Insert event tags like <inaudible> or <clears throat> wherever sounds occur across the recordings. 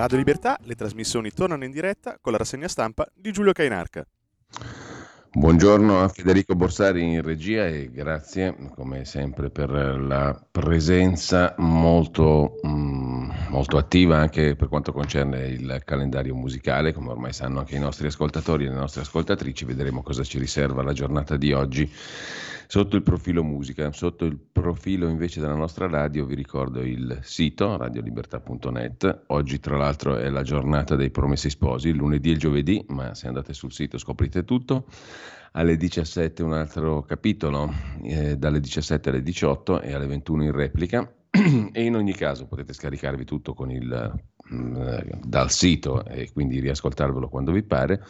Radio Libertà, le trasmissioni tornano in diretta con la rassegna stampa di Giulio Cainarca. Buongiorno a Federico Borsari in regia e grazie come sempre per la presenza molto, mm, molto attiva anche per quanto concerne il calendario musicale, come ormai sanno anche i nostri ascoltatori e le nostre ascoltatrici, vedremo cosa ci riserva la giornata di oggi sotto il profilo musica. Sotto il profilo invece della nostra radio vi ricordo il sito radiolibertà.net. Oggi tra l'altro è la giornata dei promessi sposi, lunedì e giovedì, ma se andate sul sito scoprite tutto. Alle 17 un altro capitolo, eh, dalle 17 alle 18 e alle 21 in replica. <clears throat> e in ogni caso potete scaricarvi tutto il, mh, mm, dal sito e quindi riascoltarvelo quando vi pare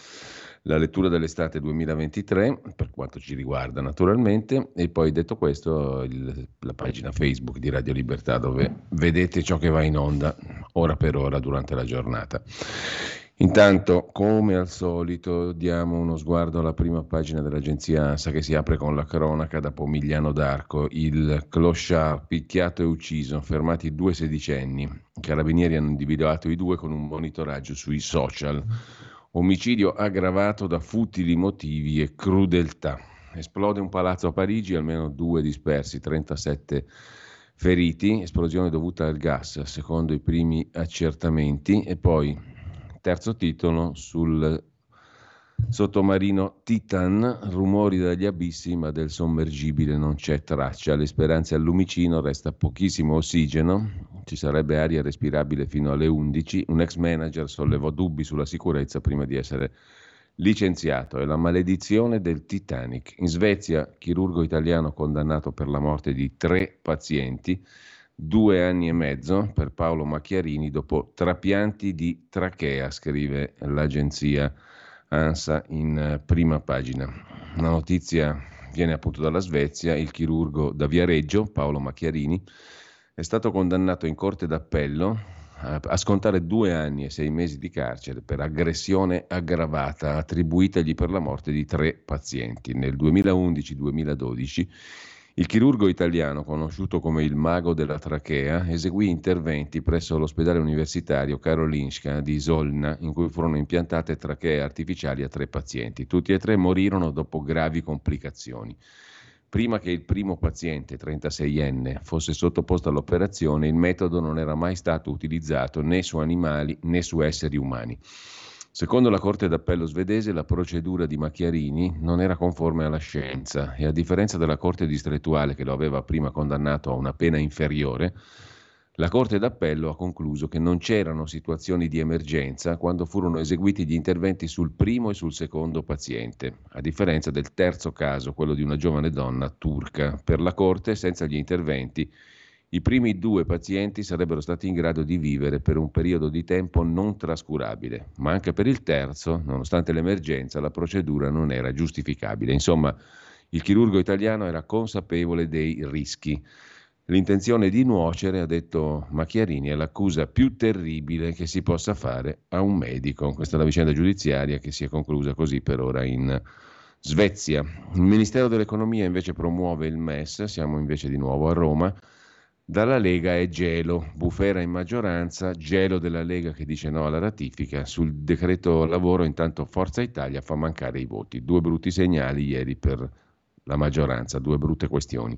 la lettura dell'estate 2023, per quanto ci riguarda naturalmente, e poi detto questo il, la pagina Facebook di Radio Libertà dove vedete ciò che va in onda ora per ora durante la giornata. Intanto, come al solito, diamo uno sguardo alla prima pagina dell'agenzia ANSA che si apre con la cronaca da Pomigliano d'Arco. Il clochard picchiato e ucciso, fermati due sedicenni. I carabinieri hanno individuato i due con un monitoraggio sui social. Omicidio aggravato da futili motivi e crudeltà. Esplode un palazzo a Parigi, almeno due dispersi, 37 feriti, esplosione dovuta al gas, secondo i primi accertamenti. E poi, terzo titolo sul Sottomarino Titan, rumori dagli abissi, ma del sommergibile non c'è traccia. Le speranze al lumicino, resta pochissimo ossigeno, ci sarebbe aria respirabile fino alle 11. Un ex manager sollevò dubbi sulla sicurezza prima di essere licenziato. È la maledizione del Titanic. In Svezia, chirurgo italiano condannato per la morte di tre pazienti. Due anni e mezzo per Paolo Macchiarini dopo trapianti di trachea, scrive l'agenzia ANSA in eh, prima pagina. La notizia viene appunto dalla Svezia, il chirurgo da Viareggio, Paolo Macchiarini, è stato condannato in corte d'appello a, scontare due anni e sei mesi di carcere per aggressione aggravata attribuitagli per la morte di tre pazienti. Nel 2011-2012 il chirurgo italiano, conosciuto come il mago della trachea, eseguì interventi presso l'ospedale universitario Karolinska di Solna, in cui furono impiantate trachee artificiali a tre pazienti. Tutti e tre morirono dopo gravi complicazioni. Prima che il primo paziente, 36enne, fosse sottoposto all'operazione, il metodo non era mai stato utilizzato né su animali né su esseri umani. Secondo la Corte d'Appello svedese la procedura di Macchiarini non era conforme alla scienza e a differenza della Corte distrettuale che lo aveva prima condannato a una pena inferiore, la Corte d'Appello ha concluso che non c'erano situazioni di emergenza quando furono eseguiti gli interventi sul primo e sul secondo paziente, a differenza del terzo caso, quello di una giovane donna turca. Per la Corte, senza gli interventi, i primi due pazienti sarebbero stati in grado di vivere per un periodo di tempo non trascurabile, ma anche per il terzo, nonostante l'emergenza, la procedura non era giustificabile. Insomma, il chirurgo italiano era consapevole dei rischi. L'intenzione di nuocere, ha detto Macchiarini, è l'accusa più terribile che si possa fare a un medico. Questa è la vicenda giudiziaria che si è conclusa così per ora in Svezia. Il Ministero dell'Economia invece promuove il MES, siamo invece di nuovo a Roma dalla Lega è gelo, bufera in maggioranza, gelo della Lega che dice no alla ratifica, sul decreto lavoro intanto Forza Italia fa mancare i voti. Due brutti segnali ieri per la maggioranza, due brutte questioni.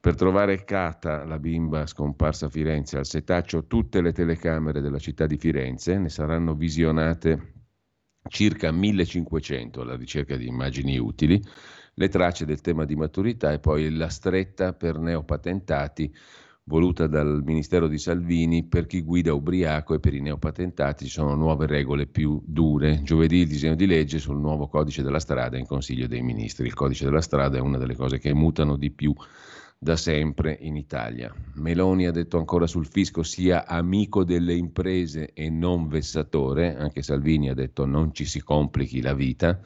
Per trovare Cata, la bimba scomparsa a Firenze, al setaccio tutte le telecamere della città di Firenze, ne saranno visionate circa 1500 alla ricerca di immagini utili, le tracce del tema di maturità e poi la stretta per neopatentati voluta dal Ministero di Salvini per chi guida ubriaco e per i neopatentati ci sono nuove regole più dure. Giovedì il disegno di legge sul nuovo codice della strada in Consiglio dei Ministri. Il codice della strada è una delle cose che mutano di più da sempre in Italia. Meloni ha detto ancora sul fisco sia amico delle imprese e non vessatore, anche Salvini ha detto non ci si complichi la vita.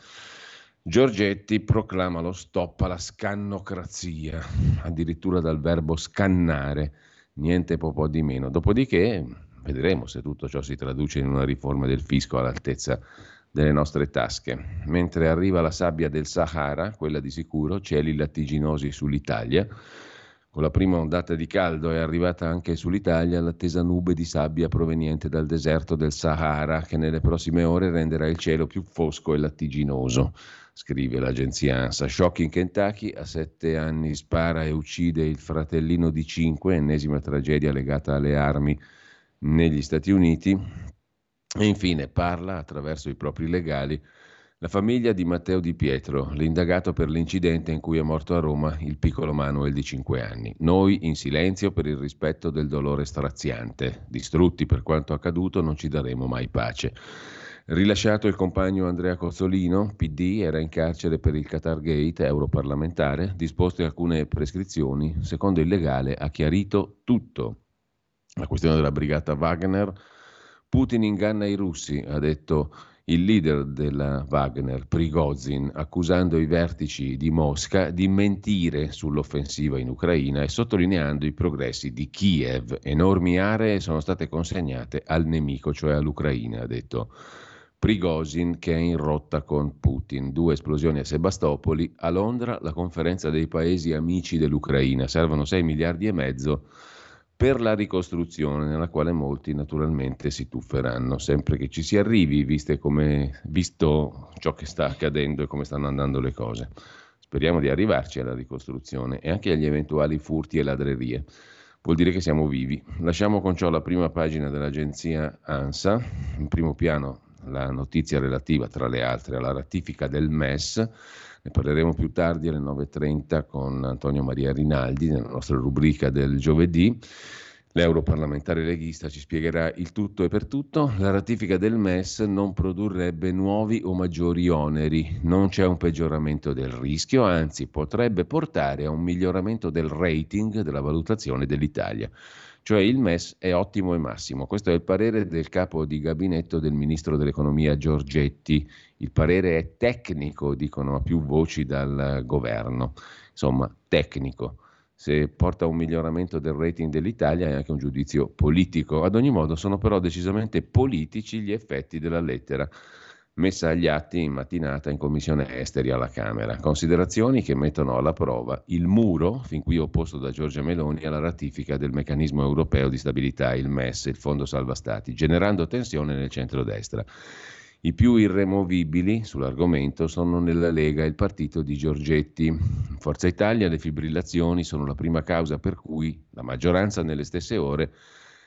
Giorgetti proclama lo stop alla scannocrazia, addirittura dal verbo scannare, niente po' di meno. Dopodiché vedremo se tutto ciò si traduce in una riforma del fisco all'altezza delle nostre tasche. Mentre arriva la sabbia del Sahara, quella di sicuro, cieli lattiginosi sull'Italia, con la prima ondata di caldo è arrivata anche sull'Italia l'attesa nube di sabbia proveniente dal deserto del Sahara che nelle prossime ore renderà il cielo più fosco e lattiginoso, scrive l'agenzia ANSA. Shock in Kentucky, a sette anni spara e uccide il fratellino di cinque, ennesima tragedia legata alle armi negli Stati Uniti. E infine parla attraverso i propri legali la famiglia di Matteo Di Pietro, l'indagato per l'incidente in cui è morto a Roma il piccolo Manuel di 5 anni. Noi in silenzio per il rispetto del dolore straziante. Distrutti per quanto accaduto non ci daremo mai pace. Rilasciato il compagno Andrea Cozzolino, PD, era in carcere per il Qatar Gate, europarlamentare, disposte alcune prescrizioni. Secondo il legale ha chiarito tutto. La questione della brigata Wagner. Putin inganna i russi, ha detto il leader della Wagner, Prigozhin, accusando i vertici di Mosca di mentire sull'offensiva in Ucraina e sottolineando i progressi di Kiev. Enormi aree sono state consegnate al nemico, cioè all'Ucraina, ha detto Prigozhin che è in rotta con Putin. Due esplosioni a Sebastopoli, a Londra la conferenza dei paesi amici dell'Ucraina. Servono 6 miliardi e mezzo per la ricostruzione, nella quale molti naturalmente si tufferanno, sempre che ci si arrivi, come, visto ciò che sta accadendo e come stanno andando le cose. Speriamo di arrivarci alla ricostruzione e anche agli eventuali furti e ladrerie. Vuol dire che siamo vivi. Lasciamo con ciò la prima pagina dell'agenzia ANSA, in primo piano la notizia relativa, tra le altre, alla ratifica del MES ne parleremo più tardi alle 9.30 con Antonio Maria Rinaldi nella nostra rubrica del giovedì. L'europarlamentare leghista ci spiegherà il tutto e per tutto. La ratifica del MES non produrrebbe nuovi o maggiori oneri, non c'è un peggioramento del rischio, anzi potrebbe portare a un miglioramento del rating della valutazione dell'Italia. Cioè il MES è ottimo e massimo. Questo è il parere del capo di gabinetto del ministro dell'economia Giorgetti. Il parere è tecnico, dicono a più voci dal governo. Insomma, tecnico. Se porta a un miglioramento del rating dell'Italia è anche un giudizio politico. Ad ogni modo sono però decisamente politici gli effetti della lettera messa agli atti in mattinata in Commissione Esteri alla Camera. Considerazioni che mettono alla prova il muro, fin qui opposto da Giorgia Meloni, alla ratifica del meccanismo europeo di stabilità, il MES, il Fondo Salva Stati, generando tensione nel centrodestra. I più irremovibili sull'argomento sono nella Lega il partito di Giorgetti. Forza Italia le fibrillazioni sono la prima causa per cui la maggioranza nelle stesse ore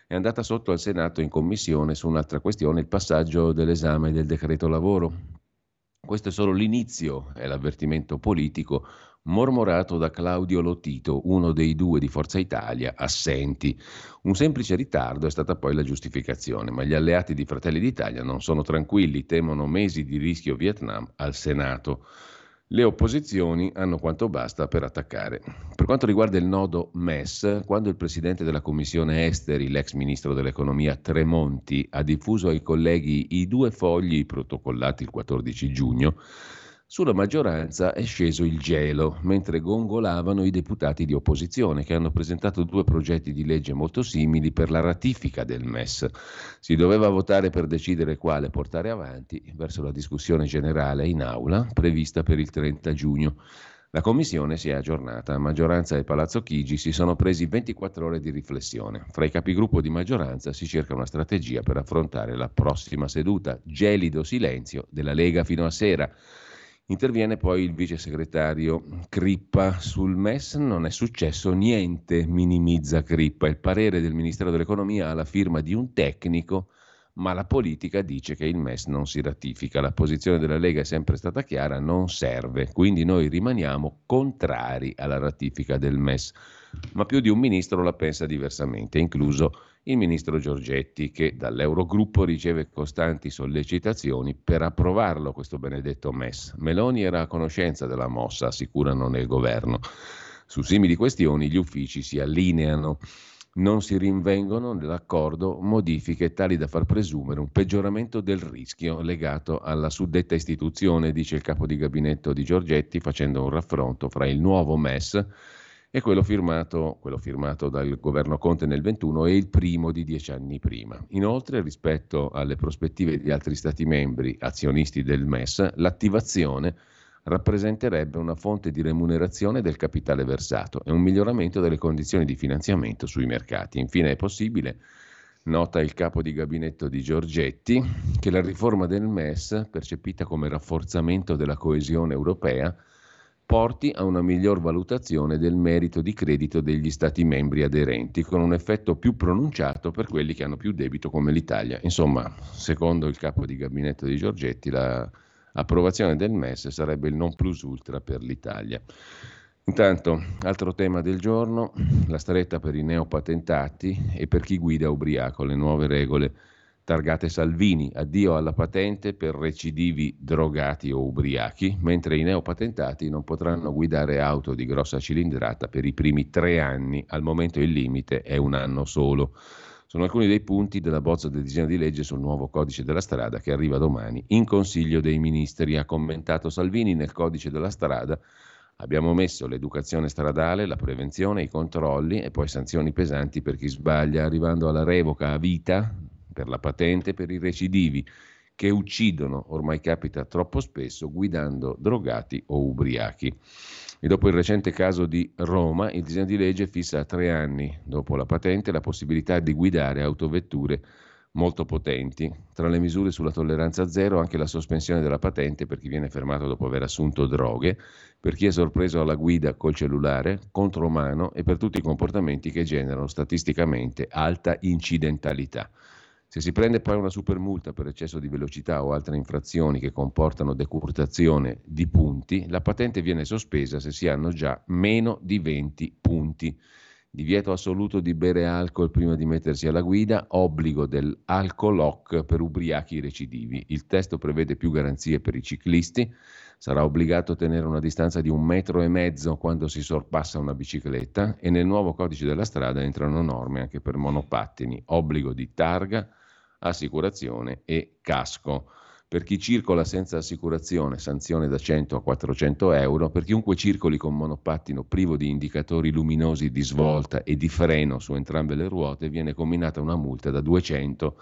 è andata sotto al Senato in commissione su un'altra questione, il passaggio dell'esame del decreto lavoro. Questo è solo l'inizio, è l'avvertimento politico mormorato da Claudio Lotito, uno dei due di Forza Italia assenti. Un semplice ritardo è stata poi la giustificazione, ma gli alleati di Fratelli d'Italia non sono tranquilli, temono mesi di rischio Vietnam al Senato le opposizioni hanno quanto basta per attaccare. Per quanto riguarda il nodo MES, quando il presidente della Commissione Esteri, l'ex ministro dell'Economia Tremonti, ha diffuso ai colleghi i due fogli protocollati il 14 giugno, sulla maggioranza è sceso il gelo, mentre gongolavano i deputati di opposizione che hanno presentato due progetti di legge molto simili per la ratifica del MES. Si doveva votare per decidere quale portare avanti verso la discussione generale in aula prevista per il 30 giugno. La commissione si è aggiornata. Maggioranza e Palazzo Chigi si sono presi 24 ore di riflessione. Fra i capigruppo di maggioranza si cerca una strategia per affrontare la prossima seduta. Gelido silenzio della Lega fino a sera. Interviene poi il vice segretario Crippa sul MES, non è successo niente, minimizza Crippa. Il parere del Ministero dell'Economia ha la firma di un tecnico, ma la politica dice che il MES non si ratifica. La posizione della Lega è sempre stata chiara, non serve, quindi noi rimaniamo contrari alla ratifica del MES. Ma più di un ministro la pensa diversamente, incluso il ministro Giorgetti, che dall'Eurogruppo riceve costanti sollecitazioni per approvarlo questo benedetto MES. Meloni era a conoscenza della mossa, assicurano nel governo. Su simili questioni gli uffici si allineano non si rinvengono nell'accordo modifiche tali da far presumere un peggioramento del rischio legato alla suddetta istituzione, dice il capo di gabinetto di Giorgetti, facendo un raffronto fra il nuovo MES e quello firmato, quello firmato dal governo Conte nel 21 e il primo di dieci anni prima. Inoltre, rispetto alle prospettive di altri Stati membri azionisti del MES, l'attivazione rappresenterebbe una fonte di remunerazione del capitale versato e un miglioramento delle condizioni di finanziamento sui mercati. Infine è possibile, nota il capo di gabinetto di Giorgetti, che la riforma del MES, percepita come rafforzamento della coesione europea, porti a una miglior valutazione del merito di credito degli Stati membri aderenti, con un effetto più pronunciato per quelli che hanno più debito come l'Italia. Insomma, secondo il capo di gabinetto di Giorgetti, la approvazione del MES sarebbe il non plus ultra per l'Italia. Intanto, altro tema del giorno, la stretta per i neopatentati e per chi guida ubriaco, le nuove regole targate Salvini, addio alla patente per recidivi drogati o ubriachi, mentre i neopatentati non potranno guidare auto di grossa cilindrata per i primi tre anni, al momento il limite è un anno solo. Sono alcuni dei punti della bozza del disegno di legge sul nuovo codice della strada che arriva domani in Consiglio dei Ministri. Ha commentato Salvini nel codice della strada. Abbiamo messo l'educazione stradale, la prevenzione, i controlli e poi sanzioni pesanti per chi sbaglia, arrivando alla revoca a vita per la patente per i recidivi che uccidono, ormai capita troppo spesso, guidando drogati o ubriachi. E dopo il recente caso di Roma, il disegno di legge fissa a tre anni dopo la patente la possibilità di guidare autovetture molto potenti. Tra le misure sulla tolleranza zero anche la sospensione della patente per chi viene fermato dopo aver assunto droghe, per chi è sorpreso alla guida col cellulare, contromano e per tutti i comportamenti che generano statisticamente alta incidentalità. Se si prende poi una supermulta per eccesso di velocità o altre infrazioni che comportano decurtazione di punti, la patente viene sospesa se si hanno già meno di 20 punti. Divieto assoluto di bere alcol prima di mettersi alla guida, obbligo dell'alcolock per ubriachi recidivi. Il testo prevede più garanzie per i ciclisti, sarà obbligato a tenere una distanza di un metro e mezzo quando si sorpassa una bicicletta e nel nuovo codice della strada entrano norme anche per monopattini, obbligo di targa, assicurazione e casco. Per chi circola senza assicurazione, sanzione da 100 a 400 euro. Per chiunque circoli con monopattino privo di indicatori luminosi di svolta e di freno su entrambe le ruote, viene combinata una multa da 200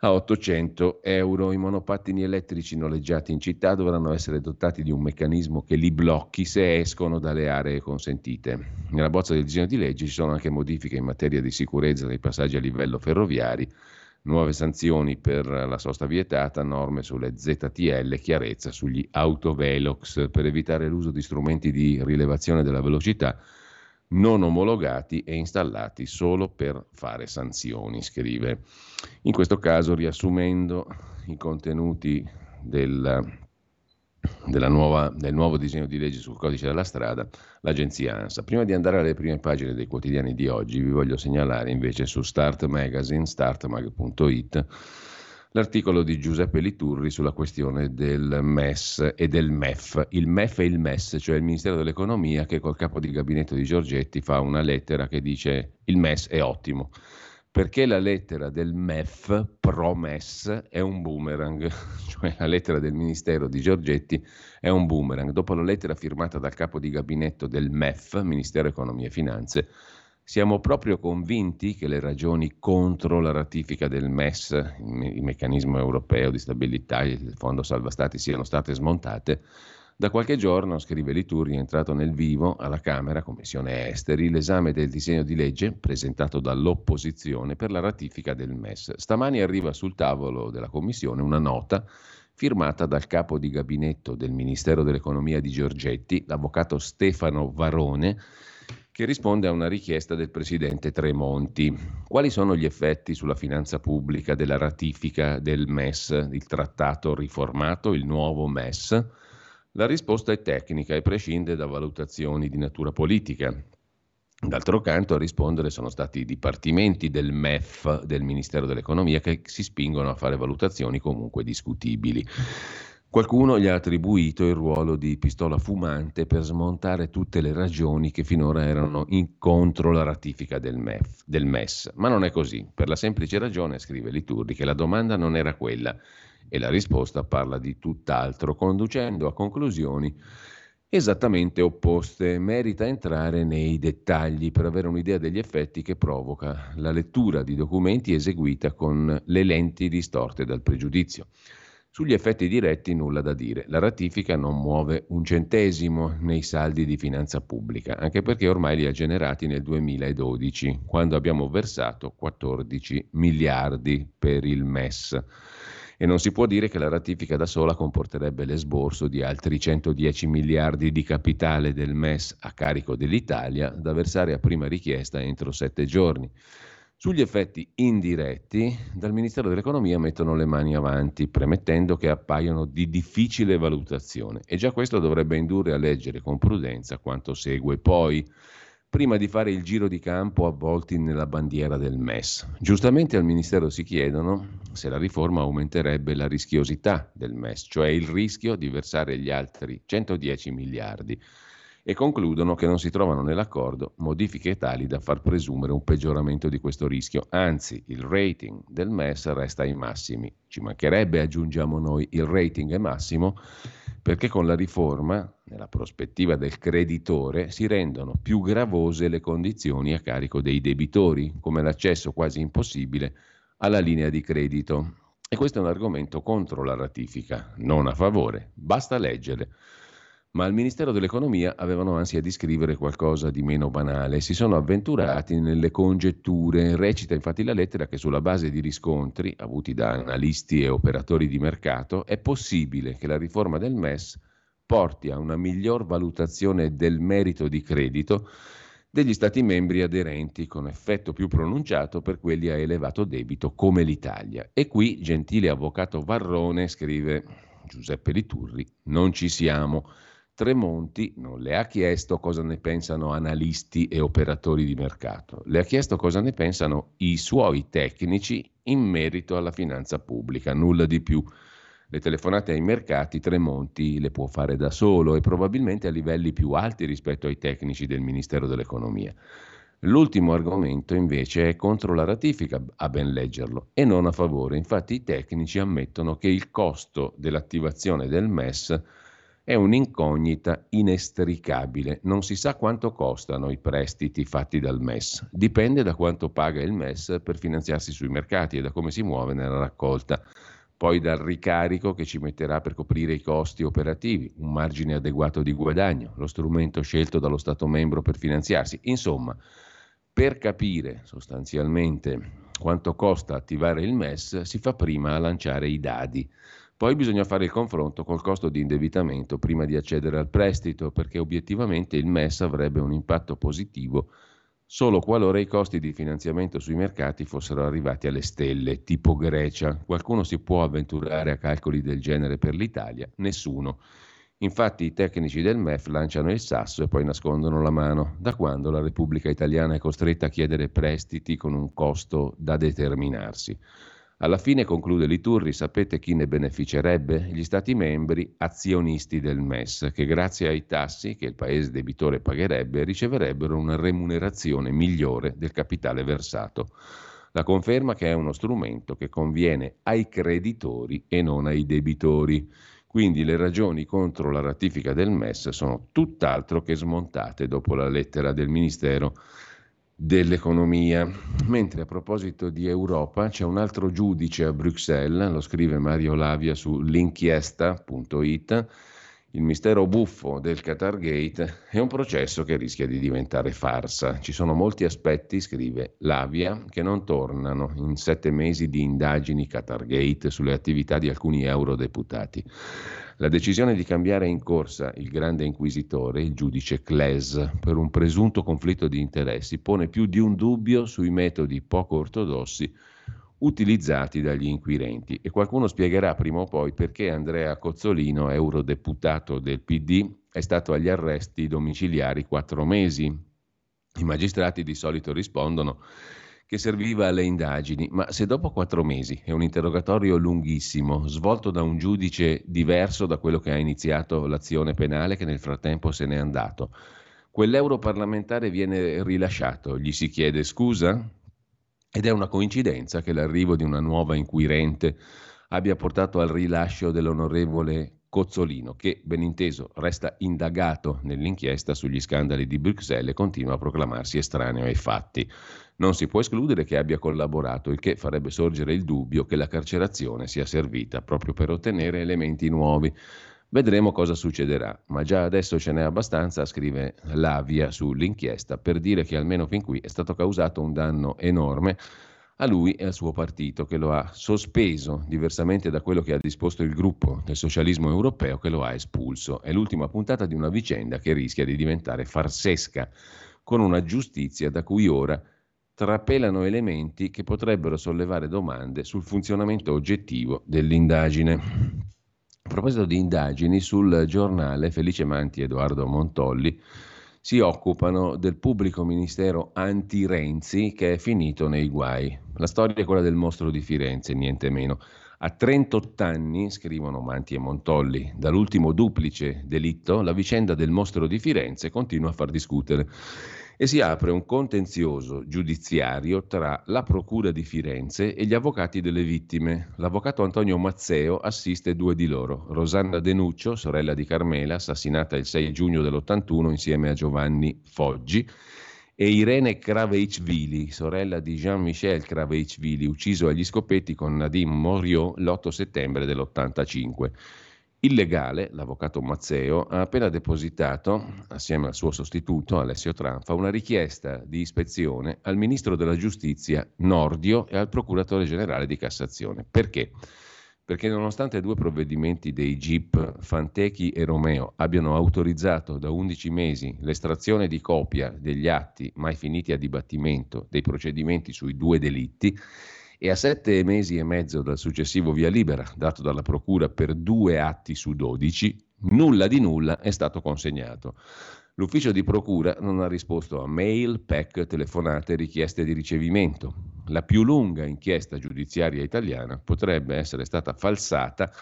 a 800 euro. I monopattini elettrici noleggiati in città dovranno essere dotati di un meccanismo che li blocchi se escono dalle aree consentite. Nella bozza del disegno di legge ci sono anche modifiche in materia di sicurezza dei passaggi a livello ferroviari nuove sanzioni per la sosta vietata, norme sulle ZTL, chiarezza sugli autovelox per evitare l'uso di strumenti di rilevazione della velocità non omologati e installati solo per fare sanzioni, scrive. In questo caso, riassumendo i contenuti del nuova, del nuovo disegno di legge sul codice della strada, l'agenzia ANSA. Prima di andare alle prime pagine dei quotidiani di oggi, vi voglio segnalare invece su Start Magazine, startmag.it, l'articolo di Giuseppe Liturri sulla questione del MES e del MEF. Il MEF e il MES, cioè il Ministero dell'Economia, che col capo di gabinetto di Giorgetti fa una lettera che dice il MES è ottimo perché la lettera del MEF, ProMES, è un boomerang, <laughs> cioè la lettera del Ministero di Giorgetti è un boomerang. Dopo la lettera firmata dal capo di gabinetto del MEF, Ministero Economia e Finanze, siamo proprio convinti che le ragioni contro la ratifica del MES, il meccanismo europeo di stabilità il Fondo Salva Stati, siano state smontate da qualche giorno, scrive Liturri, è entrato nel vivo alla Camera, Commissione Esteri, l'esame del disegno di legge presentato dall'opposizione per la ratifica del MES. Stamani arriva sul tavolo della Commissione una nota firmata dal capo di gabinetto del Ministero dell'Economia di Giorgetti, l'avvocato Stefano Varone, che risponde a una richiesta del presidente Tremonti. Quali sono gli effetti sulla finanza pubblica della ratifica del MES, il trattato riformato, il nuovo MES? La risposta è tecnica e prescinde da valutazioni di natura politica. D'altro canto a rispondere sono stati i dipartimenti del MEF del Ministero dell'Economia che si spingono a fare valutazioni comunque discutibili. Qualcuno gli ha attribuito il ruolo di pistola fumante per smontare tutte le ragioni che finora erano contro la ratifica del, MEF, del MES. Ma non è così, per la semplice ragione, scrive Liturri, che la domanda non era quella e la risposta parla di tutt'altro, conducendo a conclusioni esattamente opposte. Merita entrare nei dettagli per avere un'idea degli effetti che provoca la lettura di documenti eseguita con le lenti distorte dal pregiudizio. Sugli effetti diretti nulla da dire. La ratifica non muove un centesimo nei saldi di finanza pubblica, anche perché ormai li ha generati nel 2012, quando abbiamo versato 14 miliardi per il MES. E non si può dire che la ratifica da sola comporterebbe l'esborso di altri 110 miliardi di capitale del MES a carico dell'Italia da versare a prima richiesta entro sette giorni. Sugli effetti indiretti, dal Ministero dell'Economia mettono le mani avanti, premettendo che appaiono di difficile valutazione e già questo dovrebbe indurre a leggere con prudenza quanto segue poi, prima di fare il giro di campo avvolti nella bandiera del MES. Giustamente al Ministero si chiedono se la riforma aumenterebbe la rischiosità del MES, cioè il rischio di versare gli altri 110 miliardi e concludono che non si trovano nell'accordo modifiche tali da far presumere un peggioramento di questo rischio, anzi il rating del MES resta ai massimi. Ci mancherebbe, aggiungiamo noi, il rating è massimo perché con la riforma, nella prospettiva del creditore, si rendono più gravose le condizioni a carico dei debitori, come l'accesso quasi impossibile alla linea di credito. E questo è un argomento contro la ratifica, non a favore. Basta leggere ma al Ministero dell'Economia avevano ansia di scrivere qualcosa di meno banale. Si sono avventurati nelle congetture. Recita infatti la lettera che sulla base di riscontri avuti da analisti e operatori di mercato è possibile che la riforma del MES porti a una miglior valutazione del merito di credito degli Stati membri aderenti, con effetto più pronunciato per quelli a elevato debito come l'Italia. E qui, gentile avvocato Varrone, scrive Giuseppe Liturri, non ci siamo. Tremonti non le ha chiesto cosa ne pensano analisti e operatori di mercato, le ha chiesto cosa ne pensano i suoi tecnici in merito alla finanza pubblica, nulla di più. Le telefonate ai mercati Tremonti le può fare da solo e probabilmente a livelli più alti rispetto ai tecnici del Ministero dell'Economia. L'ultimo argomento invece è contro la ratifica, a ben leggerlo, e non a favore. Infatti i tecnici ammettono che il costo dell'attivazione del MES è un'incognita inestricabile. Non si sa quanto costano i prestiti fatti dal MES. Dipende da quanto paga il MES per finanziarsi sui mercati e da come si muove nella raccolta. Poi dal ricarico che ci metterà per coprire i costi operativi, un margine adeguato di guadagno, lo strumento scelto dallo Stato membro per finanziarsi. Insomma, per capire sostanzialmente quanto costa attivare il MES, si fa prima a lanciare i dadi. Poi bisogna fare il confronto col costo di indebitamento prima di accedere al prestito, perché obiettivamente il MES avrebbe un impatto positivo solo qualora i costi di finanziamento sui mercati fossero arrivati alle stelle, tipo Grecia. Qualcuno si può avventurare a calcoli del genere per l'Italia? Nessuno. Infatti i tecnici del MEF lanciano il sasso e poi nascondono la mano. Da quando la Repubblica Italiana è costretta a chiedere prestiti con un costo da determinarsi? Alla fine, conclude Liturri, sapete chi ne beneficerebbe? Gli Stati membri azionisti del MES, che grazie ai tassi che il paese debitore pagherebbe riceverebbero una remunerazione migliore del capitale versato. La conferma che è uno strumento che conviene ai creditori e non ai debitori. Quindi le ragioni contro la ratifica del MES sono tutt'altro che smontate dopo la lettera del Ministero dell'economia. Mentre a proposito di Europa c'è un altro giudice a Bruxelles, lo scrive Mario Lavia su l'inchiesta.it, il mistero buffo del Qatar Gate è un processo che rischia di diventare farsa. Ci sono molti aspetti, scrive Lavia, che non tornano in sette mesi di indagini Qatar Gate sulle attività di alcuni eurodeputati. La decisione di cambiare in corsa il grande inquisitore, il giudice Kles, per un presunto conflitto di interessi pone più di un dubbio sui metodi poco ortodossi utilizzati dagli inquirenti e qualcuno spiegherà prima o poi perché Andrea Cozzolino, eurodeputato del PD, è stato agli arresti domiciliari quattro mesi. I magistrati di solito rispondono che serviva alle indagini, ma se dopo quattro mesi è un interrogatorio lunghissimo, svolto da un giudice diverso da quello che ha iniziato l'azione penale, che nel frattempo se n'è andato, quell'europarlamentare viene rilasciato, gli si chiede scusa? Ed è una coincidenza che l'arrivo di una nuova inquirente abbia portato al rilascio dell'onorevole Cozzolino, che ben inteso resta indagato nell'inchiesta sugli scandali di Bruxelles e continua a proclamarsi estraneo ai fatti. Non si può escludere che abbia collaborato, il che farebbe sorgere il dubbio che la carcerazione sia servita proprio per ottenere elementi nuovi. Vedremo cosa succederà, ma già adesso ce n'è abbastanza, scrive Lavia sull'inchiesta, per dire che almeno fin qui è stato causato un danno enorme a lui e al suo partito che lo ha sospeso, diversamente da quello che ha disposto il gruppo del socialismo europeo che lo ha espulso. È l'ultima puntata di una vicenda che rischia di diventare farsesca, con una giustizia da cui ora trapelano elementi che potrebbero sollevare domande sul funzionamento oggettivo dell'indagine. Proposito di indagini, sul giornale Felice Manti e Edoardo Montolli si occupano del pubblico ministero anti-Renzi che è finito nei guai. La storia è quella del mostro di Firenze, niente meno. A 38 anni, scrivono Manti e Montolli, dall'ultimo duplice delitto, la vicenda del mostro di Firenze continua a far discutere e si apre un contenzioso giudiziario tra la Procura di Firenze e gli avvocati delle vittime. L'avvocato Antonio Mazzeo assiste due di loro, Rosanna Denuccio, sorella di Carmela, assassinata il 6 giugno dell'81 insieme a Giovanni Foggi, e Irene Kraveichvili, sorella di Jean-Michel Kraveichvili, ucciso agli scopetti con Nadim Moriot l'8 settembre dell'85. Il legale, l'avvocato Mazzeo, ha appena depositato, assieme al suo sostituto Alessio Tranfa, una richiesta di ispezione al ministro della giustizia Nordio e al procuratore generale di Cassazione. Perché? Perché nonostante due provvedimenti dei GIP, Fantechi e Romeo, abbiano autorizzato da 11 mesi l'estrazione di copia degli atti mai finiti a dibattimento dei procedimenti sui due delitti, e a sette mesi e mezzo dal successivo via libera dato dalla Procura per due atti su dodici, nulla di nulla è stato consegnato. L'ufficio di procura non ha risposto a mail, PEC, telefonate richieste di ricevimento. La più lunga inchiesta giudiziaria italiana potrebbe essere stata falsata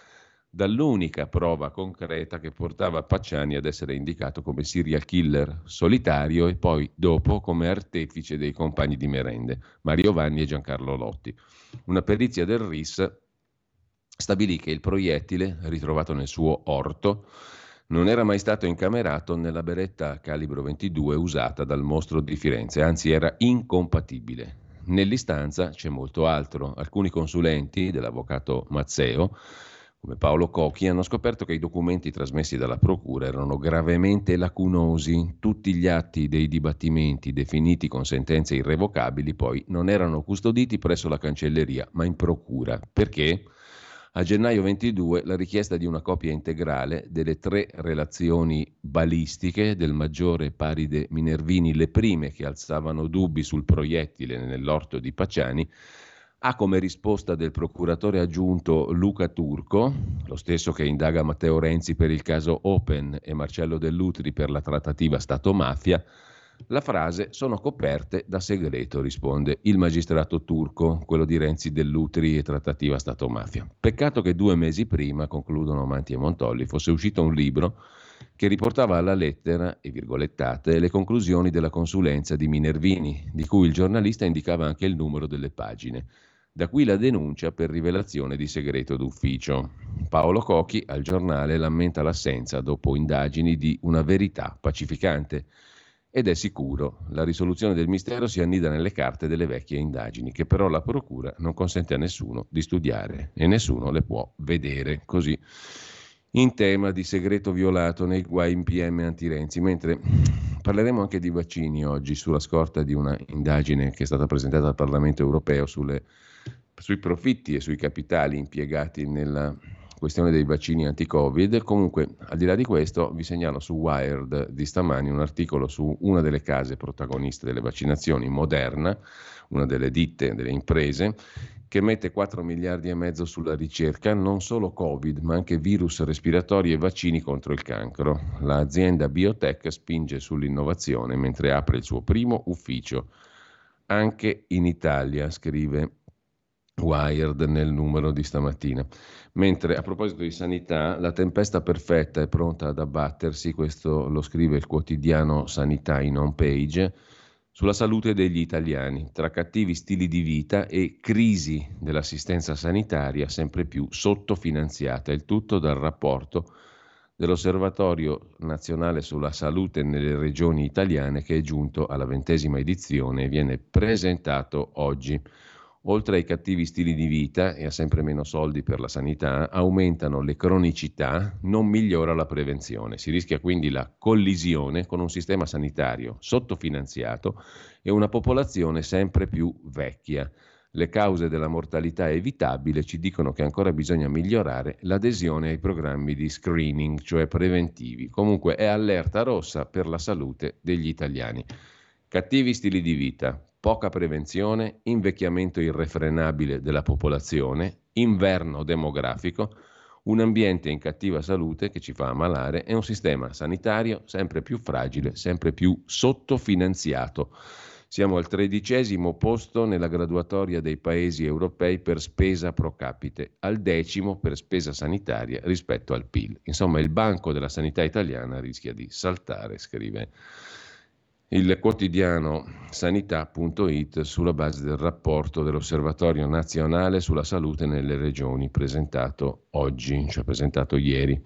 dall'unica prova concreta che portava Pacciani ad essere indicato come serial killer solitario e poi dopo come artefice dei compagni di merende, Mario Vanni e Giancarlo Lotti. Una perizia del RIS stabilì che il proiettile, ritrovato nel suo orto, non era mai stato incamerato nella beretta calibro 22 usata dal mostro di Firenze, anzi era incompatibile. Nell'istanza c'è molto altro. Alcuni consulenti dell'avvocato Mazzeo come Paolo Cocchi, hanno scoperto che i documenti trasmessi dalla Procura erano gravemente lacunosi. Tutti gli atti dei dibattimenti definiti con sentenze irrevocabili poi non erano custoditi presso la cancelleria, ma in Procura. Perché? A gennaio 22 la richiesta di una copia integrale delle tre relazioni balistiche del maggiore Paride Minervini, le prime che alzavano dubbi sul proiettile nell'orto di Pacciani, ha come risposta del procuratore aggiunto Luca Turco, lo stesso che indaga Matteo Renzi per il caso Open e Marcello Dell'Utri per la trattativa Stato-mafia, la frase sono coperte da segreto, risponde il magistrato turco, quello di Renzi Dell'Utri e trattativa Stato-mafia. Peccato che due mesi prima, concludono Manti e Montolli, fosse uscito un libro che riportava alla lettera e virgolettate le conclusioni della consulenza di Minervini, di cui il giornalista indicava anche il numero delle pagine. Da qui la denuncia per rivelazione di segreto d'ufficio. Paolo Cocchi al giornale lamenta l'assenza, dopo indagini, di una verità pacificante. Ed è sicuro, la risoluzione del mistero si annida nelle carte delle vecchie indagini, che però la Procura non consente a nessuno di studiare e nessuno le può vedere. Così in tema di segreto violato nei guai in PM anti-Renzi, mentre parleremo anche di vaccini oggi sulla scorta di una indagine che è stata presentata al Parlamento europeo sulle sui profitti e sui capitali impiegati nella questione dei vaccini anti-Covid. Comunque, al di là di questo, vi segnalo su Wired di stamani un articolo su una delle case protagoniste delle vaccinazioni, Moderna, una delle ditte, delle imprese, che mette 4 miliardi e mezzo sulla ricerca, non solo Covid, ma anche virus respiratori e vaccini contro il cancro. L'azienda biotech spinge sull'innovazione mentre apre il suo primo ufficio anche in Italia, scrive Wired nel numero di stamattina. Mentre a proposito di sanità, la tempesta perfetta è pronta ad abbattersi, questo lo scrive il quotidiano Sanità in home page, sulla salute degli italiani, tra cattivi stili di vita e crisi dell'assistenza sanitaria sempre più sottofinanziata, il tutto dal rapporto dell'Osservatorio nazionale sulla salute nelle regioni italiane che è giunto alla ventesima edizione e viene presentato oggi. Oltre ai cattivi stili di vita e a sempre meno soldi per la sanità, aumentano le cronicità, non migliora la prevenzione. Si rischia quindi la collisione con un sistema sanitario sottofinanziato e una popolazione sempre più vecchia. Le cause della mortalità evitabile ci dicono che ancora bisogna migliorare l'adesione ai programmi di screening, cioè preventivi. Comunque è allerta rossa per la salute degli italiani. Cattivi stili di vita, poca prevenzione, invecchiamento irrefrenabile della popolazione, inverno demografico, un ambiente in cattiva salute che ci fa ammalare e un sistema sanitario sempre più fragile, sempre più sottofinanziato. Siamo al tredicesimo posto nella graduatoria dei paesi europei per spesa pro capite, al decimo per spesa sanitaria rispetto al PIL. Insomma, il banco della sanità italiana rischia di saltare, scrive il quotidiano sanità.it sulla base del rapporto dell'Osservatorio nazionale sulla salute nelle regioni presentato oggi, cioè presentato ieri.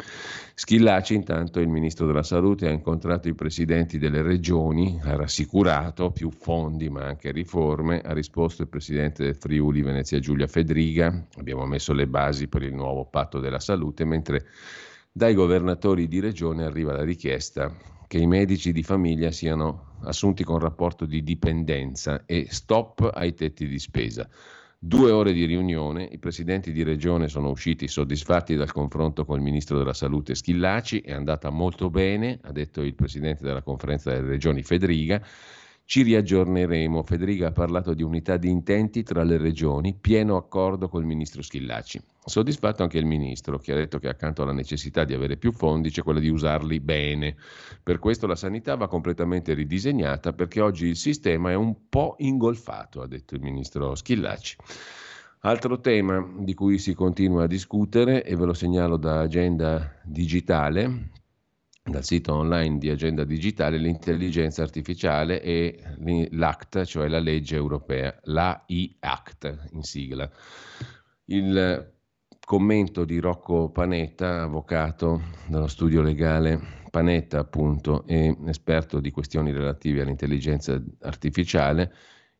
Schillaci intanto il ministro della salute ha incontrato i presidenti delle regioni, ha rassicurato più fondi ma anche riforme, ha risposto il presidente del Friuli Venezia Giulia Fedriga, abbiamo messo le basi per il nuovo patto della salute, mentre dai governatori di regione arriva la richiesta che i medici di famiglia siano assunti con rapporto di dipendenza e stop ai tetti di spesa. Due ore di riunione, i presidenti di regione sono usciti soddisfatti dal confronto con il ministro della salute Schillaci, è andata molto bene, ha detto il presidente della conferenza delle regioni Federica, ci riaggiorneremo. Federica ha parlato di unità di intenti tra le regioni, pieno accordo col ministro Schillaci. Soddisfatto anche il ministro, che ha detto che accanto alla necessità di avere più fondi c'è quella di usarli bene. Per questo la sanità va completamente ridisegnata perché oggi il sistema è un po' ingolfato, ha detto il ministro Schillaci. Altro tema di cui si continua a discutere, e ve lo segnalo da agenda digitale, dal sito online di Agenda Digitale l'intelligenza artificiale e l'ACT, cioè la legge europea, l'AI-ACT in sigla. Il commento di Rocco Panetta, avvocato dello studio legale Panetta appunto e esperto di questioni relative all'intelligenza artificiale,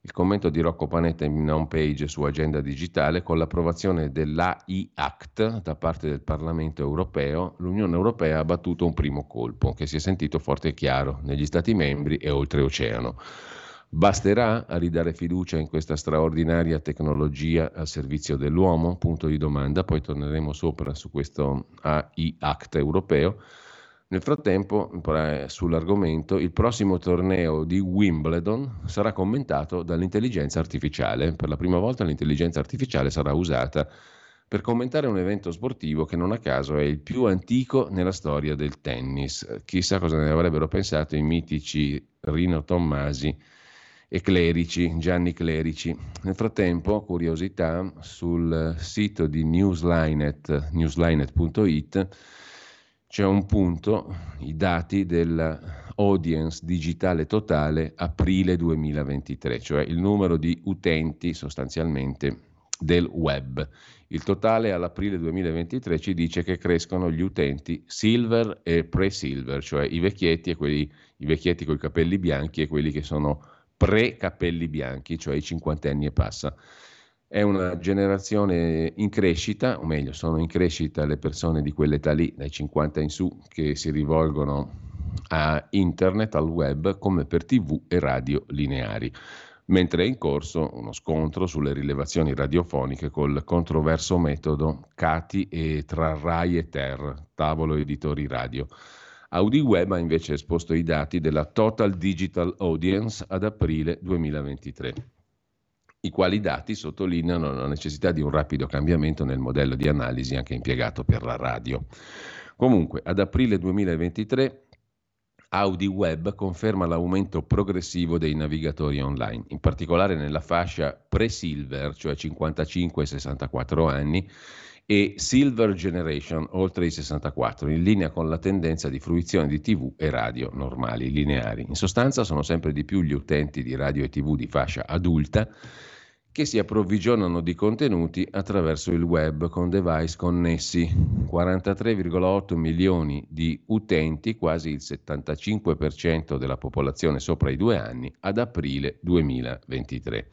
il commento di Rocco Panetta in home page su Agenda Digitale con l'approvazione dell'AI Act da parte del Parlamento europeo, l'Unione Europea ha battuto un primo colpo che si è sentito forte e chiaro negli Stati membri e oltreoceano. Basterà a ridare fiducia in questa straordinaria tecnologia al servizio dell'uomo? Punto di domanda, poi torneremo sopra su questo AI Act europeo. Nel frattempo, sull'argomento, il prossimo torneo di Wimbledon sarà commentato dall'intelligenza artificiale. Per la prima volta l'intelligenza artificiale sarà usata per commentare un evento sportivo che non a caso è il più antico nella storia del tennis. Chissà cosa ne avrebbero pensato i mitici Rino Tommasi e Clerici, Gianni Clerici. Nel frattempo, curiosità, sul sito di Newslinet, newslinet.it, c'è un punto, i dati dell'audience digitale totale aprile 2023, cioè il numero di utenti sostanzialmente del web. Il totale all'aprile 2023 ci dice che crescono gli utenti silver e pre-silver, cioè i vecchietti e quelli, i vecchietti con i capelli bianchi e quelli che sono pre-capelli bianchi, cioè i cinquantenni e passa. È una generazione in crescita, o meglio, sono in crescita le persone di quell'età lì, dai 50 in su, che si rivolgono a internet, al web, come per tv e radio lineari. Mentre è in corso uno scontro sulle rilevazioni radiofoniche col controverso metodo Cati e tra Rai e Ter, tavolo editori radio. AudiWeb ha invece esposto i dati della Total Digital Audience ad aprile 2023 i quali dati sottolineano la necessità di un rapido cambiamento nel modello di analisi anche impiegato per la radio. Comunque, ad aprile 2023 Audi Web conferma l'aumento progressivo dei navigatori online, in particolare nella fascia pre-silver, cioè 55-64 anni, e Silver Generation oltre i 64, in linea con la tendenza di fruizione di TV e radio normali, lineari. In sostanza sono sempre di più gli utenti di radio e TV di fascia adulta che si approvvigionano di contenuti attraverso il web con device connessi. 43,8 milioni di utenti, quasi il 75% della popolazione sopra i due anni, ad aprile 2023.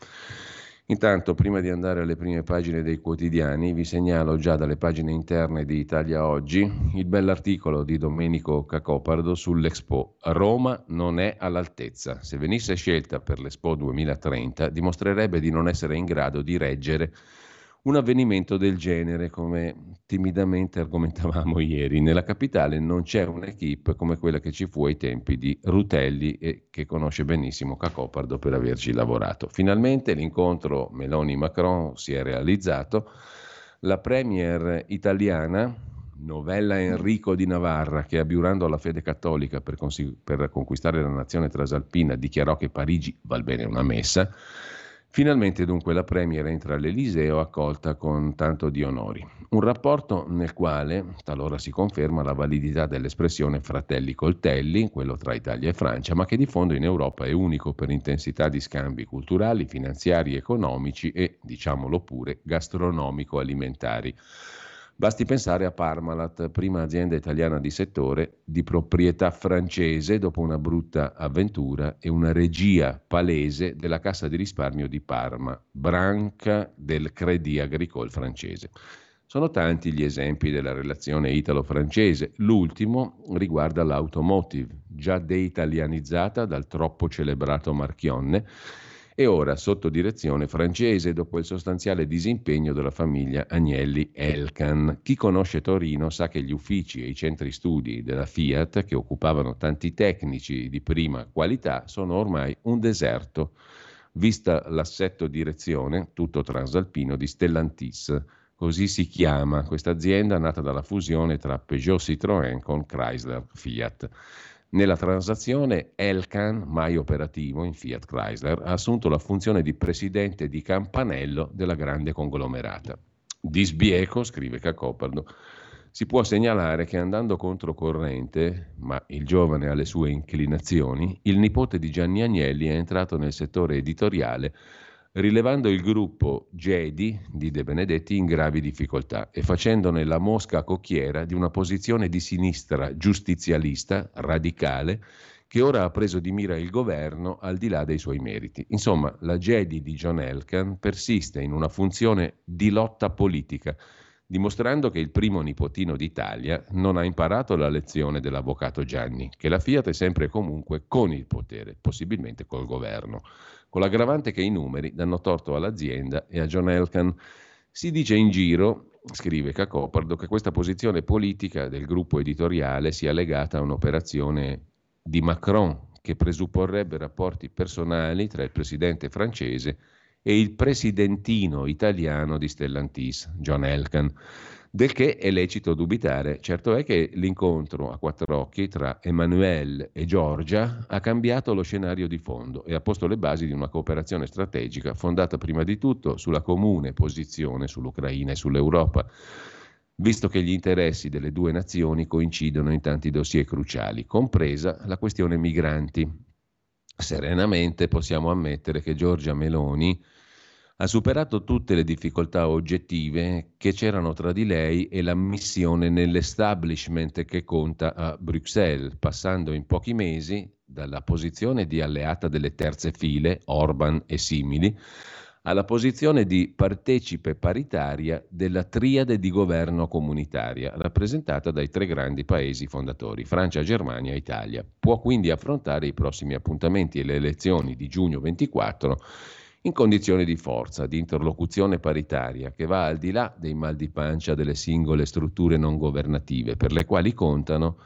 Intanto, prima di andare alle prime pagine dei quotidiani, vi segnalo già dalle pagine interne di Italia Oggi il bell'articolo di Domenico Cacopardo sull'Expo. Roma non è all'altezza. Se venisse scelta per l'Expo 2030, dimostrerebbe di non essere in grado di reggere un avvenimento del genere, come timidamente argomentavamo <laughs> ieri. Nella capitale non c'è un'equipe come quella che ci fu ai tempi di Rutelli e che conosce benissimo Cacopardo per averci lavorato. Finalmente l'incontro Meloni-Macron si è realizzato. La premier italiana, Novella Enrico di Navarra, che abiurando alla fede cattolica per, cons- per conquistare la nazione trasalpina dichiarò che Parigi val bene una messa, Finalmente dunque la Premier entra all'Eliseo accolta con tanto di onori. Un rapporto nel quale talora si conferma la validità dell'espressione fratelli coltelli, quello tra Italia e Francia, ma che di fondo in Europa è unico per intensità di scambi culturali, finanziari, economici e, diciamolo pure, gastronomico-alimentari. Basti pensare a Parmalat, prima azienda italiana di settore, di proprietà francese dopo una brutta avventura e una regia palese della Cassa di risparmio di Parma, branca del Crédit Agricole francese. Sono tanti gli esempi della relazione italo-francese. L'ultimo riguarda l'automotive, già deitalianizzata dal troppo celebrato Marchionne e ora sotto direzione francese dopo il sostanziale disimpegno della famiglia Agnelli Elkan. Chi conosce Torino sa che gli uffici e i centri studi della Fiat, che occupavano tanti tecnici di prima qualità, sono ormai un deserto, vista l'assetto direzione, tutto transalpino, di Stellantis. Così si chiama questa azienda nata dalla fusione tra Peugeot Citroën con Chrysler Fiat. Nella transazione Elkan, mai operativo in Fiat Chrysler, ha assunto la funzione di presidente di campanello della grande conglomerata. Di sbieco, scrive Cacopardo, si può segnalare che andando controcorrente, ma il giovane ha le sue inclinazioni, il nipote di Gianni Agnelli è entrato nel settore editoriale rilevando il gruppo Gedi di De Benedetti in gravi difficoltà e facendone la mosca cocchiera di una posizione di sinistra giustizialista, radicale, che ora ha preso di mira il governo al di là dei suoi meriti. Insomma, la Gedi di John Elkan persiste in una funzione di lotta politica, dimostrando che il primo nipotino d'Italia non ha imparato la lezione dell'avvocato Gianni, che la Fiat è sempre e comunque con il potere, possibilmente col governo con l'aggravante che i numeri danno torto all'azienda e a John Elkan. Si dice in giro, scrive Cacopardo, che questa posizione politica del gruppo editoriale sia legata a un'operazione di Macron che presupporrebbe rapporti personali tra il presidente francese e il presidentino italiano di Stellantis, John Elkan del che è lecito dubitare. Certo è che l'incontro a quattro occhi tra Emmanuel e Giorgia ha cambiato lo scenario di fondo e ha posto le basi di una cooperazione strategica fondata prima di tutto sulla comune posizione sull'Ucraina e sull'Europa visto che gli interessi delle due nazioni coincidono in tanti dossier cruciali, compresa la questione migranti. Serenamente possiamo ammettere che Giorgia Meloni ha superato tutte le difficoltà oggettive che c'erano tra di lei e la missione nell'establishment che conta a Bruxelles, passando in pochi mesi dalla posizione di alleata delle terze file, Orban e simili, alla posizione di partecipe paritaria della triade di governo comunitaria, rappresentata dai tre grandi paesi fondatori, Francia, Germania e Italia. Può quindi affrontare i prossimi appuntamenti e le elezioni di giugno 24 in condizioni di forza, di interlocuzione paritaria che va al di là dei mal di pancia delle singole strutture non governative, per le quali contano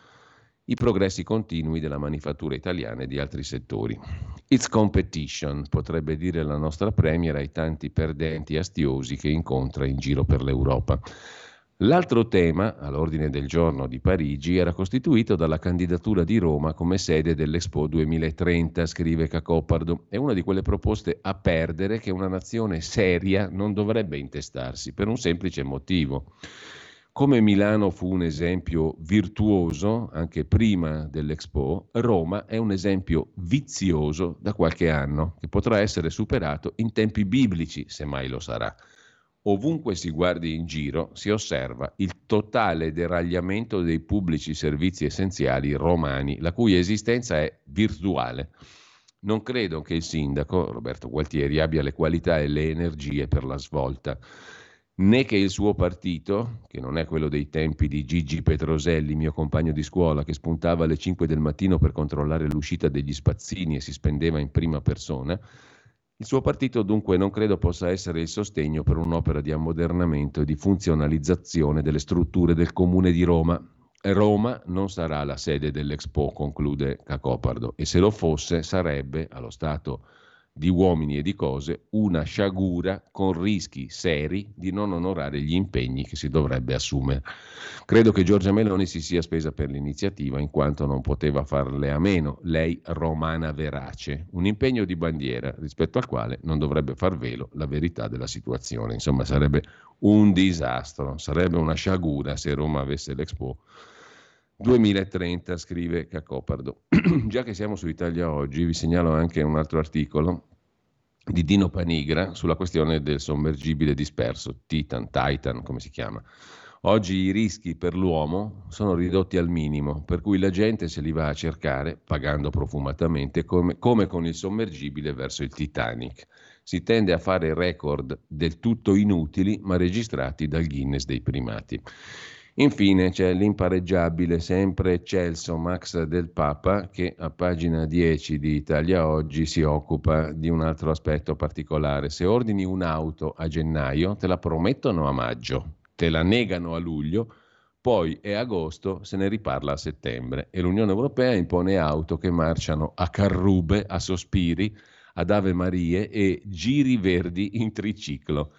i progressi continui della manifattura italiana e di altri settori. It's competition, potrebbe dire la nostra Premier ai tanti perdenti astiosi che incontra in giro per l'Europa. L'altro tema all'ordine del giorno di Parigi era costituito dalla candidatura di Roma come sede dell'Expo 2030, scrive Cacopardo. È una di quelle proposte a perdere che una nazione seria non dovrebbe intestarsi, per un semplice motivo. Come Milano fu un esempio virtuoso anche prima dell'Expo, Roma è un esempio vizioso da qualche anno, che potrà essere superato in tempi biblici, se mai lo sarà. Ovunque si guardi in giro si osserva il totale deragliamento dei pubblici servizi essenziali romani, la cui esistenza è virtuale. Non credo che il sindaco, Roberto Gualtieri, abbia le qualità e le energie per la svolta, né che il suo partito, che non è quello dei tempi di Gigi Petroselli, mio compagno di scuola, che spuntava alle 5 del mattino per controllare l'uscita degli spazzini e si spendeva in prima persona, il suo partito dunque non credo possa essere il sostegno per un'opera di ammodernamento e di funzionalizzazione delle strutture del Comune di Roma. Roma non sarà la sede dell'Expo, conclude Cacopardo, e se lo fosse sarebbe, allo stato di uomini e di cose una sciagura con rischi seri di non onorare gli impegni che si dovrebbe assumere. Credo che Giorgia Meloni si sia spesa per l'iniziativa in quanto non poteva farle a meno, lei romana verace, un impegno di bandiera rispetto al quale non dovrebbe far velo la verità della situazione. Insomma, sarebbe un disastro, sarebbe una sciagura se Roma avesse l'Expo 2030, scrive Cacopardo. <clears throat> Già che siamo su Italia Oggi, vi segnalo anche un altro articolo di Dino Panigra sulla questione del sommergibile disperso, Titan, Titan, come si chiama. Oggi i rischi per l'uomo sono ridotti al minimo, per cui la gente se li va a cercare, pagando profumatamente, come, come con il sommergibile verso il Titanic. Si tende a fare record del tutto inutili, ma registrati dal Guinness dei primati. Infine c'è l'impareggiabile, sempre eccelso Max del Papa che a pagina 10 di Italia Oggi si occupa di un altro aspetto particolare. Se ordini un'auto a gennaio te la promettono a maggio, te la negano a luglio, poi è agosto, se ne riparla a settembre e l'Unione Europea impone auto che marciano a carrube, a sospiri, ad Ave Marie e giri verdi in triciclo.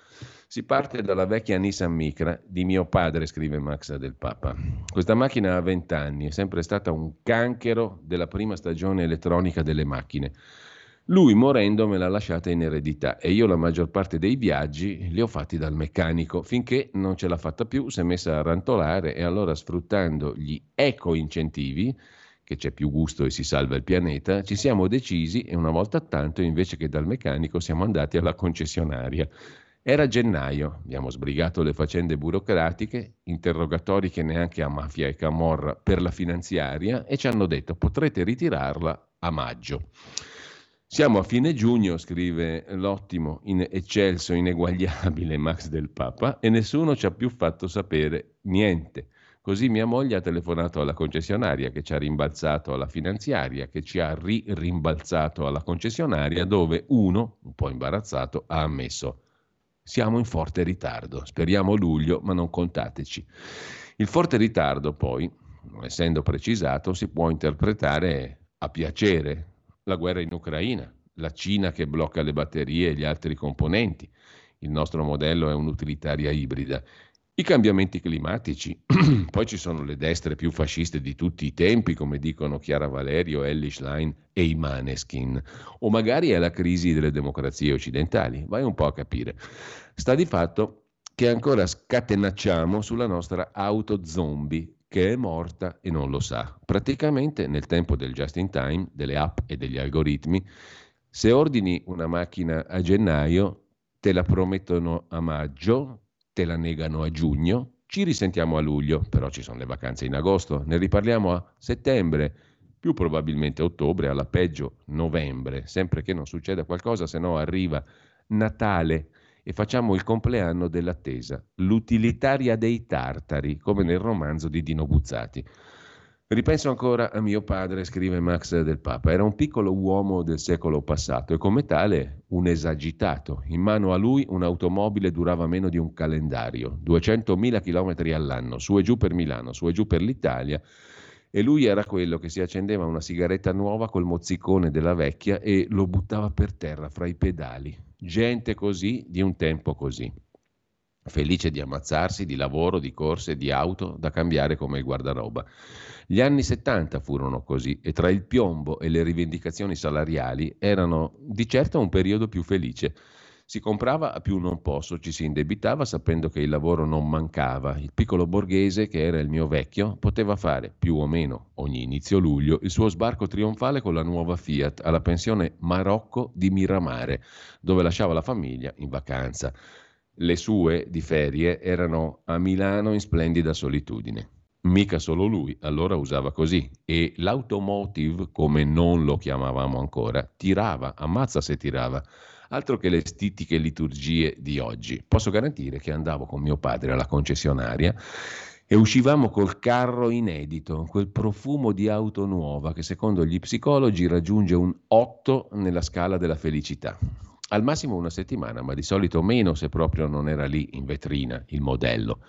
Si parte dalla vecchia Nissan Micra di mio padre, scrive Max del Papa. Questa macchina ha 20 anni, è sempre stata un canchero della prima stagione elettronica delle macchine. Lui morendo me l'ha lasciata in eredità e io la maggior parte dei viaggi li ho fatti dal meccanico finché non ce l'ha fatta più, si è messa a rantolare e allora sfruttando gli eco-incentivi, che c'è più gusto e si salva il pianeta, ci siamo decisi e una volta tanto invece che dal meccanico siamo andati alla concessionaria era gennaio, abbiamo sbrigato le faccende burocratiche, interrogatori che neanche a mafia e camorra per la finanziaria e ci hanno detto potrete ritirarla a maggio. Siamo a fine giugno, scrive l'ottimo, in eccelso, ineguagliabile Max del Papa, e nessuno ci ha più fatto sapere niente. Così mia moglie ha telefonato alla concessionaria che ci ha rimbalzato alla finanziaria, che ci ha ri-rimbalzato alla concessionaria, dove uno, un po' imbarazzato, ha ammesso siamo in forte ritardo. Speriamo luglio, ma non contateci. Il forte ritardo, poi, non essendo precisato, si può interpretare a piacere. La guerra in Ucraina, la Cina che blocca le batterie e gli altri componenti. Il nostro modello è un'utilitaria ibrida. I cambiamenti climatici, <clears throat> poi ci sono le destre più fasciste di tutti i tempi, come dicono Chiara Valerio, Ellie Schlein e i Maneskin, o magari è la crisi delle democrazie occidentali, vai un po' a capire. Sta di fatto che ancora scatenacciamo sulla nostra auto zombie, che è morta e non lo sa. Praticamente nel tempo del just in time, delle app e degli algoritmi, se ordini una macchina a gennaio, te la promettono a maggio, te la negano a giugno, ci risentiamo a luglio, però ci sono le vacanze in agosto, ne riparliamo a settembre, più probabilmente ottobre, alla peggio novembre, sempre che non succeda qualcosa, se no arriva Natale e facciamo il compleanno dell'attesa, l'utilitaria dei tartari, come nel romanzo di Dino Buzzati. Ripenso ancora a mio padre, scrive Max del Papa, era un piccolo uomo del secolo passato e come tale un esagitato. In mano a lui un'automobile durava meno di un calendario, 200.000 km all'anno, su e giù per Milano, su e giù per l'Italia. E lui era quello che si accendeva una sigaretta nuova col mozzicone della vecchia e lo buttava per terra fra i pedali. Gente così di un tempo così. felice di ammazzarsi, di lavoro, di corse, di auto da cambiare come il guardaroba. Gli anni 70 furono così e tra il piombo e le rivendicazioni salariali erano di certo un periodo più felice. Si comprava a più non posso, ci si indebitava sapendo che il lavoro non mancava. Il piccolo borghese, che era il mio vecchio, poteva fare più o meno ogni inizio luglio il suo sbarco trionfale con la nuova Fiat alla pensione Marocco di Miramare, dove lasciava la famiglia in vacanza. Le sue di ferie erano a Milano in splendida solitudine. Mica solo lui, allora usava così. E l'automotive, come non lo chiamavamo ancora, tirava, ammazza se tirava. Altro che le stitiche liturgie di oggi. Posso garantire che andavo con mio padre alla concessionaria e uscivamo col carro inedito, quel profumo di auto nuova che secondo gli psicologi raggiunge un 8 nella scala della felicità. Al massimo una settimana, ma di solito meno se proprio non era lì in vetrina il modello.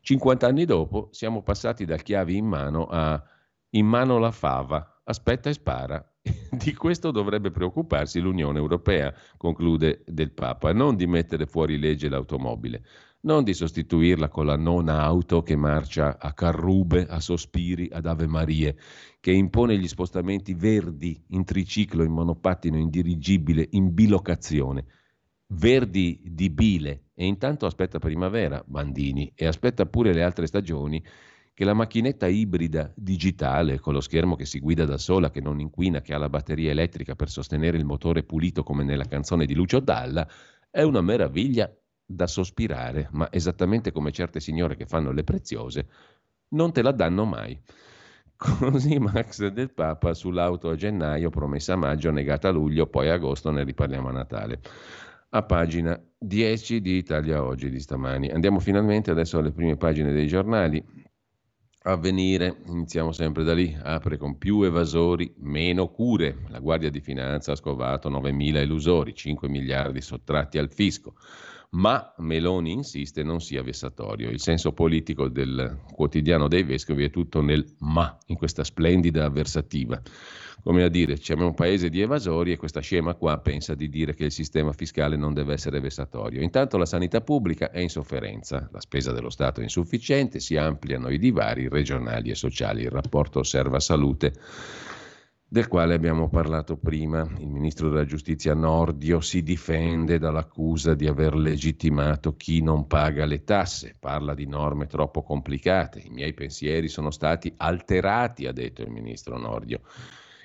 50 anni dopo siamo passati dal chiavi in mano a in mano la fava, aspetta e spara. <laughs> Di questo dovrebbe preoccuparsi l'Unione Europea, conclude Del Papa, non di mettere fuori legge l'automobile, non di sostituirla con la non auto che marcia a carrube, a sospiri, ad Ave Marie, che impone gli spostamenti verdi in triciclo, in monopattino, in dirigibile, in bilocazione. Verdi di bile e intanto aspetta primavera, Bandini, e aspetta pure le altre stagioni che la macchinetta ibrida digitale con lo schermo che si guida da sola, che non inquina, che ha la batteria elettrica per sostenere il motore pulito come nella canzone di Lucio Dalla, è una meraviglia da sospirare, ma esattamente come certe signore che fanno le preziose, non te la danno mai. <laughs> Così Max del Papa sull'auto a gennaio, promessa a maggio, negata a luglio, poi a agosto ne riparliamo a Natale. A pagina 10 di Italia Oggi di stamani. Andiamo finalmente adesso alle prime pagine dei giornali. Avvenire, iniziamo sempre da lì, apre con più evasori, meno cure. La Guardia di Finanza ha scovato 9.000 elusori, 5 miliardi sottratti al fisco. Ma Meloni insiste non sia vessatorio. Il senso politico del quotidiano dei vescovi è tutto nel ma, in questa splendida avversativa come a dire, siamo un paese di evasori e questa scema qua pensa di dire che il sistema fiscale non deve essere vessatorio. Intanto la sanità pubblica è in sofferenza, la spesa dello Stato è insufficiente, si ampliano i divari regionali e sociali, il rapporto osserva salute del quale abbiamo parlato prima. Il ministro della giustizia Nordio si difende dall'accusa di aver legittimato chi non paga le tasse, parla di norme troppo complicate, i miei pensieri sono stati alterati, ha detto il ministro Nordio.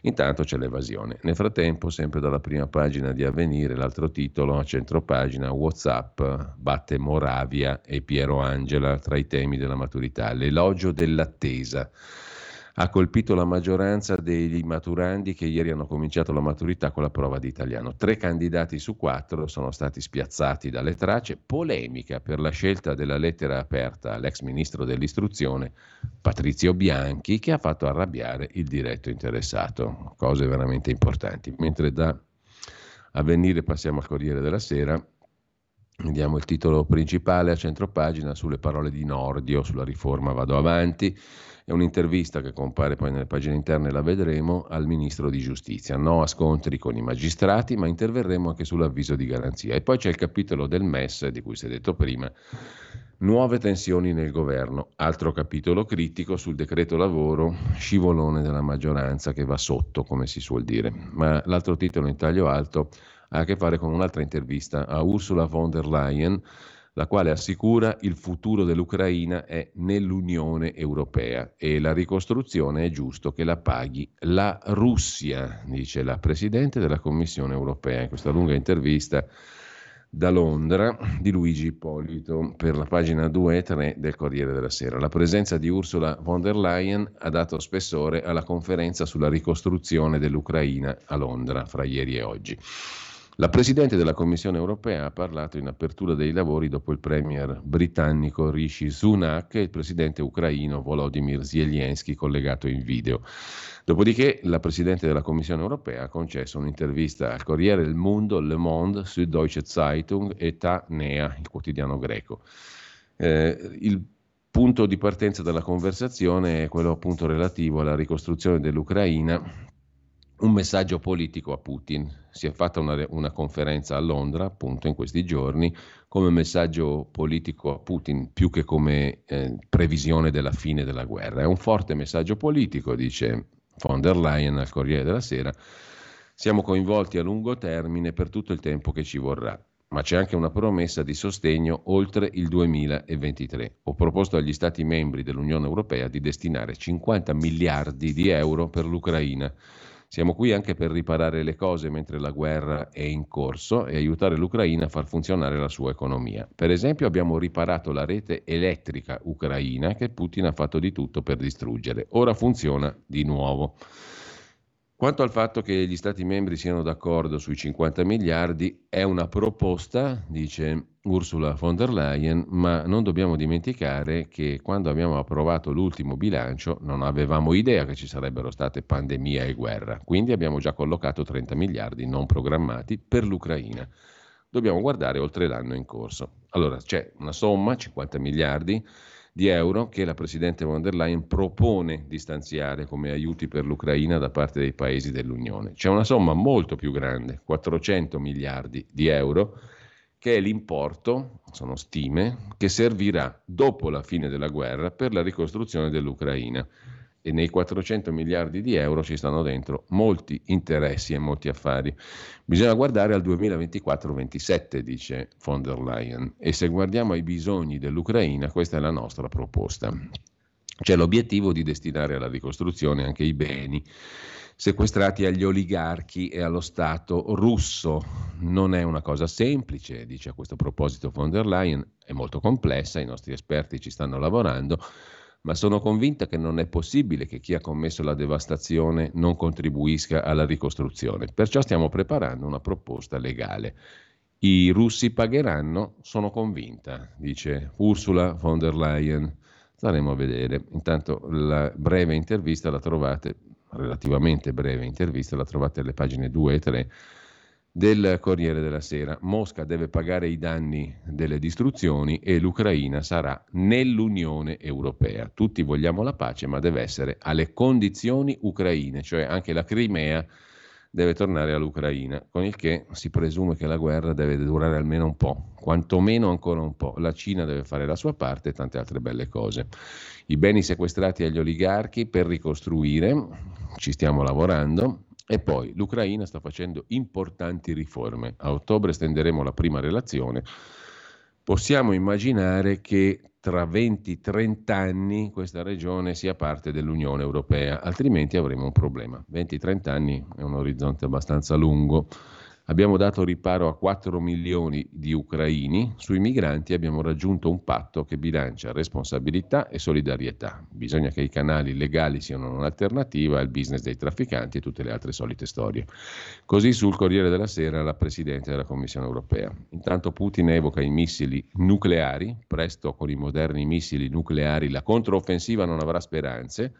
Intanto c'è l'evasione. Nel frattempo, sempre dalla prima pagina di Avvenire, l'altro titolo a centropagina, Whatsapp batte Moravia e Piero Angela tra i temi della maturità, l'elogio dell'attesa ha colpito la maggioranza degli maturandi che ieri hanno cominciato la maturità con la prova di italiano. Tre candidati su quattro sono stati spiazzati dalle tracce. Polemica per la scelta della lettera aperta all'ex ministro dell'istruzione Patrizio Bianchi che ha fatto arrabbiare il diretto interessato. Cose veramente importanti. Mentre da avvenire passiamo al Corriere della Sera. Vediamo il titolo principale a centropagina sulle parole di Nordio sulla riforma Vado avanti. È un'intervista che compare poi nelle pagine interne, la vedremo, al ministro di giustizia. No a scontri con i magistrati, ma interverremo anche sull'avviso di garanzia. E poi c'è il capitolo del MES, di cui si è detto prima, Nuove tensioni nel governo, altro capitolo critico sul decreto lavoro, scivolone della maggioranza che va sotto, come si suol dire. Ma l'altro titolo in taglio alto ha a che fare con un'altra intervista a Ursula von der Leyen, la quale assicura il futuro dell'Ucraina è nell'Unione Europea e la ricostruzione è giusto che la paghi la Russia, dice la Presidente della Commissione Europea in questa lunga intervista da Londra di Luigi Ippolito per la pagina 2 e 3 del Corriere della Sera. La presenza di Ursula von der Leyen ha dato spessore alla conferenza sulla ricostruzione dell'Ucraina a Londra fra ieri e oggi. La Presidente della Commissione europea ha parlato in apertura dei lavori dopo il Premier britannico Rishi Sunak e il Presidente ucraino Volodymyr Zelensky collegato in video. Dopodiché la Presidente della Commissione europea ha concesso un'intervista al Corriere del Mondo, Le Monde, Süddeutsche Zeitung e Ta Nea, il quotidiano greco. Eh, il punto di partenza della conversazione è quello appunto relativo alla ricostruzione dell'Ucraina un messaggio politico a Putin. Si è fatta una, una, conferenza a Londra, appunto, in questi giorni, come messaggio politico a Putin, più che come eh, previsione della fine della guerra. È un forte messaggio politico, dice von der Leyen al Corriere della Sera. Siamo coinvolti a lungo termine per tutto il tempo che ci vorrà ma c'è anche una promessa di sostegno oltre il 2023. Ho proposto agli Stati membri dell'Unione Europea di destinare 50 miliardi di euro per l'Ucraina. Siamo qui anche per riparare le cose mentre la guerra è in corso e aiutare l'Ucraina a far funzionare la sua economia. Per esempio abbiamo riparato la rete elettrica ucraina che Putin ha fatto di tutto per distruggere. Ora funziona di nuovo. Quanto al fatto che gli Stati membri siano d'accordo sui 50 miliardi, è una proposta, dice Ursula von der Leyen, ma non dobbiamo dimenticare che quando abbiamo approvato l'ultimo bilancio non avevamo idea che ci sarebbero state pandemia e guerra, quindi abbiamo già collocato 30 miliardi non programmati per l'Ucraina. Dobbiamo guardare oltre l'anno in corso. Allora c'è una somma, 50 miliardi, di euro che la Presidente von der Leyen propone di stanziare come aiuti per l'Ucraina da parte dei paesi dell'Unione. C'è una somma molto più grande, 400 miliardi di euro, che è l'importo, sono stime, che servirà dopo la fine della guerra per la ricostruzione dell'Ucraina e nei 400 miliardi di euro ci stanno dentro molti interessi e molti affari. Bisogna guardare al 2024-27, dice von der Leyen, e se guardiamo ai bisogni dell'Ucraina, questa è la nostra proposta. C'è l'obiettivo di destinare alla ricostruzione anche i beni sequestrati agli oligarchi e allo Stato russo. Non è una cosa semplice, dice a questo proposito von der Leyen, è molto complessa, i nostri esperti ci stanno lavorando ma sono convinta che non è possibile che chi ha commesso la devastazione non contribuisca alla ricostruzione. Perciò stiamo preparando una proposta legale. I russi pagheranno, sono convinta, dice Ursula von der Leyen. Staremo a vedere. Intanto la breve intervista la trovate, relativamente breve intervista, la trovate alle pagine 2 e 3 del Corriere della Sera. Mosca deve pagare i danni delle distruzioni e l'Ucraina sarà nell'Unione Europea. Tutti vogliamo la pace, ma deve essere alle condizioni ucraine, cioè anche la Crimea deve tornare all'Ucraina, con il che si presume che la guerra deve durare almeno un po', quantomeno ancora un po'. La Cina deve fare la sua parte e tante altre belle cose. I beni sequestrati agli oligarchi per ricostruire, ci stiamo lavorando, e poi l'Ucraina sta facendo importanti riforme. A ottobre stenderemo la prima relazione. Possiamo immaginare che tra 20-30 anni questa regione sia parte dell'Unione Europea, altrimenti avremo un problema. 20-30 anni è un orizzonte abbastanza lungo. Abbiamo dato riparo a 4 milioni di ucraini, sui migranti abbiamo raggiunto un patto che bilancia responsabilità e solidarietà. Bisogna che i canali legali siano un'alternativa al business dei trafficanti e tutte le altre solite storie. Così sul Corriere della Sera la Presidente della Commissione europea. Intanto Putin evoca i missili nucleari, presto con i moderni missili nucleari la controffensiva non avrà speranze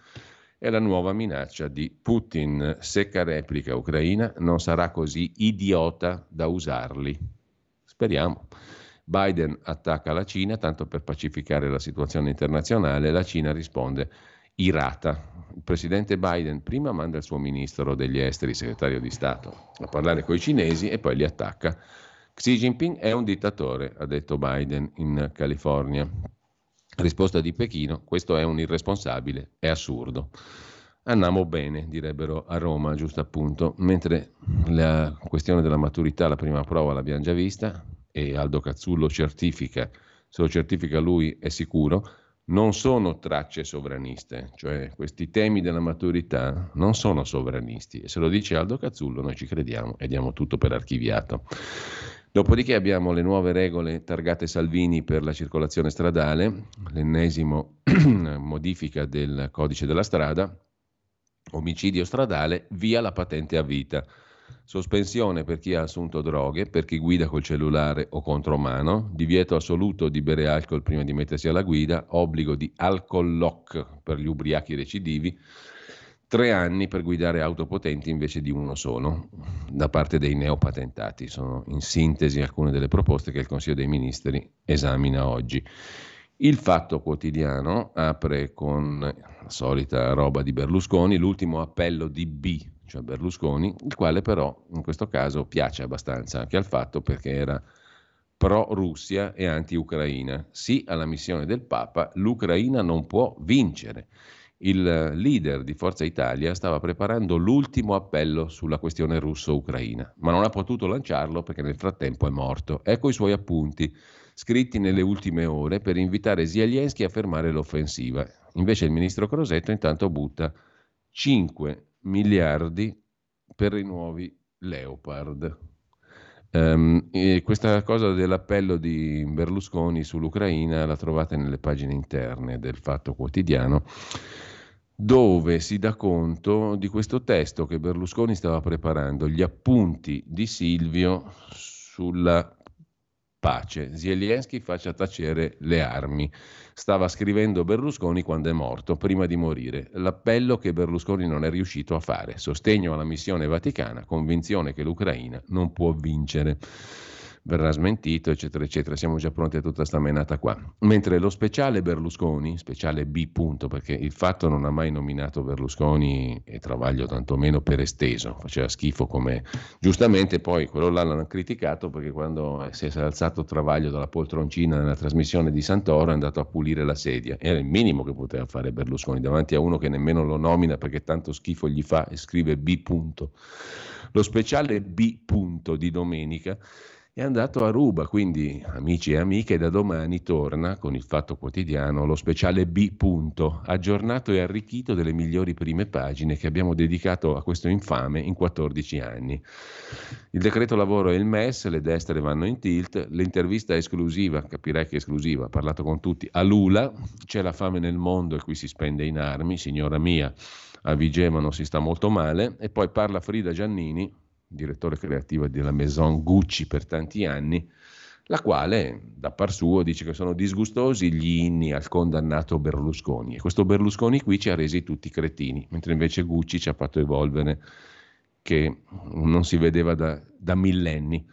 è la nuova minaccia di Putin. Secca replica ucraina non sarà così idiota da usarli. Speriamo. Biden attacca la Cina tanto per pacificare la situazione internazionale, la Cina risponde irata. Il presidente Biden prima manda il suo ministro degli esteri, segretario di Stato, a parlare con i cinesi e poi li attacca. Xi Jinping è un dittatore, ha detto Biden in California. Risposta di Pechino, questo è un irresponsabile, è assurdo. Andiamo bene, direbbero a Roma, giusto appunto, mentre la questione della maturità, la prima prova l'abbiamo già vista e Aldo Cazzullo certifica, se lo certifica lui è sicuro, non sono tracce sovraniste, cioè questi temi della maturità non sono sovranisti e se lo dice Aldo Cazzullo noi ci crediamo e diamo tutto per archiviato. Dopodiché abbiamo le nuove regole targate Salvini per la circolazione stradale, l'ennesimo <clears throat> modifica del codice della strada, omicidio stradale, via la patente a vita. Sospensione per chi ha assunto droghe, per chi guida col cellulare o contromano, divieto assoluto di bere alcol prima di mettersi alla guida, obbligo di alcol lock per gli ubriachi recidivi, tre anni per guidare auto potenti invece di uno solo, da parte dei neopatentati. Sono in sintesi alcune delle proposte che il Consiglio dei Ministri esamina oggi. Il Fatto Quotidiano apre con la solita roba di Berlusconi, l'ultimo appello di B, cioè Berlusconi, il quale però in questo caso piace abbastanza anche al fatto perché era pro-Russia e anti-Ucraina. Sì alla missione del Papa, l'Ucraina non può vincere. Il leader di Forza Italia stava preparando l'ultimo appello sulla questione russo-ucraina, ma non ha potuto lanciarlo perché nel frattempo è morto. Ecco i suoi appunti, scritti nelle ultime ore per invitare Zelensky a fermare l'offensiva. Invece il ministro Crosetto intanto butta 5 miliardi per i nuovi Leopard. Um, questa cosa dell'appello di Berlusconi sull'Ucraina la trovate nelle pagine interne del Fatto Quotidiano, dove si dà conto di questo testo che Berlusconi stava preparando, gli appunti di Silvio sulla pace. Zelensky faccia tacere le armi. Stava scrivendo Berlusconi quando è morto, prima di morire. L'appello che Berlusconi non è riuscito a fare. Sostegno alla missione vaticana, convinzione che l'Ucraina non può vincere verrà smentito, eccetera, eccetera. Siamo già pronti a tutta questa menata qua. Mentre lo speciale Berlusconi, speciale B punto, perché il fatto non ha mai nominato Berlusconi e Travaglio tantomeno per esteso, faceva schifo come giustamente poi quello là l'hanno criticato perché quando si è alzato Travaglio dalla poltroncina nella trasmissione di Santoro è andato a pulire la sedia. Era il minimo che poteva fare Berlusconi davanti a uno che nemmeno lo nomina perché tanto schifo gli fa e scrive B punto. Lo speciale B punto di domenica è andato a ruba, quindi amici e amiche, da domani torna con il Fatto Quotidiano lo speciale B. Punto, aggiornato e arricchito delle migliori prime pagine che abbiamo dedicato a questo infame in 14 anni. Il decreto lavoro e il MES, le destre vanno in tilt, l'intervista è esclusiva, capirai che è esclusiva, ha parlato con tutti, a Lula, c'è la fame nel mondo e qui si spende in armi, signora mia, a Vigevano si sta molto male, e poi parla Frida Giannini, direttore creativo della Maison Gucci per tanti anni, la quale, da par suo, dice che sono disgustosi gli inni al condannato Berlusconi. E questo Berlusconi qui ci ha resi tutti cretini, mentre invece Gucci ci ha fatto evolvere che non si vedeva da, da millenni.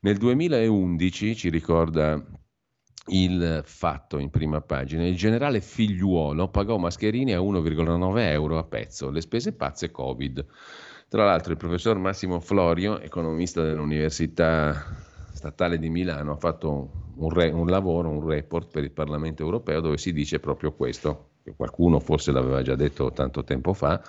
Nel 2011, ci ricorda il fatto in prima pagina, il generale figliuolo pagò mascherine a 1,9 euro a pezzo, le spese pazze Covid. Tra l'altro il professor Massimo Florio, economista dell'Università Statale di Milano, ha fatto un, re, un, lavoro, un report per il Parlamento europeo dove si dice proprio questo, che qualcuno forse l'aveva già detto tanto tempo fa,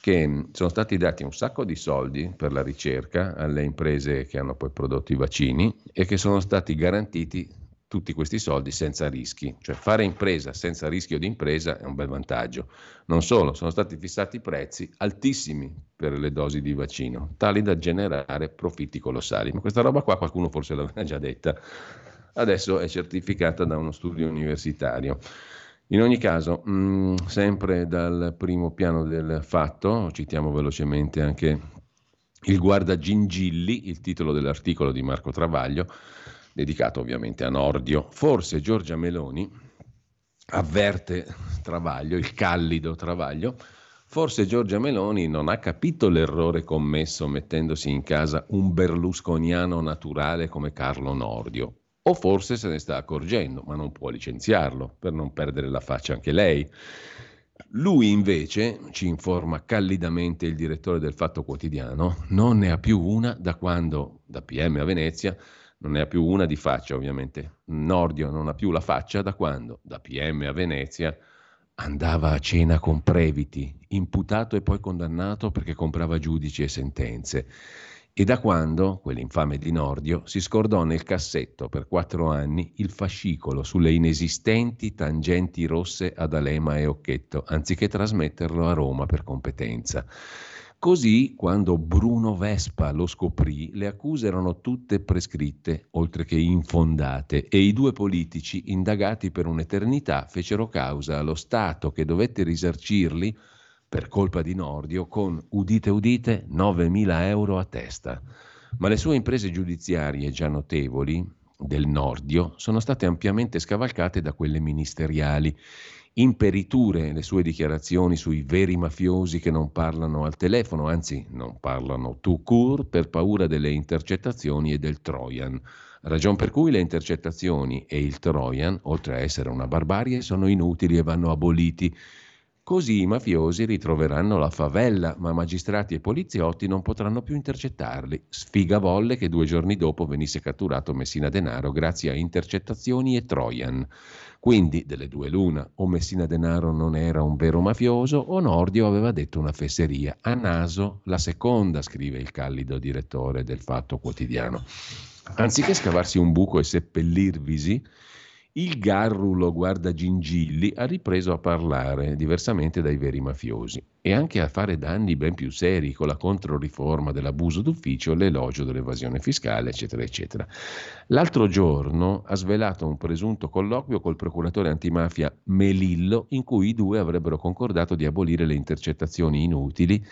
che sono stati dati un sacco di soldi per la ricerca alle imprese che hanno poi prodotto i vaccini e che sono stati garantiti tutti questi soldi senza rischi, cioè fare impresa senza rischio di impresa è un bel vantaggio. Non solo, sono stati fissati prezzi altissimi per le dosi di vaccino, tali da generare profitti colossali. Ma questa roba qua qualcuno forse l'aveva già detta, adesso è certificata da uno studio universitario. In ogni caso, mh, mm, sempre dal primo piano del fatto, citiamo velocemente anche il guarda Gingilli, il titolo dell'articolo di Marco Travaglio, dedicato ovviamente a Nordio. Forse Giorgia Meloni avverte Travaglio, il callido Travaglio, forse Giorgia Meloni non ha capito l'errore commesso mettendosi in casa un berlusconiano naturale come Carlo Nordio. O forse se ne sta accorgendo, ma non può licenziarlo per non perdere la faccia anche lei. Lui invece, ci informa callidamente il direttore del Fatto Quotidiano, non ne ha più una da quando, da PM a Venezia, non ne ha più una di faccia ovviamente. Nordio non ha più la faccia da quando, da PM a Venezia, andava a cena con Previti, imputato e poi condannato perché comprava giudici e sentenze. E da quando, quell'infame di Nordio, si scordò nel cassetto per quattro anni il fascicolo sulle inesistenti tangenti rosse ad Alema e Occhetto, anziché trasmetterlo a Roma per competenza. Così, quando Bruno Vespa lo scoprì, le accuse erano tutte prescritte, oltre che infondate, e i due politici, indagati per un'eternità, fecero causa allo Stato che dovette risarcirli per colpa di Nordio con, udite udite, 9.000 euro a testa. Ma le sue imprese giudiziarie già notevoli del Nordio sono state ampiamente scavalcate da quelle ministeriali imperiture le sue dichiarazioni sui veri mafiosi che non parlano al telefono, anzi non parlano tout court per paura delle intercettazioni e del Trojan. Ragion per cui le intercettazioni e il Trojan, oltre a essere una barbarie, sono inutili e vanno aboliti Così i mafiosi ritroveranno la favella, ma magistrati e poliziotti non potranno più intercettarli. Sfiga volle che due giorni dopo venisse catturato Messina Denaro grazie a intercettazioni e Trojan. Quindi, delle due l'una, o Messina Denaro non era un vero mafioso o Nordio aveva detto una fesseria. A naso la seconda, scrive il callido direttore del Fatto Quotidiano. Anziché scavarsi un buco e seppellirvisi, il garrulo guardagingilli ha ripreso a parlare, diversamente dai veri mafiosi, e anche a fare danni ben più seri con la controriforma dell'abuso d'ufficio, l'elogio dell'evasione fiscale, eccetera, eccetera. L'altro giorno ha svelato un presunto colloquio col procuratore antimafia Melillo, in cui i due avrebbero concordato di abolire le intercettazioni inutili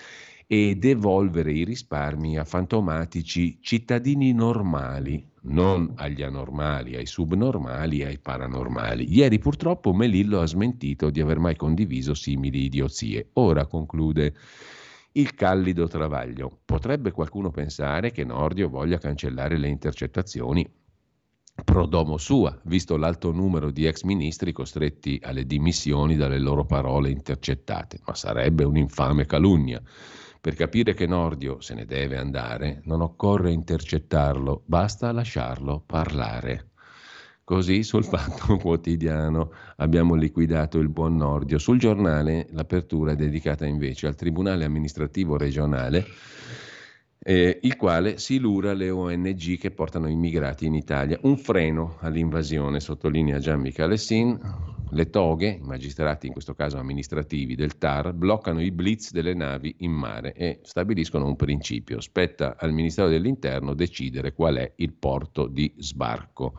e devolvere i risparmi a fantomatici cittadini normali, non agli anormali, ai subnormali ai paranormali. Ieri purtroppo Melillo ha smentito di aver mai condiviso simili idiozie. Ora conclude il callido travaglio. Potrebbe qualcuno pensare che Nordio voglia cancellare le intercettazioni pro domo sua, visto l'alto numero di ex ministri costretti alle dimissioni dalle loro parole intercettate, ma sarebbe un'infame calunnia. Per capire che Nordio se ne deve andare, non occorre intercettarlo, basta lasciarlo parlare. Così sul fatto <laughs> quotidiano abbiamo liquidato il buon Nordio. Sul giornale l'apertura è dedicata invece al Tribunale amministrativo regionale eh, il quale silura le ONG che portano immigrati in Italia. Un freno all'invasione, sottolinea Gian Michalessin. Le toghe, i magistrati in questo caso amministrativi del TAR, bloccano i blitz delle navi in mare e stabiliscono un principio. Spetta al Ministero dell'Interno decidere qual è il porto di sbarco.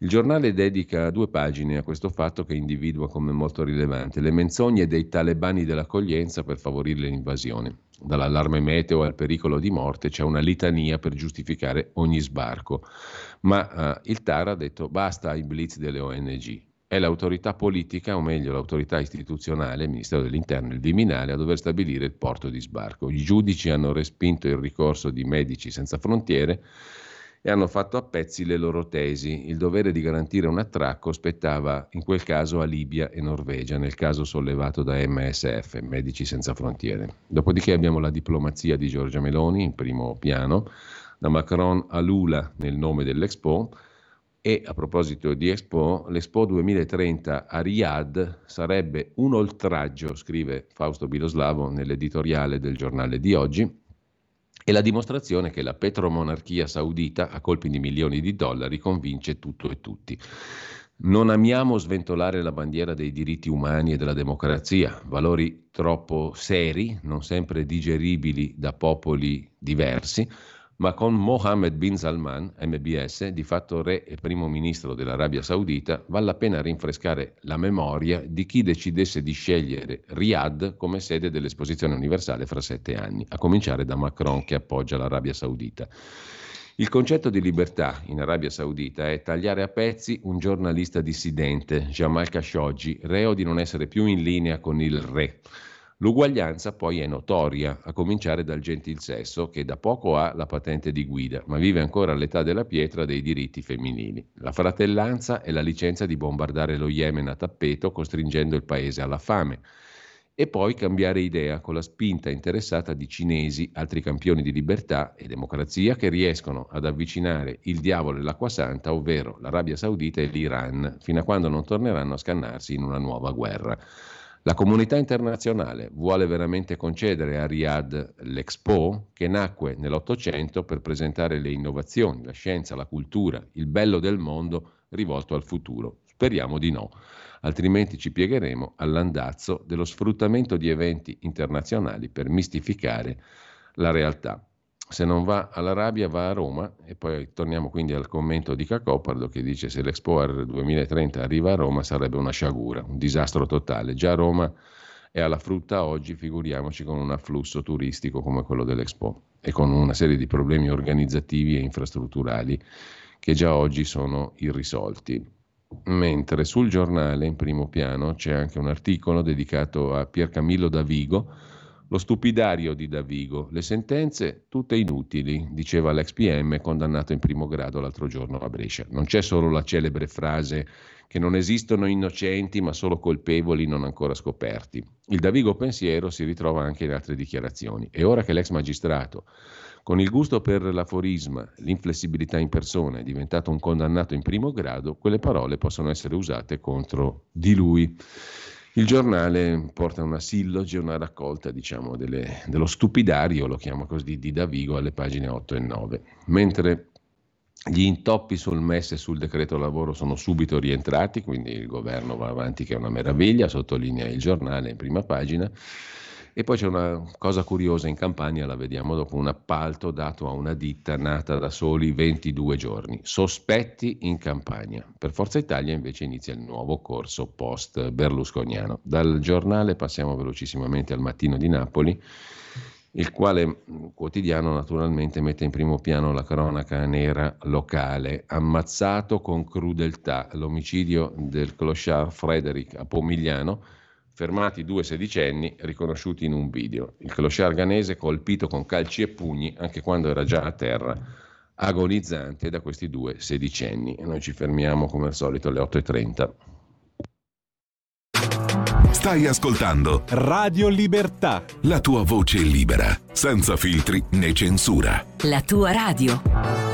Il giornale dedica due pagine a questo fatto che individua come molto rilevante, le menzogne dei talebani dell'accoglienza per favorire l'invasione. Dall'allarme meteo al pericolo di morte c'è una litania per giustificare ogni sbarco, ma eh, il TAR ha detto basta ai blitz delle ONG. È l'autorità politica, o meglio l'autorità istituzionale, il Ministero dell'Interno il Viminale, a dover stabilire il porto di sbarco. I giudici hanno respinto il ricorso di Medici Senza Frontiere e hanno fatto a pezzi le loro tesi. Il dovere di garantire un attracco spettava in quel caso a Libia e Norvegia, nel caso sollevato da MSF, Medici Senza Frontiere. Dopodiché abbiamo la diplomazia di Giorgia Meloni in primo piano, da Macron a Lula nel nome dell'Expo. E a proposito di Expo, l'Expo 2030 a Riyadh sarebbe un oltraggio, scrive Fausto Biloslavo nell'editoriale del giornale di oggi, è la dimostrazione che la petromonarchia saudita, a colpi di milioni di dollari, convince tutto e tutti. Non amiamo sventolare la bandiera dei diritti umani e della democrazia, valori troppo seri, non sempre digeribili da popoli diversi, ma con Mohammed bin Salman, MBS, di fatto re e primo ministro dell'Arabia Saudita, vale la pena rinfrescare la memoria di chi decidesse di scegliere Riyadh come sede dell'esposizione universale fra sette anni, a cominciare da Macron che appoggia l'Arabia Saudita. Il concetto di libertà in Arabia Saudita è tagliare a pezzi un giornalista dissidente, Jamal Khashoggi, reo di non essere più in linea con il re. L'uguaglianza poi è notoria, a cominciare dal gentil sesso che da poco ha la patente di guida, ma vive ancora all'età della pietra dei diritti femminili. La fratellanza è la licenza di bombardare lo Yemen a tappeto costringendo il paese alla fame. E poi cambiare idea con la spinta interessata di cinesi, altri campioni di libertà e democrazia che riescono ad avvicinare il diavolo e l'acqua santa, ovvero l'Arabia Saudita e l'Iran, fino a quando non torneranno a scannarsi in una nuova guerra. La comunità internazionale vuole veramente concedere a Riyadh l'Expo che nacque nell'Ottocento per presentare le innovazioni, la scienza, la cultura, il bello del mondo rivolto al futuro. Speriamo di no, altrimenti ci piegheremo all'andazzo dello sfruttamento di eventi internazionali per mistificare la realtà se non va all'Arabia va a Roma e poi torniamo quindi al commento di Cacopardo che dice se l'Expo 2030 arriva a Roma sarebbe una sciagura, un disastro totale. Già Roma è alla frutta oggi, figuriamoci con un afflusso turistico come quello dell'Expo e con una serie di problemi organizzativi e infrastrutturali che già oggi sono irrisolti. Mentre sul giornale in primo piano c'è anche un articolo dedicato a Pier Camillo Davigo, lo stupidario di Davigo, le sentenze tutte inutili, diceva l'ex PM condannato in primo grado l'altro giorno a Brescia. Non c'è solo la celebre frase che non esistono innocenti ma solo colpevoli non ancora scoperti. Il Davigo pensiero si ritrova anche in altre dichiarazioni e ora che l'ex magistrato con il gusto per l'aforisma, l'inflessibilità in persona è diventato un condannato in primo grado, quelle parole possono essere usate contro di lui. Il giornale porta una silloge, una raccolta diciamo, delle, dello stupidario, lo chiamo così, di Davigo alle pagine 8 e 9, mentre gli intoppi sul MES e sul decreto lavoro sono subito rientrati, quindi il governo va avanti che è una meraviglia, sottolinea il giornale in prima pagina. E poi c'è una cosa curiosa in campagna, la vediamo dopo un appalto dato a una ditta nata da soli 22 giorni. Sospetti in campagna. Per Forza Italia invece inizia il nuovo corso post berlusconiano. Dal giornale passiamo velocissimamente al mattino di Napoli il quale quotidiano naturalmente mette in primo piano la cronaca nera locale, ammazzato con crudeltà l'omicidio del clochard Frederick a Pomigliano, fermati due sedicenni riconosciuti in un video. Il clochard ghanese colpito con calci e pugni anche quando era già a terra, agonizzante da questi due sedicenni. E noi ci fermiamo come al solito alle 8.30. Stai ascoltando Radio Libertà. La tua voce libera, senza filtri né censura. La tua radio.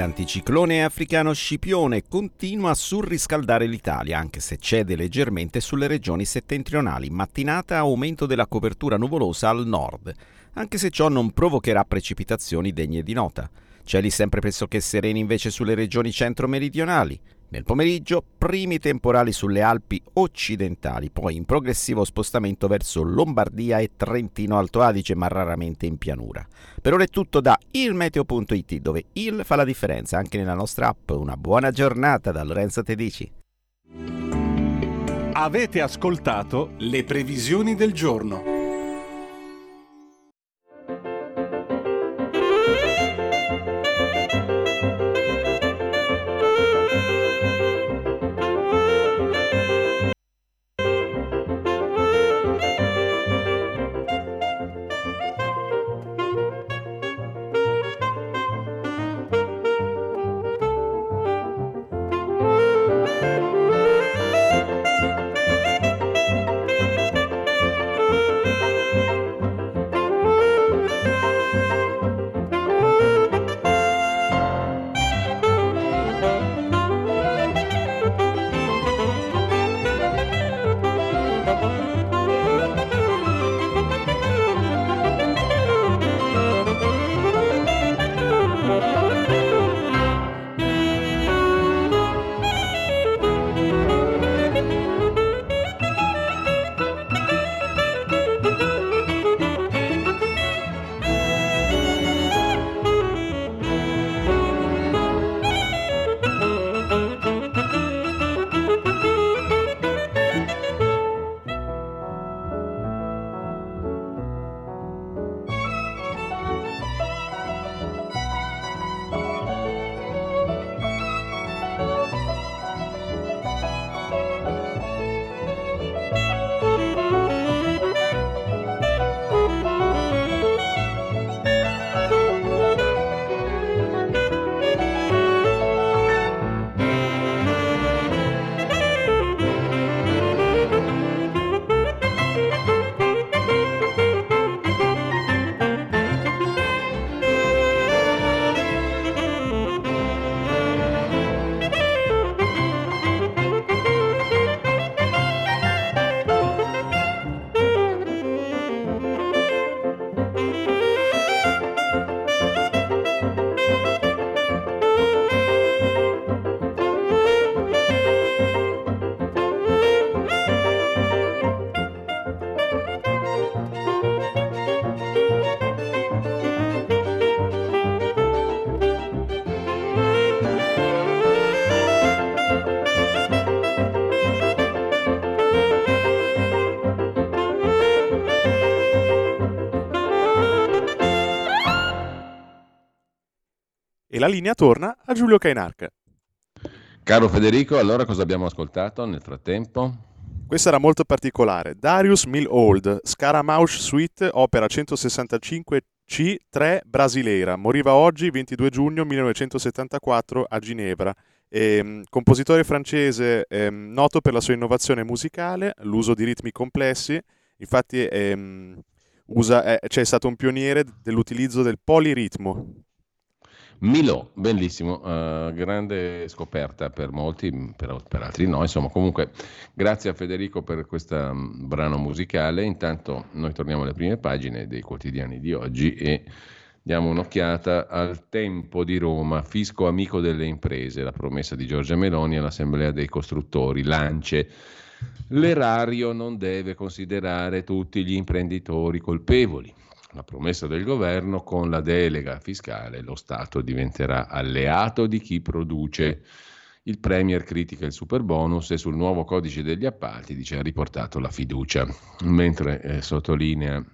L'anticiclone africano Scipione continua a surriscaldare l'Italia, anche se cede leggermente sulle regioni settentrionali. Mattinata aumento della copertura nuvolosa al nord, anche se ciò non provocherà precipitazioni degne di nota. Cieli sempre pressoché sereni invece sulle regioni centro-meridionali. Nel pomeriggio, primi temporali sulle Alpi occidentali, poi in progressivo spostamento verso Lombardia e Trentino Alto Adige, ma raramente in pianura. Per ora è tutto da ilmeteo.it, dove il fa la differenza anche nella nostra app. Una buona giornata da Lorenzo Tedici. Avete ascoltato le previsioni del giorno. La linea torna a Giulio Cainarca. Caro Federico, allora cosa abbiamo ascoltato nel frattempo? Questa era molto particolare. Darius Milhaud, Scaramouche Suite, opera 165 C3 Brasileira. Moriva oggi, 22 giugno 1974, a Ginevra. E, um, compositore francese eh, noto per la sua innovazione musicale, l'uso di ritmi complessi, infatti ehm, usa, è, c'è stato un pioniere dell'utilizzo del poliritmo, Milo, bellissimo, uh, grande scoperta per molti, per, per, altri no. Insomma, comunque, grazie a Federico per questo um, brano musicale. Intanto noi torniamo alle prime pagine dei quotidiani di oggi e diamo un'occhiata al tempo di Roma, fisco amico delle imprese, la promessa di Giorgia Meloni all'Assemblea dei costruttori, lance. L'erario non deve considerare tutti gli imprenditori colpevoli la promessa del governo, con la delega fiscale lo Stato diventerà alleato di chi produce. Il Premier critica il super bonus e sul nuovo codice degli appalti dice ha riportato la fiducia, mentre eh, sottolinea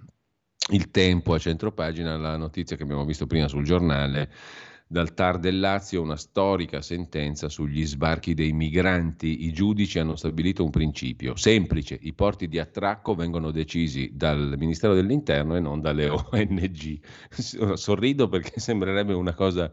il tempo a centropagina la notizia che abbiamo visto prima sul giornale dal TAR del Lazio una storica sentenza sugli sbarchi dei migranti. I giudici hanno stabilito un principio semplice, i porti di attracco vengono decisi dal Ministero dell'Interno e non dalle <laughs> ONG. Sorrido perché <laughs> sembrerebbe una cosa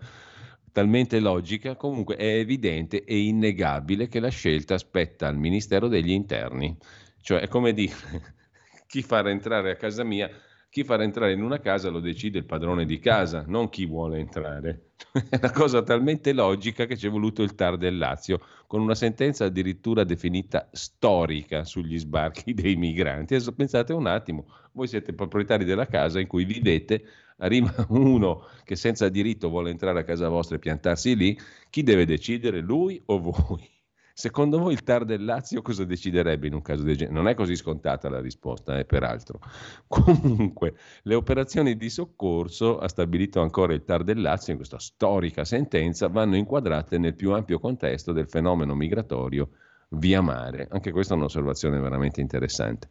talmente logica, comunque è evidente e innegabile che la scelta spetta al Ministero degli Interni. Cioè è come dire <laughs> chi far entrare a casa mia chi farà entrare in una casa lo decide il padrone di casa, non chi vuole entrare. <laughs> È una cosa talmente logica che ci è voluto il TAR del Lazio, con una sentenza addirittura definita storica sugli sbarchi <laughs> dei migranti. Adesso pensate un attimo, voi siete proprietari della casa in cui vivete, arriva <laughs> uno che senza diritto vuole entrare a casa vostra e piantarsi lì, chi deve decidere, lui o voi? Secondo voi il TAR del Lazio cosa deciderebbe in un caso del genere? Non è così scontata la risposta, eh, peraltro. <laughs> Comunque, le operazioni di soccorso, ha stabilito ancora il TAR del Lazio in questa storica sentenza, vanno inquadrate nel più ampio contesto del fenomeno migratorio via mare. Anche questa è un'osservazione veramente interessante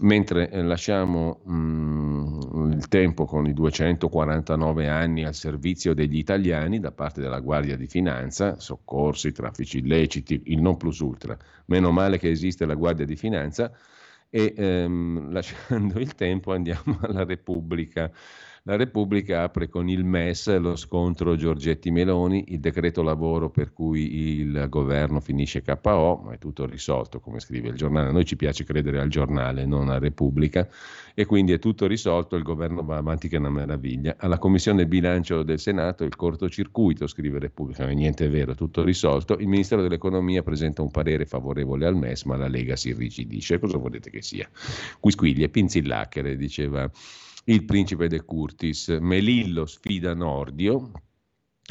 mentre eh, lasciamo mh, mm, il tempo con i 249 anni al servizio degli italiani da parte della Guardia di Finanza, soccorsi, traffici illeciti, il non plus ultra, meno male che esiste la Guardia di Finanza, e ehm, <laughs> lasciando il tempo andiamo alla Repubblica. La Repubblica apre con il MES lo scontro Giorgetti-Meloni, il decreto lavoro per cui il governo finisce KO, ma è tutto risolto, come scrive il giornale. A noi ci piace credere al giornale, non a Repubblica, e quindi è tutto risolto, il governo va avanti che è una meraviglia. Alla Commissione Bilancio del Senato il cortocircuito, scrive Repubblica, niente è vero, tutto risolto. Il Ministero dell'Economia presenta un parere favorevole al MES, ma la Lega si irrigidisce. Cosa volete che sia? Quisquiglie, pinzillacchere, diceva il principe De Curtis, Melillo sfida Nordio,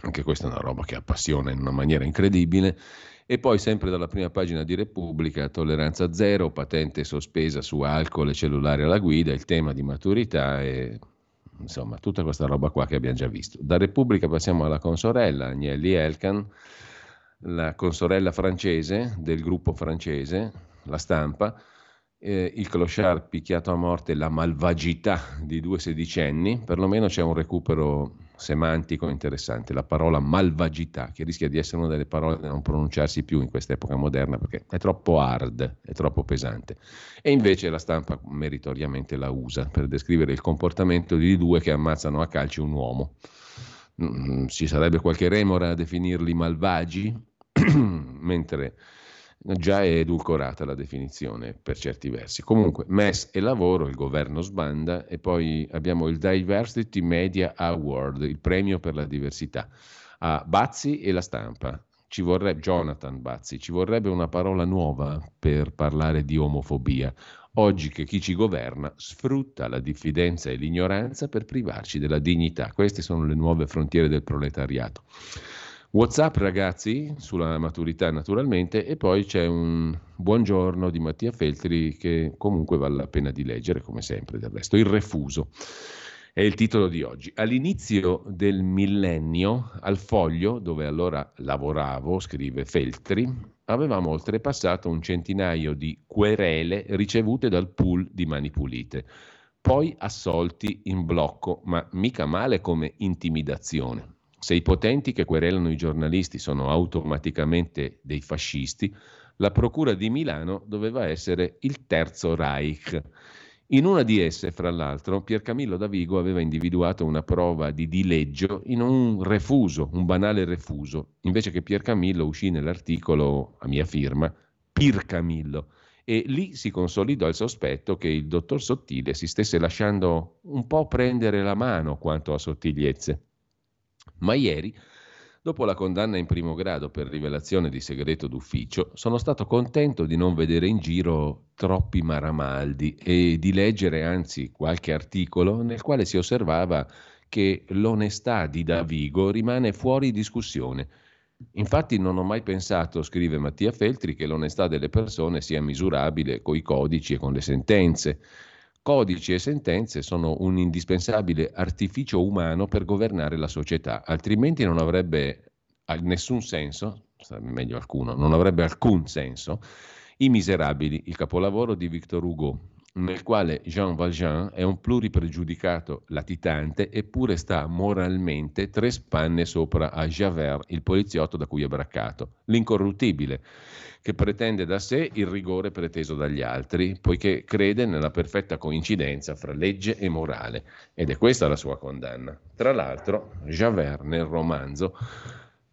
anche questa è una roba che appassiona in una maniera incredibile, e poi sempre dalla prima pagina di Repubblica, tolleranza zero, patente sospesa su alcol e cellulare alla guida, il tema di maturità e insomma tutta questa roba qua che abbiamo già visto. Da Repubblica passiamo alla consorella Agnelli Elkan, la consorella francese del gruppo francese, la stampa, eh, il clochard picchiato a morte la malvagità di due sedicenni, perlomeno c'è un recupero semantico interessante, la parola malvagità, che rischia di essere una delle parole da non pronunciarsi più in quest'epoca moderna perché è troppo hard, è troppo pesante. E invece la stampa meritoriamente la usa per descrivere il comportamento di due che ammazzano a calci un uomo. Mm, ci sarebbe qualche remora a definirli malvagi, <clears throat> mentre già è edulcorata la definizione per certi versi. Comunque, MES e lavoro, il governo sbanda e poi abbiamo il Diversity Media Award, il premio per la diversità, a Bazzi e la stampa. Ci vorrebbe, Jonathan Bazzi, ci vorrebbe una parola nuova per parlare di omofobia. Oggi che chi ci governa sfrutta la diffidenza e l'ignoranza per privarci della dignità. Queste sono le nuove frontiere del proletariato. WhatsApp ragazzi, sulla maturità naturalmente, e poi c'è un buongiorno di Mattia Feltri che comunque vale la pena di leggere, come sempre del resto. Il refuso è il titolo di oggi. All'inizio del millennio, al foglio, dove allora lavoravo, scrive Feltri, avevamo oltrepassato un centinaio di querele ricevute dal pool di Mani Pulite, poi assolti in blocco, ma mica male come intimidazione Se i potenti che querelano i giornalisti sono automaticamente dei fascisti, la Procura di Milano doveva essere il Terzo Reich. In una di esse, fra l'altro, Piercamillo Davigo aveva individuato una prova di dileggio in un refuso, un banale refuso, invece che Piercamillo uscì nell'articolo a mia firma Pircamillo e lì si consolidò il sospetto che il dottor Sottile si stesse lasciando un po' prendere la mano quanto a sottigliezze. Ma ieri Dopo la condanna in primo grado per rivelazione di segreto d'ufficio, sono stato contento di non vedere in giro troppi maramaldi e di leggere anzi qualche articolo nel quale si osservava che l'onestà di Davigo rimane fuori discussione. Infatti non ho mai pensato, scrive Mattia Feltri, che l'onestà delle persone sia misurabile coi codici e con le sentenze. Codici e sentenze sono un indispensabile artificio umano per governare la società, altrimenti non avrebbe nessun senso, meglio alcuno, non avrebbe alcun senso, I Miserabili, il capolavoro di Victor Hugo, nel quale Jean Valjean è un pluripregiudicato latitante eppure sta moralmente tre spanne sopra a Javert, il poliziotto da cui è braccato, l'incorruttibile, che pretende da sé il rigore preteso dagli altri, poiché crede nella perfetta coincidenza fra legge e morale, ed è questa la sua condanna. Tra l'altro, Javert nel romanzo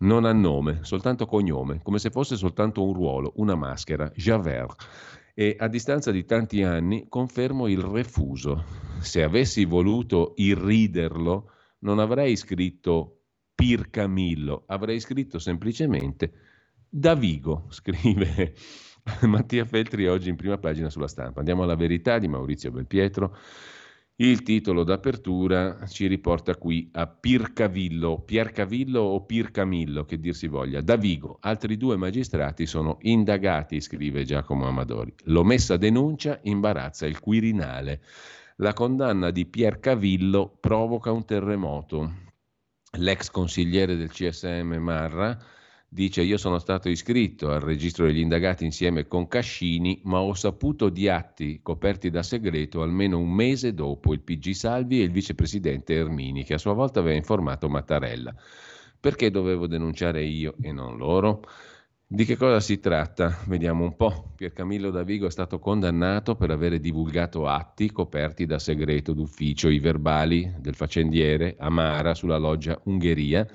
non ha nome, soltanto cognome, come se fosse soltanto un ruolo, una maschera, Javert e a distanza di tanti anni confermo il refuso. Se avessi voluto irriderlo, non avrei scritto Pir Camillo, avrei scritto semplicemente Davigo, <laughs> scrive Mattia Feltri oggi in prima pagina sulla stampa. Andiamo alla verità di Maurizio Belpietro. Il titolo d'apertura ci riporta qui a Pircavillo, Piercavillo o Pircamillo, che dir si voglia. Da Vigo, altri due magistrati sono indagati, scrive Giacomo Amadori. L'omessa denuncia imbarazza il Quirinale. La condanna di Piercavillo provoca un terremoto. L'ex consigliere del CSM Marra Dice io sono stato iscritto al registro degli indagati insieme con Cascini, ma ho saputo di atti coperti da segreto almeno un mese dopo il PG Salvi e il vicepresidente Ermini, che a sua volta aveva informato Mattarella. Perché dovevo denunciare io e non loro? Di che cosa si tratta? Vediamo un po'. Piercamillo Davigo è stato condannato per avere divulgato atti coperti da segreto d'ufficio, i verbali del faccendiere Amara sulla loggia Ungheria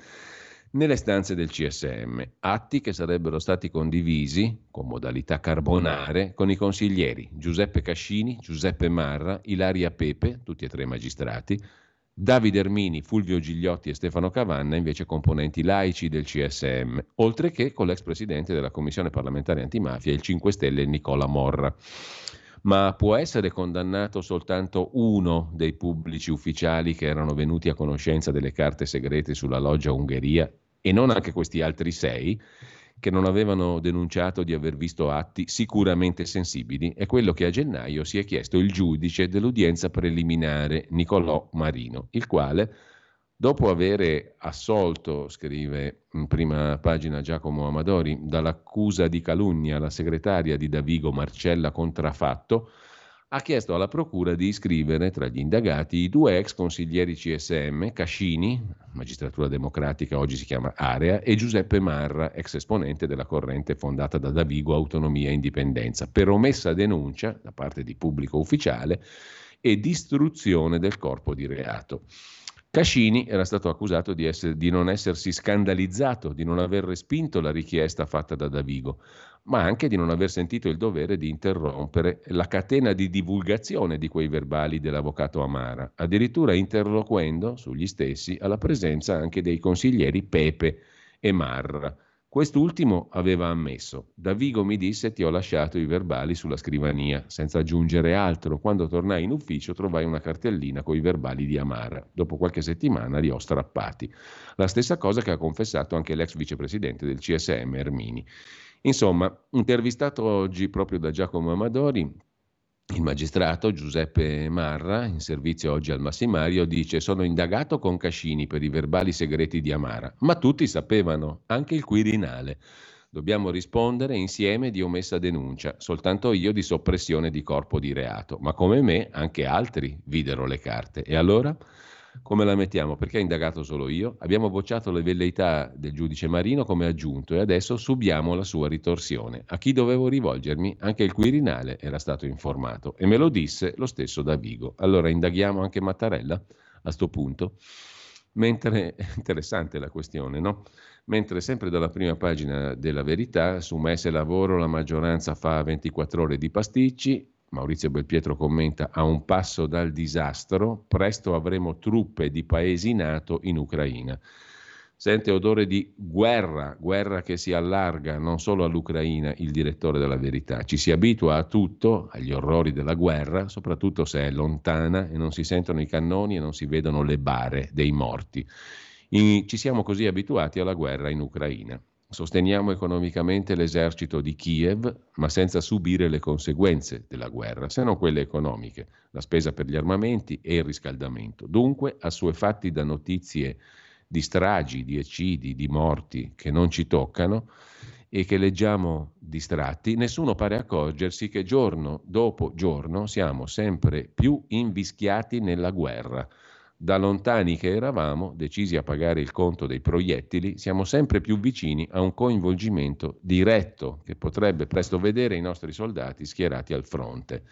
nelle stanze del CSM, atti che sarebbero stati condivisi con modalità carbonare con i consiglieri Giuseppe Cascini, Giuseppe Marra, Ilaria Pepe, tutti e tre magistrati, Davide Ermini, Fulvio Gigliotti e Stefano Cavanna, invece componenti laici del CSM, oltre che con l'ex presidente della Commissione parlamentare antimafia, il 5 Stelle Nicola Morra. Ma può essere condannato soltanto uno dei pubblici ufficiali che erano venuti a conoscenza delle carte segrete sulla loggia Ungheria e non anche questi altri sei che non avevano denunciato di aver visto atti sicuramente sensibili, è quello che a gennaio si è chiesto il giudice dell'udienza preliminare Nicolò Marino, il quale, dopo avere assolto, scrive in prima pagina Giacomo Amadori, dall'accusa di calunnia la segretaria di Davigo Marcella Contrafatto, ha chiesto alla Procura di iscrivere tra gli indagati i due ex consiglieri CSM, Cascini, magistratura democratica, oggi si chiama Area, e Giuseppe Marra, ex esponente della corrente fondata da Davigo Autonomia e Indipendenza, per omessa denuncia da parte di pubblico ufficiale e distruzione del corpo di reato. Cascini era stato accusato di, essere, di, non essersi scandalizzato, di non aver respinto la richiesta fatta da Davigo, ma anche di non aver sentito il dovere di interrompere la catena di divulgazione di quei verbali dell'avvocato Amara, addirittura interloquendo sugli stessi alla presenza anche dei consiglieri Pepe e Marra. Quest'ultimo aveva ammesso. Davigo mi disse ti ho lasciato i verbali sulla scrivania, senza aggiungere altro. Quando tornai in ufficio trovai una cartellina con i verbali di Amara. Dopo qualche settimana li ho strappati. La stessa cosa che ha confessato anche l'ex vicepresidente del CSM Ermini. Insomma, intervistato oggi proprio da Giacomo Amadori, il magistrato Giuseppe Marra, in servizio oggi al Massimario, dice sono indagato con Cascini per i verbali segreti di Amara, ma tutti sapevano, anche il Quirinale. Dobbiamo rispondere insieme di omessa denuncia, soltanto io di soppressione di corpo di reato, ma come me anche altri videro le carte. E allora? Come la mettiamo? Perché ha indagato solo io? Abbiamo bocciato le velleità del giudice Marino come aggiunto e adesso subiamo la sua ritorsione. A chi dovevo rivolgermi? Anche il Quirinale era stato informato e me lo disse lo stesso Davigo. Allora indaghiamo anche Mattarella a sto punto? Mentre <laughs> interessante la questione, no? Mentre sempre dalla prima pagina della verità, su Messe Lavoro la maggioranza fa 24 ore di pasticci, Maurizio Belpietro commenta a un passo dal disastro, presto avremo truppe di paesi NATO in Ucraina. Sente odore di guerra, guerra che si allarga non solo all'Ucraina, il direttore della verità. Ci si abitua a tutto, agli orrori della guerra, soprattutto se è lontana e non si sentono i cannoni e non si vedono le bare dei morti. Ci siamo così abituati alla guerra in Ucraina. Sosteniamo economicamente l'esercito di Kiev, ma senza subire le conseguenze della guerra, se non quelle economiche, la spesa per gli armamenti e il riscaldamento. Dunque, assuefatti da notizie di stragi, di eccidi, di morti che non ci toccano e che leggiamo distratti, nessuno pare accorgersi che giorno dopo giorno siamo sempre più invischiati nella guerra da lontani che eravamo, decisi a pagare il conto dei proiettili, siamo sempre più vicini a un coinvolgimento diretto che potrebbe presto vedere i nostri soldati schierati al fronte.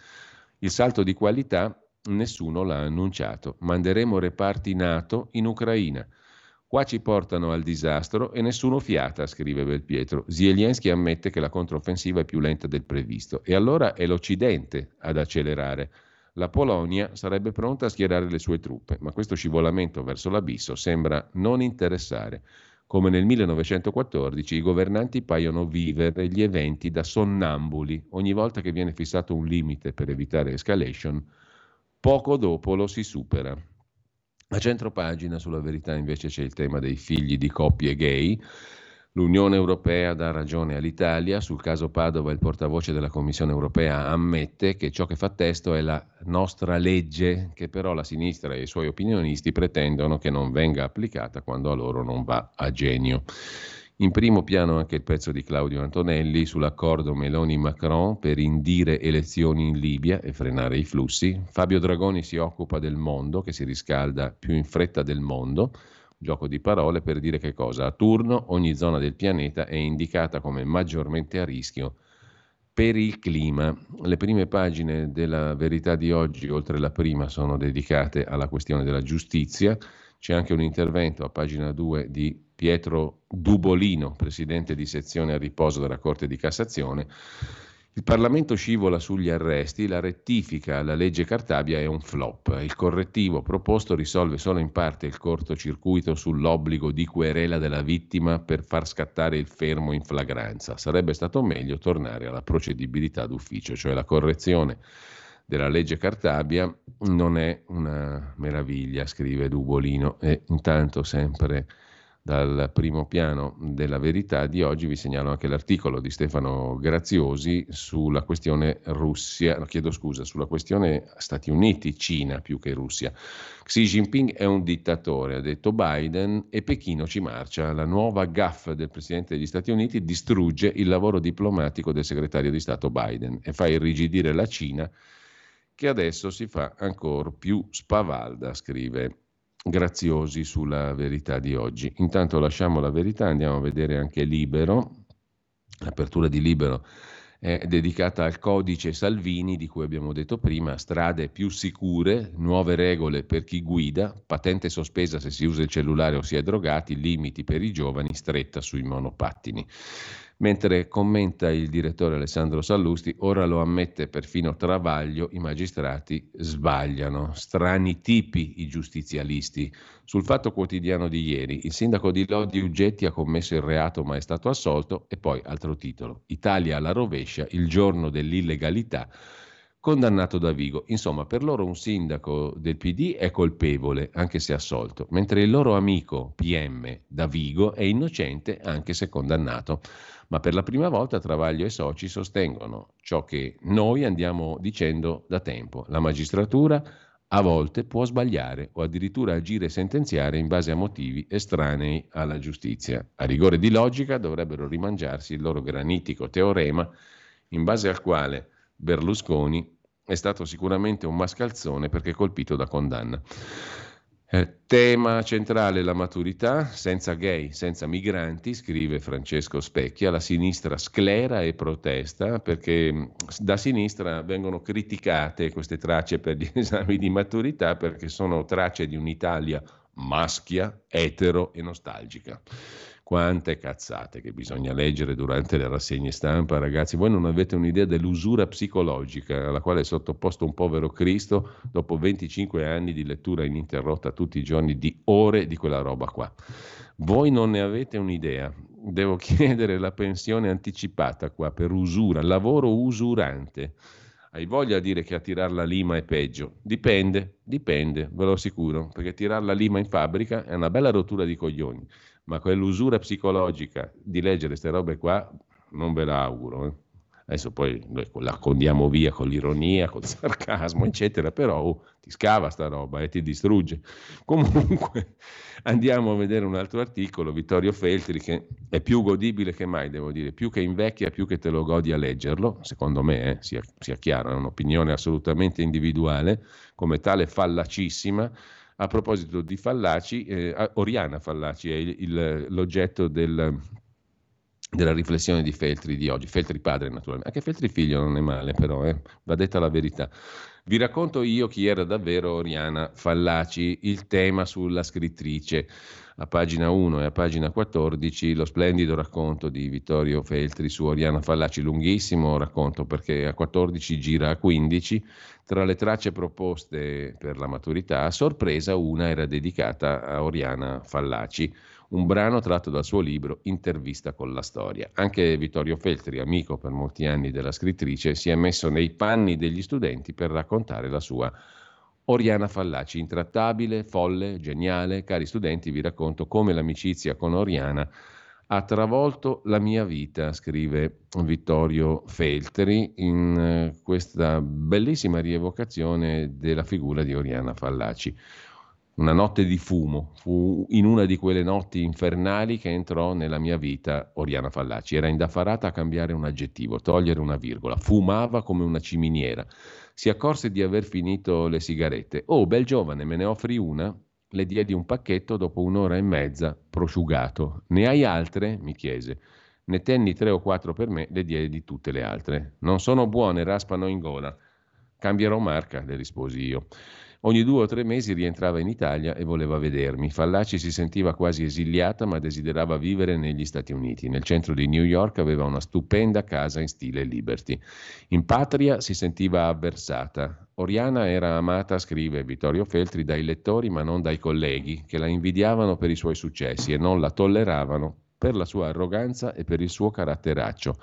Il salto di qualità nessuno l'ha annunciato. Manderemo reparti NATO in Ucraina. Qua ci portano al disastro e nessuno fiata, scrive Belpietro. Zelensky ammette che la controffensiva è più lenta del previsto e allora è l'Occidente ad accelerare la Polonia sarebbe pronta a schierare le sue truppe, ma questo scivolamento verso l'abisso sembra non interessare. Come nel 1914 i governanti paiono vivere gli eventi da sonnambuli. Ogni volta che viene fissato un limite per evitare escalation, poco dopo lo si supera. A centro pagina sulla verità invece c'è il tema dei figli di coppie gay. L'Unione Europea dà ragione all'Italia. Sul caso Padova il portavoce della Commissione Europea ammette che ciò che fa testo è la nostra legge, che però la sinistra e i suoi opinionisti pretendono che non venga applicata quando a loro non va a genio. In primo piano anche il pezzo di Claudio Antonelli sull'accordo Meloni-Macron per indire elezioni in Libia e frenare i flussi. Fabio Dragoni si occupa del mondo che si riscalda più in fretta del mondo gioco di parole per dire che cosa? A turno ogni zona del pianeta è indicata come maggiormente a rischio per il clima. Le prime pagine della verità di oggi, oltre la prima, sono dedicate alla questione della giustizia. C'è anche un intervento a pagina 2 di Pietro Dubolino, presidente di sezione a riposo della Corte di Cassazione il Parlamento scivola sugli arresti, la rettifica alla legge Cartabia è un flop. Il correttivo proposto risolve solo in parte il cortocircuito sull'obbligo di querela della vittima per far scattare il fermo in flagranza. Sarebbe stato meglio tornare alla procedibilità d'ufficio, cioè la correzione della legge Cartabia non è una meraviglia, scrive Dubolino, e intanto sempre dal primo piano della verità di oggi vi segnalo anche l'articolo di Stefano Graziosi sulla questione Russia, chiedo scusa, sulla questione Stati Uniti, Cina più che Russia. Xi Jinping è un dittatore, ha detto Biden, e Pechino ci marcia. La nuova gaff del Presidente degli Stati Uniti distrugge il lavoro diplomatico del segretario di Stato Biden e fa irrigidire la Cina che adesso si fa ancora più spavalda, scrive graziosi sulla verità di oggi. Intanto lasciamo la verità, andiamo a vedere anche Libero. L'apertura di Libero è dedicata al codice Salvini di cui abbiamo detto prima, strade più sicure, nuove regole per chi guida, patente sospesa se si usa il cellulare o si è drogati, limiti per i giovani, stretta sui monopattini. Mentre commenta il direttore Alessandro Sallusti, ora lo ammette perfino Travaglio, i magistrati sbagliano, strani tipi i giustizialisti. Sul fatto quotidiano di ieri, il sindaco di Lodi Uggetti ha commesso il reato ma è stato assolto e poi altro titolo, Italia alla rovescia, il giorno dell'illegalità condannato da Vigo. Insomma, per loro un sindaco del PD è colpevole, anche se assolto, mentre il loro amico PM da Vigo è innocente, anche se condannato. Ma per la prima volta Travaglio e soci sostengono ciò che noi andiamo dicendo da tempo. La magistratura a volte può sbagliare o addirittura agire e sentenziare in base a motivi estranei alla giustizia. A rigore di logica dovrebbero rimangiarsi il loro granitico teorema in base al quale Berlusconi è stato sicuramente un mascalzone perché colpito da condanna. Eh, tema centrale la maturità, senza gay, senza migranti, scrive Francesco Specchia, la sinistra sclera e protesta perché mm, da sinistra vengono criticate queste tracce per gli <laughs> esami di maturità perché sono tracce di un'Italia maschia, etero e nostalgica. Quante cazzate che bisogna leggere durante le rassegne stampa, ragazzi. Voi non avete un'idea dell'usura psicologica alla quale è sottoposto un povero Cristo dopo 25 anni di lettura ininterrotta tutti i giorni di ore di quella roba qua. Voi non ne avete un'idea. Devo <laughs> chiedere la pensione anticipata qua per usura, lavoro usurante. Hai voglia di dire che a tirar la lima è peggio? Dipende, dipende, ve lo assicuro, perché tirare la lima in fabbrica è una bella rottura di coglioni ma quell'usura psicologica di leggere queste robe qua non ve la auguro. Eh. Adesso poi la condiamo via con l'ironia, col <laughs> sarcasmo, eccetera, però oh, ti scava sta roba e ti distrugge. <laughs> Comunque andiamo a vedere un altro articolo, Vittorio Feltri, che è più godibile che mai, devo dire, più che invecchia, più che te lo godi a leggerlo, secondo me, eh, sia, sia chiaro, è un'opinione assolutamente individuale, come tale fallacissima a proposito di Fallaci, eh, Oriana Fallaci è il, il, l'oggetto del, della riflessione di Feltri di oggi. Feltri padre, naturalmente. Anche Feltri figlio non è male, però, eh, va detta la verità. Vi racconto io chi era davvero Oriana Fallaci, il tema sulla scrittrice. A pagina 1 e a pagina 14 lo splendido racconto di Vittorio Feltri su Oriana Fallaci, lunghissimo racconto perché a 14 gira a 15, tra le tracce proposte per la maturità, a sorpresa una era dedicata a Oriana Fallaci, un brano tratto dal suo libro Intervista con la storia. Anche Vittorio Feltri, amico per molti anni della scrittrice, si è messo nei panni degli studenti per raccontare la sua Oriana Fallaci, intrattabile, folle, geniale. Cari studenti, vi racconto come l'amicizia con Oriana ha travolto la mia vita, scrive Vittorio Feltri in eh, questa bellissima rievocazione della figura di Oriana Fallaci. Una notte di fumo, fu in una di quelle notti infernali che entrò nella mia vita Oriana Fallaci. Era indaffarata a cambiare un aggettivo, togliere una virgola, fumava come una ciminiera si accorse di aver finito le sigarette. Oh, bel giovane, me ne offri una? Le diedi un pacchetto dopo un'ora e mezza, prosciugato. Ne hai altre? mi chiese. Ne tenni tre o quattro per me, le diedi tutte le altre. Non sono buone, raspano in gola. Cambierò marca, le risposi io. Ogni due o tre mesi rientrava in Italia e voleva vedermi. Fallaci si sentiva quasi esiliata, ma desiderava vivere negli Stati Uniti. Nel centro di New York aveva una stupenda casa in stile Liberty. In patria si sentiva avversata. Oriana era amata, scrive Vittorio Feltri, dai lettori ma non dai colleghi, che la invidiavano per i suoi successi e non la tolleravano per la sua arroganza e per il suo caratteraccio.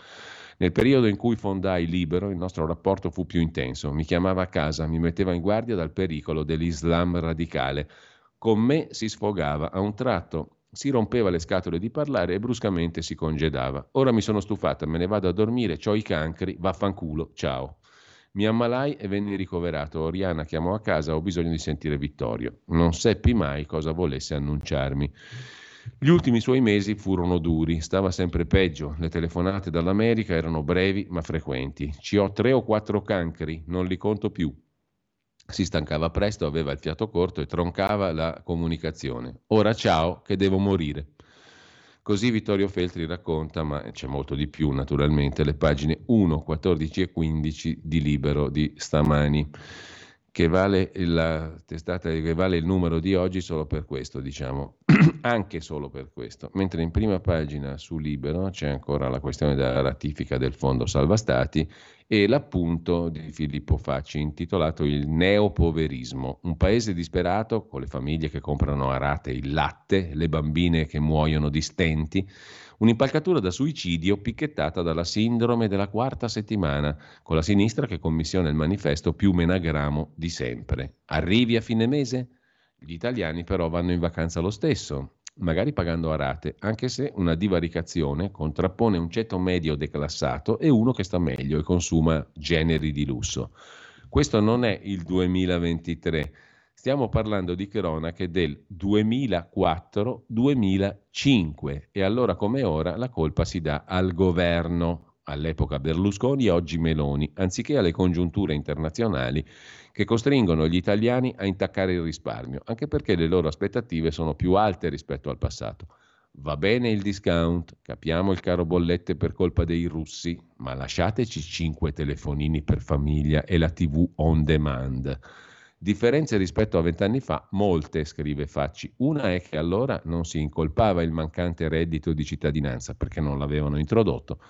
Nel periodo in cui fondai Libero, il nostro rapporto fu più intenso. Mi chiamava a casa, mi metteva in guardia dal pericolo dell'Islam radicale. Con me si sfogava. A un tratto si rompeva le scatole di parlare e bruscamente si congedava. Ora mi sono stufata, me ne vado a dormire, ho i cancri, vaffanculo, ciao. Mi ammalai e venni ricoverato. Oriana chiamò a casa, ho bisogno di sentire Vittorio. Non seppi mai cosa volesse annunciarmi. Gli ultimi suoi mesi furono duri, stava sempre peggio, le telefonate dall'America erano brevi ma frequenti. Ci ho tre o quattro cancri, non li conto più. Si stancava presto, aveva il fiato corto e troncava la comunicazione. Ora ciao, che devo morire. Così Vittorio Feltri racconta, ma c'è molto di più naturalmente, le pagine 1, 14 e 15 di Libero di stamani che vale la testata che vale il numero di oggi solo per questo, diciamo, <clears throat> anche solo per questo. Mentre in prima pagina su Libero c'è ancora la questione della ratifica del fondo salva stati e l'appunto di Filippo Facci intitolato Il neopoverismo, un paese disperato con le famiglie che comprano a rate il latte, le bambine che muoiono di stenti Un'impalcatura da suicidio picchettata dalla sindrome della quarta settimana, con la sinistra che commissiona il manifesto più menagramo di sempre. Arrivi a fine mese? Gli italiani però vanno in vacanza lo stesso, magari pagando a rate, anche se una divaricazione contrappone un ceto medio declassato e uno che sta meglio e consuma generi di lusso. Questo non è il 2023 Stiamo parlando di cronache del 2004-2005 e allora come ora la colpa si dà al governo. all'epoca Berlusconi e oggi Meloni, anziché alle congiunture internazionali che costringono gli italiani a intaccare il risparmio, anche perché le loro aspettative sono più alte rispetto al passato. Va bene il discount, capiamo il caro bollette per colpa dei russi, ma lasciateci 5 telefonini per famiglia e la TV on demand. Differenze rispetto a vent'anni fa, molte, scrive Facci. Una è che allora non si incolpava il mancante reddito di cittadinanza perché non l'avevano introdotto.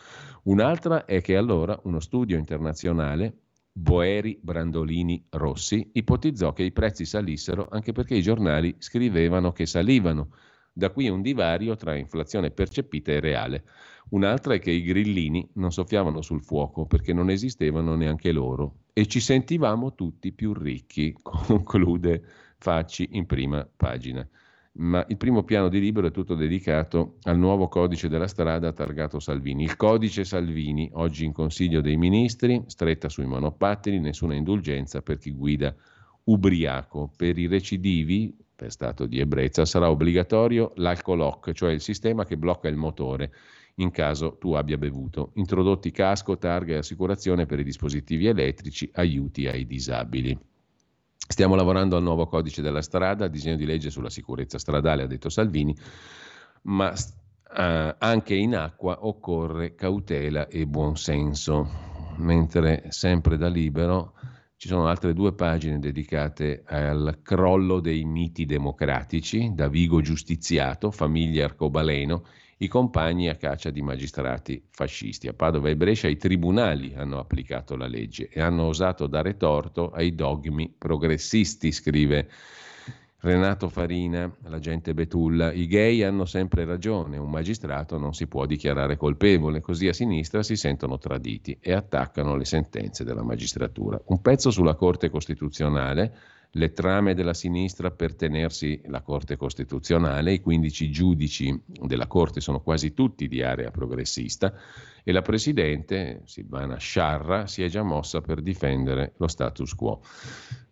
Un'altra è che allora uno studio internazionale, Boeri, Brandolini, Rossi, ipotizzò che i prezzi salissero anche perché i giornali scrivevano che salivano. Da qui un divario tra inflazione percepita e reale. Un'altra è che i grillini non soffiavano sul fuoco perché non esistevano neanche loro e ci sentivamo tutti più ricchi, <laughs> conclude Facci in prima pagina. Ma il primo piano di libro è tutto dedicato al nuovo codice della strada targato Salvini. Il codice Salvini, oggi in Consiglio dei Ministri, stretta sui monopattini, nessuna indulgenza per chi guida ubriaco. Per i recidivi, per stato di ebbrezza, sarà obbligatorio l'alcolock, cioè il sistema che blocca il motore in caso tu abbia bevuto. Introdotti casco, targa e assicurazione per i dispositivi elettrici, aiuti ai disabili. Stiamo lavorando al nuovo codice della strada, disegno di legge sulla sicurezza stradale, ha detto Salvini, ma eh, anche in acqua occorre cautela e buonsenso. Mentre sempre da libero ci sono altre due pagine dedicate al crollo dei miti democratici, da Vigo giustiziato, famiglia arcobaleno, i compagni a caccia di magistrati fascisti. A Padova e Brescia i tribunali hanno applicato la legge e hanno osato dare torto ai dogmi progressisti, scrive Renato Farina, l'agente Betulla. I gay hanno sempre ragione, un magistrato non si può dichiarare colpevole, così a sinistra si sentono traditi e attaccano le sentenze della magistratura. Un pezzo sulla Corte Costituzionale le trame della sinistra per tenersi la Corte Costituzionale, i 15 giudici della Corte sono quasi tutti di area progressista e la Presidente, Silvana Sciarra, si è già mossa per difendere lo status quo.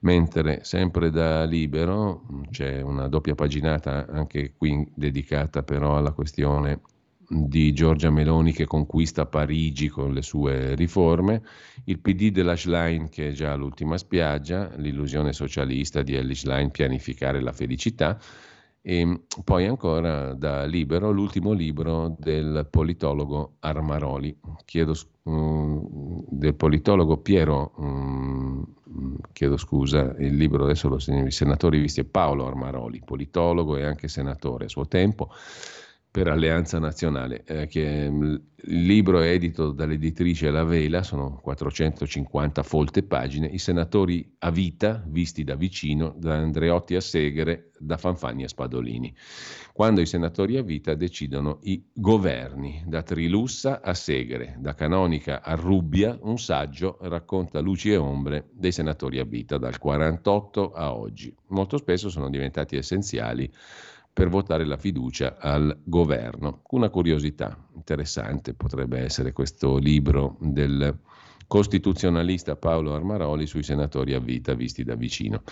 Mentre sempre da libero c'è una doppia paginata anche qui dedicata però alla questione di Giorgia Meloni che conquista Parigi con le sue riforme, il PD della Schlein che è già all'ultima spiaggia, l'illusione socialista di Ellie Schlein pianificare la felicità e poi ancora da Libero l'ultimo libro del politologo Armaroli, chiedo, um, del politologo Piero, um, chiedo scusa, il libro adesso lo segno, i senatori visti è Paolo Armaroli, politologo e anche senatore a suo tempo per Alleanza Nazionale, eh, che mm, il libro è edito dall'editrice La Vela, sono 450 folte pagine, i senatori a vita, visti da vicino, da Andreotti a Segre, da Fanfani a Spadolini. Quando i senatori a vita decidono i governi, da Trilussa a Segre, da Canonica a Rubbia, un saggio racconta luci e ombre dei senatori a vita dal 48 a oggi. Molto spesso sono diventati essenziali per votare la fiducia al governo. Una curiosità interessante potrebbe essere questo libro del costituzionalista Paolo Armaroli sui senatori a vita visti da vicino.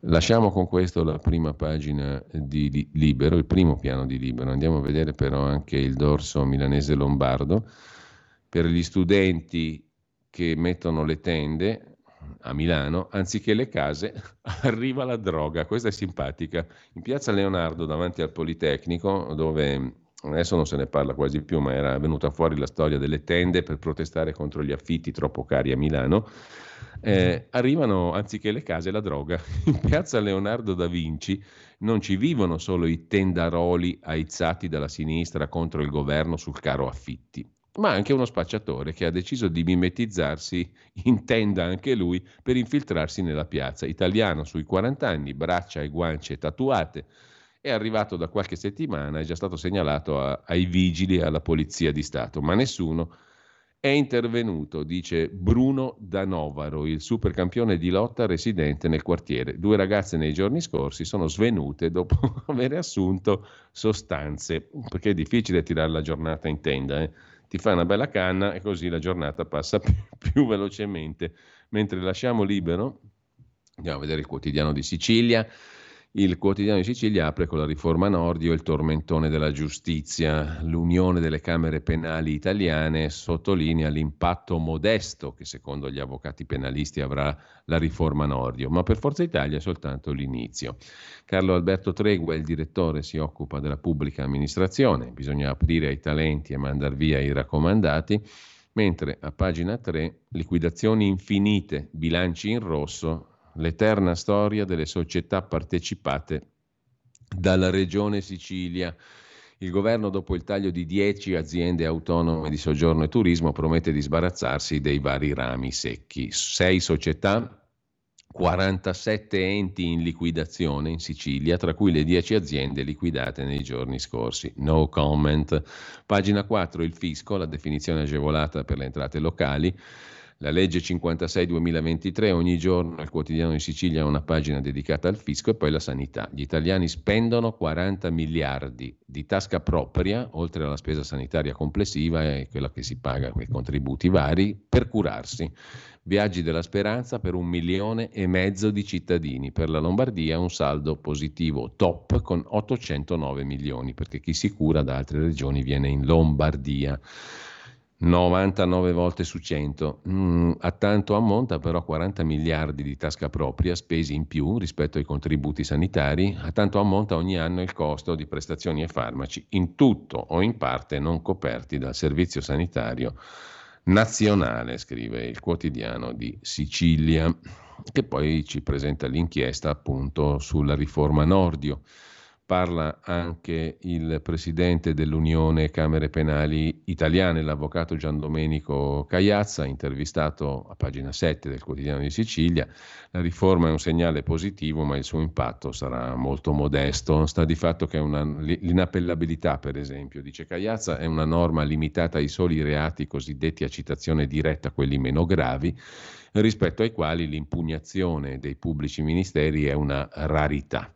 Lasciamo con questo la prima pagina di Libero, il primo piano di Libero. Andiamo a vedere però anche il dorso milanese lombardo. Per gli studenti che mettono le tende, a Milano, anziché le case, <laughs> arriva la droga. Questa è simpatica. In piazza Leonardo, davanti al Politecnico, dove adesso non se ne parla quasi più, ma era venuta fuori la storia delle tende per protestare contro gli affitti troppo cari a Milano, eh, arrivano anziché le case la droga. <laughs> In piazza Leonardo da Vinci non ci vivono solo i tendaroli aizzati dalla sinistra contro il governo sul caro affitti ma anche uno spacciatore che ha deciso di mimetizzarsi <laughs> in tenda anche lui per infiltrarsi nella piazza. Italiano sui 40 anni, braccia e guance tatuate, è arrivato da qualche settimana, è già stato segnalato a, ai vigili e alla polizia di Stato, ma nessuno è intervenuto, dice Bruno Danovaro, il supercampione di lotta residente nel quartiere. Due ragazze nei giorni scorsi sono svenute dopo <laughs> aver assunto sostanze, perché è difficile tirare la giornata in tenda. Eh? Ti fai una bella canna e così la giornata passa <laughs> più, più velocemente. Mentre lasciamo libero, andiamo a vedere il quotidiano di Sicilia, Il quotidiano di Sicilia apre con la riforma Nordio il tormentone della giustizia. L'Unione delle Camere Penali Italiane sottolinea l'impatto modesto che secondo gli avvocati penalisti avrà la riforma Nordio, ma per Forza Italia è soltanto l'inizio. Carlo Alberto Tregua, il direttore, si occupa della pubblica amministrazione, bisogna aprire ai talenti e mandar via i raccomandati, mentre a pagina 3 liquidazioni infinite, bilanci in rosso, l'eterna storia delle società partecipate dalla Regione Sicilia. Il governo, dopo il taglio di 10 aziende autonome di soggiorno e turismo, promette di sbarazzarsi dei vari rami secchi. Sei società 47 enti in liquidazione in Sicilia, tra cui le 10 aziende liquidate nei giorni scorsi. No comment. Pagina 4, il fisco, la definizione agevolata per le entrate locali. La legge 56-2023, ogni giorno il quotidiano di Sicilia ha una pagina dedicata al fisco e poi la sanità. Gli italiani spendono 40 miliardi di tasca propria, oltre alla spesa sanitaria complessiva e quella che si paga con i contributi vari, per curarsi. Viaggi della speranza per un milione e mezzo di cittadini. Per la Lombardia un saldo positivo top con 809 milioni, perché chi si cura da altre regioni viene in Lombardia. 99 volte su 100. Mm, a tanto ammonta però 40 miliardi di tasca propria spesi in più rispetto ai contributi sanitari, a tanto ammonta ogni anno il costo di prestazioni e farmaci in tutto o in parte non coperti dal servizio sanitario nazionale, scrive il quotidiano di Sicilia, che poi ci presenta l'inchiesta appunto sulla riforma Nordio parla anche il presidente dell'Unione Camere Penali Italiane, l'avvocato Gian Domenico Cagliazza, intervistato a pagina 7 del quotidiano di Sicilia. La riforma è un segnale positivo, ma il suo impatto sarà molto modesto. Sta di fatto che una, l'inappellabilità, per esempio, dice Cagliazza, è una norma limitata ai soli reati cosiddetti a citazione diretta, quelli meno gravi, rispetto ai quali l'impugnazione dei pubblici ministeri è una rarità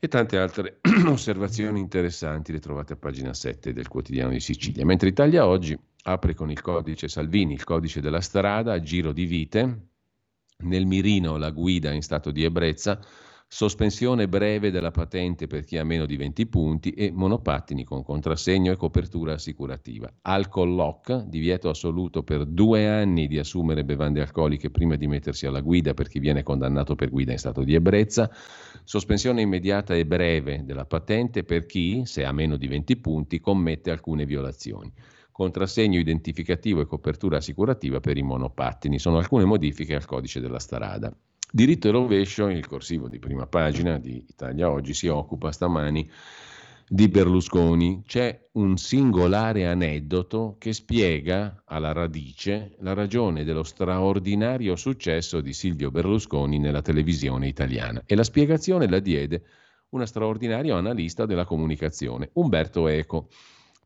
e tante altre <clears throat> osservazioni interessanti le trovate a pagina 7 del quotidiano di Sicilia. Mentre Italia oggi apre con il codice Salvini, il codice della strada, a giro di vite, nel mirino la guida in stato di ebbrezza, sospensione breve della patente per chi ha meno di 20 punti e monopattini con contrassegno e copertura assicurativa. Alcol lock, divieto assoluto per due anni di assumere bevande alcoliche prima di mettersi alla guida per chi viene condannato per guida in stato di ebbrezza, sospensione immediata e breve della patente per chi, se ha meno di 20 punti, commette alcune violazioni contrassegno identificativo e copertura assicurativa per i monopattini. Sono alcune modifiche al codice della strada. Diritto e rovescio, il corsivo di prima pagina di Italia Oggi si occupa stamani di Berlusconi. C'è un singolare aneddoto che spiega alla radice la ragione dello straordinario successo di Silvio Berlusconi nella televisione italiana e la spiegazione la diede una straordinario analista della comunicazione, Umberto Eco.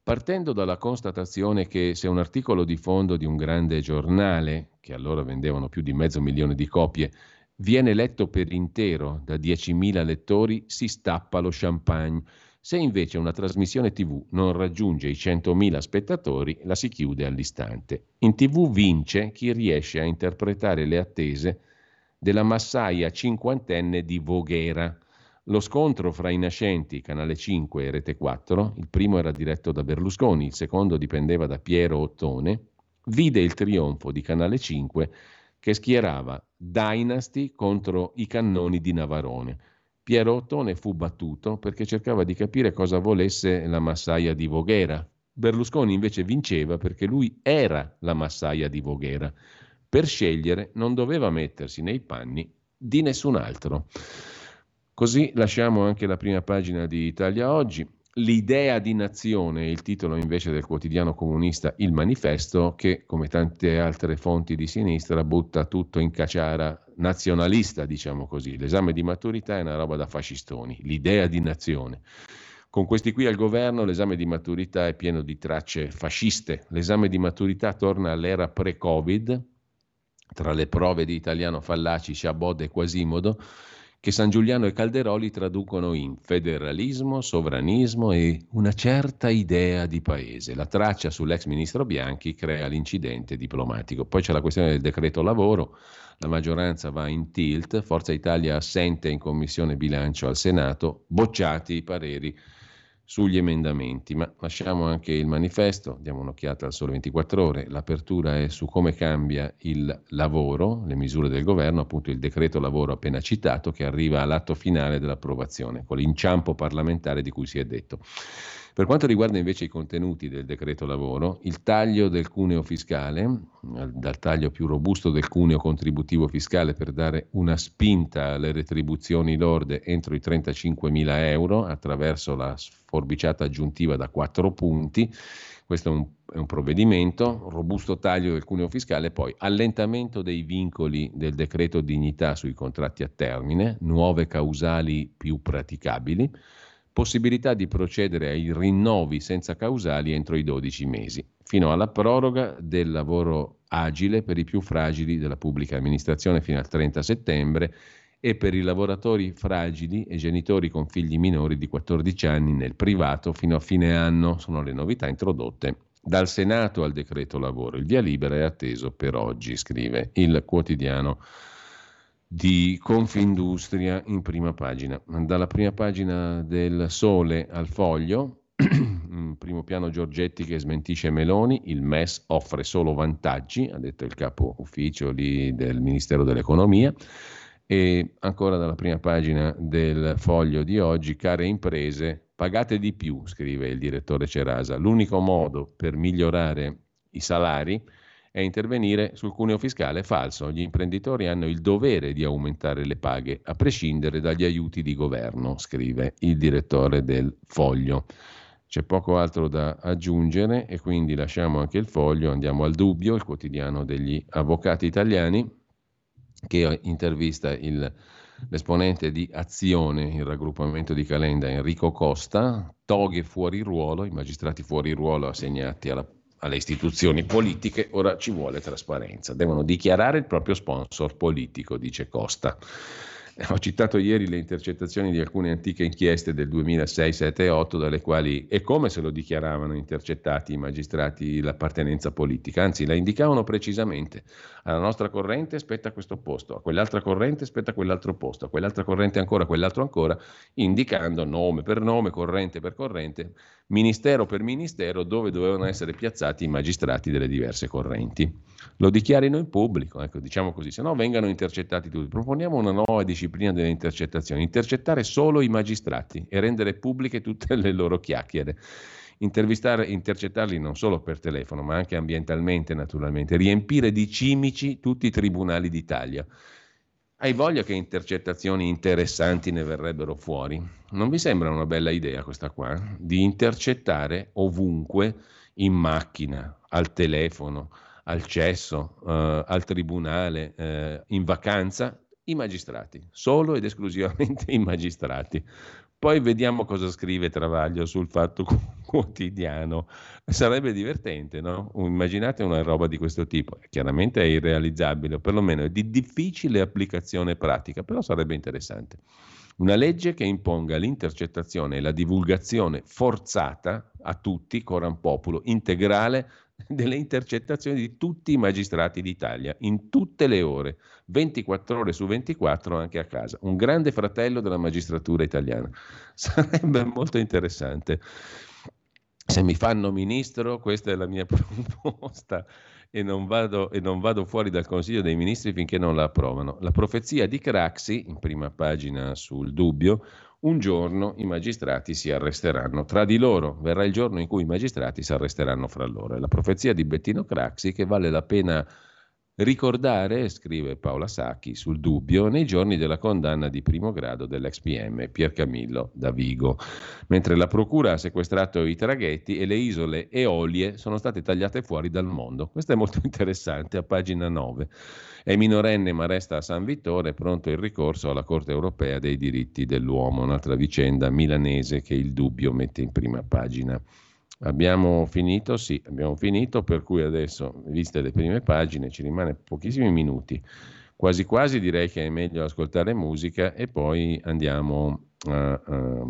Partendo dalla constatazione che se un articolo di fondo di un grande giornale, che allora vendevano più di mezzo milione di copie, viene letto per intero da 10.000 lettori, si stappa lo champagne. Se invece una trasmissione TV non raggiunge i 100.000 spettatori, la si chiude all'istante. In TV vince chi riesce a interpretare le attese della massaia cinquantenne di Voghera. Lo scontro fra i nascenti Canale 5 e Rete 4, il primo era diretto da Berlusconi, il secondo dipendeva da Piero Ottone, vide il trionfo di Canale 5 che schierava Dynasty contro i cannoni di Navarone. Piero Ottone fu battuto perché cercava di capire cosa volesse la massaia di Voghera. Berlusconi invece vinceva perché lui era la massaia di Voghera. Per scegliere non doveva mettersi nei panni di nessun altro. Così lasciamo anche la prima pagina di Italia Oggi. L'idea di nazione, il titolo invece del quotidiano comunista Il Manifesto, che come tante altre fonti di sinistra butta tutto in cacciara nazionalista, diciamo così. L'esame di maturità è una roba da fascistoni, l'idea di nazione. Con questi qui al governo l'esame di maturità è pieno di tracce fasciste. L'esame di maturità torna all'era pre-Covid, tra le prove di italiano fallaci, Chabod e Quasimodo, che San Giuliano e Calderoli traducono in federalismo, sovranismo e una certa idea di paese. La traccia sull'ex ministro Bianchi crea l'incidente diplomatico. Poi c'è la questione del decreto lavoro, la maggioranza va in tilt, Forza Italia assente in commissione bilancio al Senato, bocciati i pareri sugli emendamenti, ma lasciamo anche il manifesto, diamo un'occhiata al sole 24 ore, l'apertura è su come cambia il lavoro, le misure del governo, appunto il decreto lavoro appena citato che arriva all'atto finale dell'approvazione, con l'inciampo parlamentare di cui si è detto. Per quanto riguarda invece i contenuti del decreto lavoro, il taglio del cuneo fiscale, dal taglio più robusto del cuneo contributivo fiscale per dare una spinta alle retribuzioni lorde entro i 35 mila euro attraverso la sforbiciata aggiuntiva da 4 punti, questo è un, è un, provvedimento, robusto taglio del cuneo fiscale, poi allentamento dei vincoli del decreto dignità sui contratti a termine, nuove causali più praticabili, possibilità di procedere ai rinnovi senza causali entro i 12 mesi, fino alla proroga del lavoro agile per i più fragili della pubblica amministrazione fino al 30 settembre e per i lavoratori fragili e genitori con figli minori di 14 anni nel privato fino a fine anno. Sono le novità introdotte dal Senato al decreto lavoro. Il via libera è atteso per oggi, scrive il quotidiano di Confindustria in prima pagina. Dalla prima pagina del Sole al Foglio, <clears throat> in primo piano Giorgetti che smentisce Meloni, il MES offre solo vantaggi, ha detto il capo ufficio del Ministero dell'Economia. E ancora dalla prima pagina del foglio di oggi, care imprese, pagate di più, scrive il direttore Cerasa. L'unico modo per migliorare i salari è intervenire sul cuneo fiscale falso. Gli imprenditori hanno il dovere di aumentare le paghe, a prescindere dagli aiuti di governo, scrive il direttore del Foglio. C'è poco altro da aggiungere e quindi lasciamo anche il foglio, andiamo al dubbio, il quotidiano degli avvocati italiani, che intervista il, l'esponente di Azione, il raggruppamento di Calenda, Enrico Costa, toghe fuori ruolo, i magistrati fuori ruolo assegnati alla alle istituzioni politiche, ora ci vuole trasparenza. Devono dichiarare il proprio sponsor politico, dice Costa. <laughs> Ho citato ieri le intercettazioni di alcune antiche inchieste del 2006, 7 e 8, dalle quali è come se lo dichiaravano intercettati i magistrati l'appartenenza politica, anzi la indicavano precisamente. Alla nostra corrente spetta questo posto, a quell'altra corrente spetta quell'altro posto, a quell'altra corrente ancora, quell'altro ancora, indicando nome per nome, corrente per corrente, ministero per ministero, dove dovevano essere piazzati i magistrati delle diverse correnti. Lo dichiarino in pubblico, ecco, diciamo così, se no vengano intercettati tutti. Proponiamo una nuova disciplina delle intercettazioni, intercettare solo i magistrati e rendere pubbliche tutte le loro chiacchiere. Intervistare, intercettarli non solo per telefono, ma anche ambientalmente, naturalmente, riempire di cimici tutti i tribunali d'Italia. Hai voglia che intercettazioni interessanti ne verrebbero fuori? Non vi sembra una bella idea questa qua? Di intercettare ovunque, in macchina, al telefono, al cesso, eh, al tribunale, eh, in vacanza, i magistrati, solo ed esclusivamente <laughs> i magistrati. Poi vediamo cosa scrive Travaglio sul fatto quotidiano. Sarebbe divertente, no? Immaginate una roba di questo tipo. Chiaramente è irrealizzabile, o perlomeno è di difficile applicazione pratica, però sarebbe interessante. Una legge che imponga l'intercettazione e la divulgazione forzata a tutti, coram populo, integrale delle intercettazioni di tutti i magistrati d'Italia, in tutte le ore, 24 ore su 24 anche a casa. Un grande fratello della magistratura italiana. <laughs> Sarebbe molto interessante. Se mi fanno ministro, questa è la mia <laughs> proposta e non, vado, e non vado fuori dal Consiglio dei Ministri finché non la approvano. La profezia di Craxi, in prima pagina sul dubbio, un giorno i magistrati si arresteranno tra di loro, verrà il giorno in cui i magistrati si arresteranno fra loro. È la profezia di Bettino Craxi che vale la pena ricordare, scrive Paola Sacchi sul dubbio, nei giorni della condanna di primo grado dell'ex PM Pier Camillo da Vigo, mentre la procura ha sequestrato i traghetti e le isole Eolie sono state tagliate fuori dal mondo. Questo è molto <laughs> interessante, a pagina 9. È minorenne ma resta a San Vittore, pronto il ricorso alla Corte europea dei diritti dell'uomo, un'altra vicenda milanese che il dubbio mette in prima pagina. Abbiamo finito? Sì, abbiamo finito, per cui adesso, viste le prime pagine, ci rimane pochissimi minuti. Quasi quasi direi che è meglio ascoltare musica e poi andiamo a, a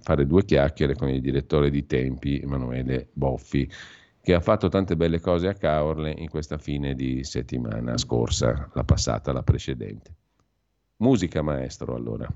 fare due chiacchiere con il direttore di Tempi, Emanuele Boffi, che ha fatto tante belle cose a Caorle in questa fine di settimana scorsa, la passata, la precedente. Musica maestro allora.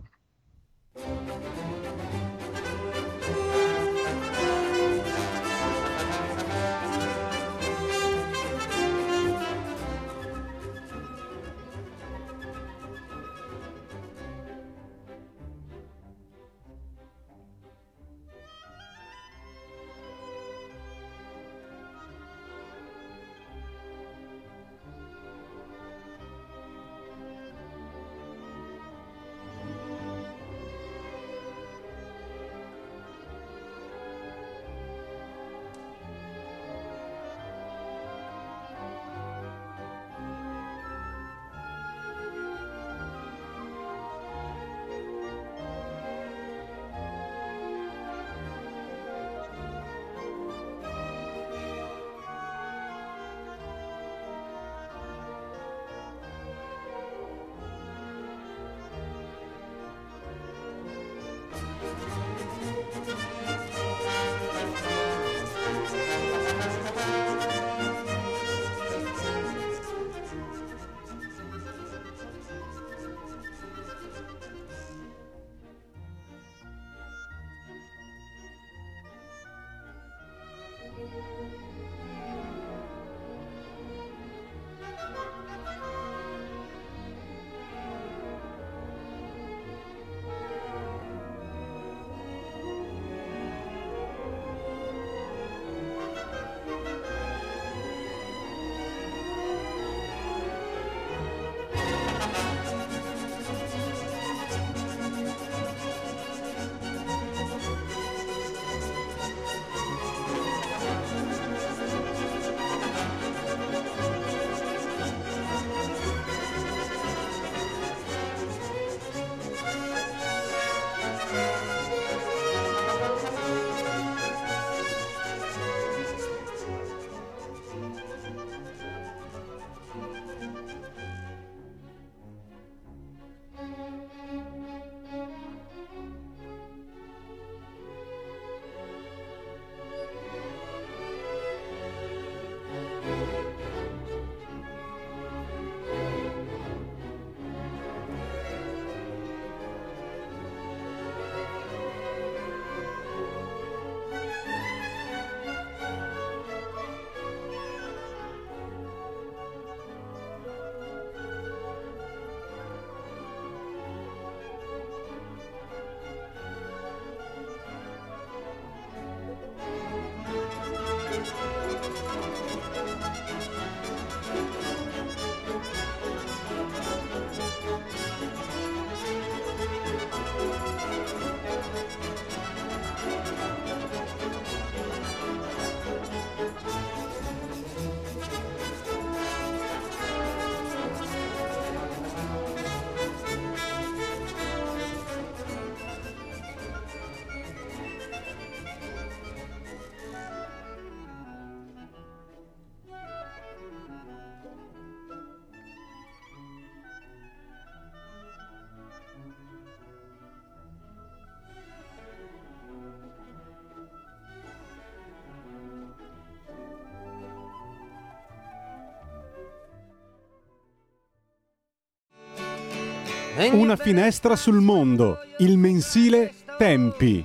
Una finestra sul mondo, il mensile Tempi.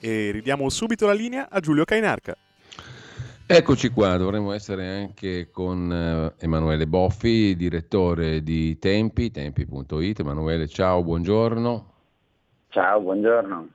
E ridiamo subito la linea a Giulio Cainarca. Eccoci qua, dovremmo essere anche con eh, Emanuele Boffi, direttore di Tempi, tempi.it. Emanuele, ciao, buongiorno. Ciao, buongiorno.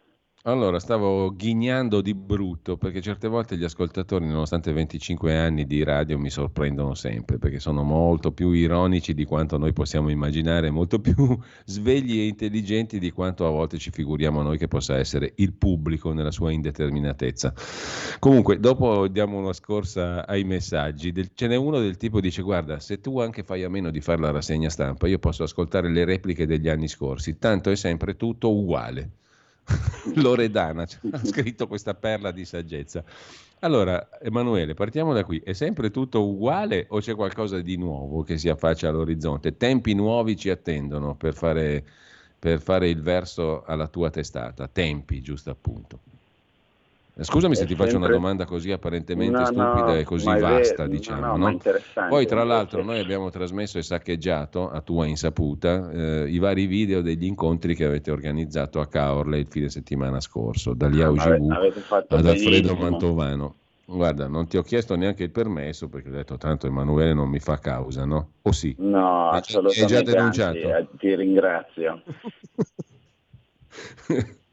Allora, stavo ghignando di brutto perché certe volte gli ascoltatori, nonostante 25 anni di radio, mi sorprendono sempre perché sono molto più ironici di quanto noi possiamo immaginare, molto più <laughs> svegli e intelligenti di quanto a volte ci figuriamo noi che possa essere il pubblico nella sua indeterminatezza. Comunque, dopo diamo una scorsa ai messaggi. Ce n'è uno del tipo dice: Guarda, se tu anche fai a meno di fare la rassegna stampa, io posso ascoltare le repliche degli anni scorsi, tanto è sempre tutto uguale. <laughs> Loredana ha scritto questa perla di saggezza. Allora, Emanuele, partiamo da qui. È sempre tutto uguale o c'è qualcosa di nuovo che si affaccia all'orizzonte? Tempi nuovi ci attendono per fare, per fare il verso alla tua testata. Tempi, giusto appunto. Scusami se ti sempre... faccio una domanda così apparentemente no, stupida no, e così vasta, vero, diciamo. No, Poi, tra l'altro, noi abbiamo trasmesso e saccheggiato, a tua insaputa, eh, i vari video degli incontri che avete organizzato a Caorle il fine settimana scorso, da Liao Givu ad Alfredo Mantovano. Guarda, non ti ho chiesto neanche il permesso perché ho detto tanto Emanuele non mi fa causa, no? O sì? No, assolutamente. Hai già denunciato? Anzi, eh, ti ringrazio. <laughs>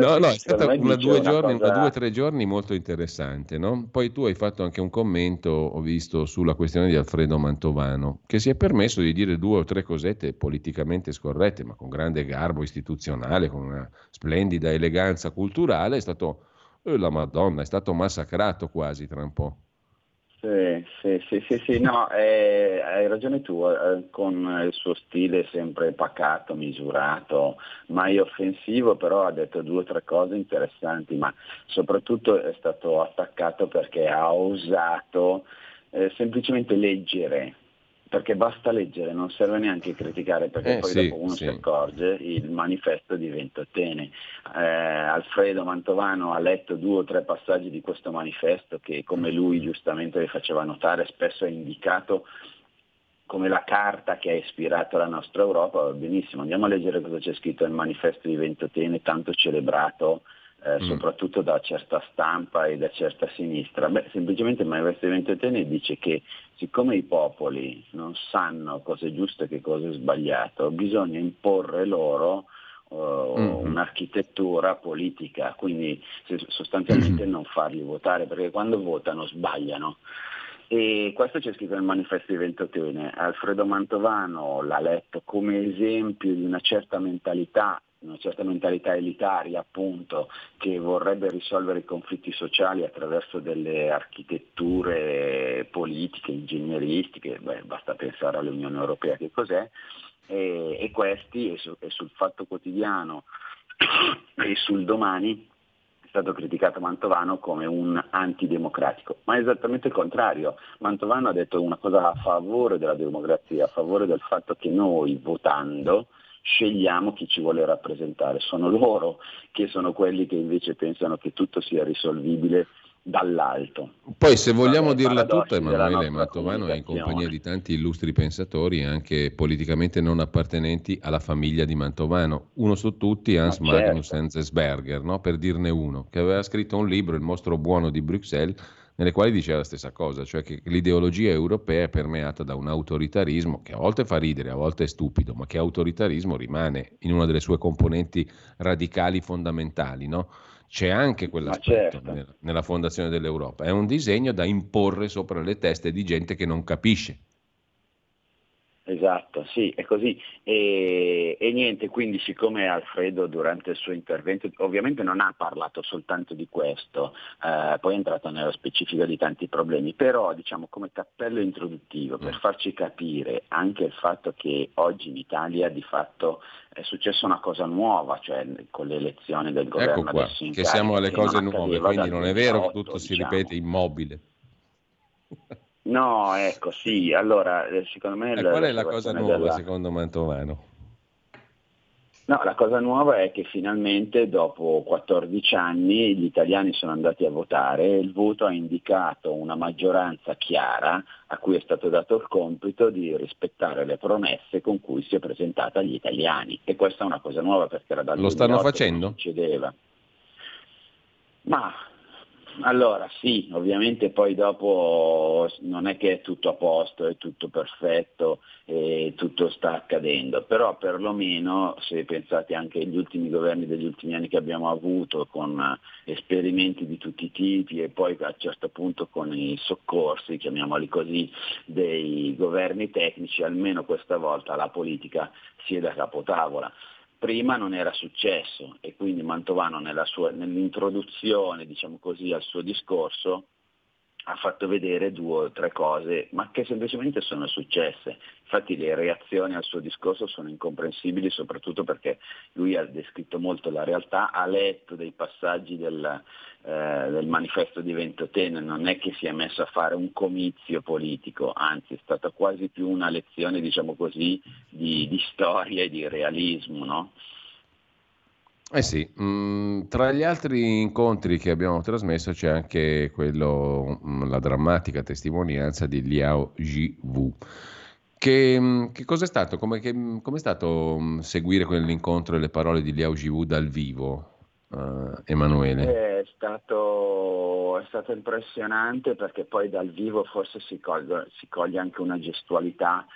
No, no, no, è stata una due, giorni, cosa... una due o tre giorni molto interessante. No? Poi tu hai fatto anche un commento, ho visto, sulla questione di Alfredo Mantovano, che si è permesso di dire due o tre cosette politicamente scorrette, ma con grande garbo istituzionale, con una splendida eleganza culturale. È stato, eh, la Madonna, è stato massacrato quasi tra un po'. Sì, sì, sì, sì, no, eh, hai ragione tu, eh, con il suo stile sempre pacato, misurato, mai offensivo, però ha detto due o tre cose interessanti, ma soprattutto è stato attaccato perché ha osato eh, semplicemente leggere perché basta leggere, non serve neanche criticare, perché eh, poi sì, dopo uno sì. si accorge, il manifesto di Ventotene. Eh, Alfredo Mantovano ha letto due o tre passaggi di questo manifesto che, come lui giustamente le faceva notare, spesso è indicato come la carta che ha ispirato la nostra Europa, va benissimo, andiamo a leggere cosa c'è scritto nel manifesto di Ventotene, tanto celebrato eh, mm. soprattutto da certa stampa e da certa sinistra. Beh, semplicemente di Ventotene dice che siccome i popoli non sanno cosa è giusto e che cosa è sbagliato, bisogna imporre loro uh, mm. un'architettura politica, quindi sostanzialmente mm. non farli votare, perché quando votano sbagliano. E questo c'è scritto nel manifesto di Ventotene. Alfredo Mantovano l'ha letto come esempio di una certa mentalità una certa mentalità elitaria appunto che vorrebbe risolvere i conflitti sociali attraverso delle architetture politiche, ingegneristiche, beh, basta pensare all'Unione Europea che cos'è, e, e questi e, su, e sul fatto quotidiano <coughs> e sul domani stato criticato Mantovano come un antidemocratico, ma è esattamente il contrario. Mantovano ha detto una cosa a favore della democrazia, a favore del fatto che noi votando scegliamo chi ci vuole rappresentare. Sono loro che sono quelli che invece pensano che tutto sia risolvibile dall'alto. Poi se vogliamo dirla tutta, Emanuele Mantovano è in compagnia di tanti illustri pensatori, anche politicamente non appartenenti alla famiglia di Mantovano. Uno su tutti, Hans Ma Magnus certo. Enzensberger, no? per dirne uno, che aveva scritto un libro, Il mostro buono di Bruxelles, nelle quali diceva la stessa cosa, cioè che l'ideologia europea è permeata da un autoritarismo che a volte fa ridere, a volte è stupido, ma che autoritarismo rimane in una delle sue componenti radicali fondamentali, no? C'è anche quell'aspetto certo. nella fondazione dell'Europa, è un disegno da imporre sopra le teste di gente che non capisce. Esatto, sì, è così. E, e, niente, quindi siccome Alfredo durante il suo intervento ovviamente non ha parlato soltanto di questo, eh, poi è entrato nella specifica di tanti problemi, però diciamo come cappello introduttivo per mm. farci capire anche il fatto che oggi in Italia di fatto è successa una cosa nuova, cioè con le elezioni del governo ecco qua, che siamo alle cose nuove, quindi non è vero che tutto diciamo. si ripete immobile. No, ecco, sì, allora eh, secondo me... E qual è la cosa nuova della... secondo Mantovano? No, la cosa nuova è che finalmente dopo 14 anni gli italiani sono andati a votare e il voto ha indicato una maggioranza chiara a cui è stato dato il compito di rispettare le promesse con cui si è presentata agli italiani. E questa è una cosa nuova perché era dal Lo stanno facendo? succedeva. Ma allora sì, ovviamente poi dopo non è che è tutto a posto, è tutto perfetto e tutto sta accadendo, però perlomeno se pensate anche agli ultimi governi degli ultimi anni che abbiamo avuto con esperimenti di tutti i tipi e poi a un certo punto con i soccorsi, chiamiamoli così, dei governi tecnici, almeno questa volta la politica si è da capotavola prima non era successo e quindi Mantovano sua, nell'introduzione diciamo così, al suo discorso ha fatto vedere due o tre cose, ma che semplicemente sono successe. Infatti le reazioni al suo discorso sono incomprensibili, soprattutto perché lui ha descritto molto la realtà, ha letto dei passaggi del, eh, del manifesto di Ventotene, non è che si è messo a fare un comizio politico, anzi è stata quasi più una lezione, diciamo così, di, di storia e di realismo. No? Eh sì, mm, tra gli altri incontri che abbiamo trasmesso c'è anche quello, mm, la drammatica testimonianza di Liao Ji-Wu. Che, mm, che cosa è stato? Come è stato seguire quell'incontro e le parole di Liao Ji-Wu dal vivo, uh, Emanuele? È stato, è stato, impressionante perché poi dal vivo forse si coglie, si coglie anche una gestualità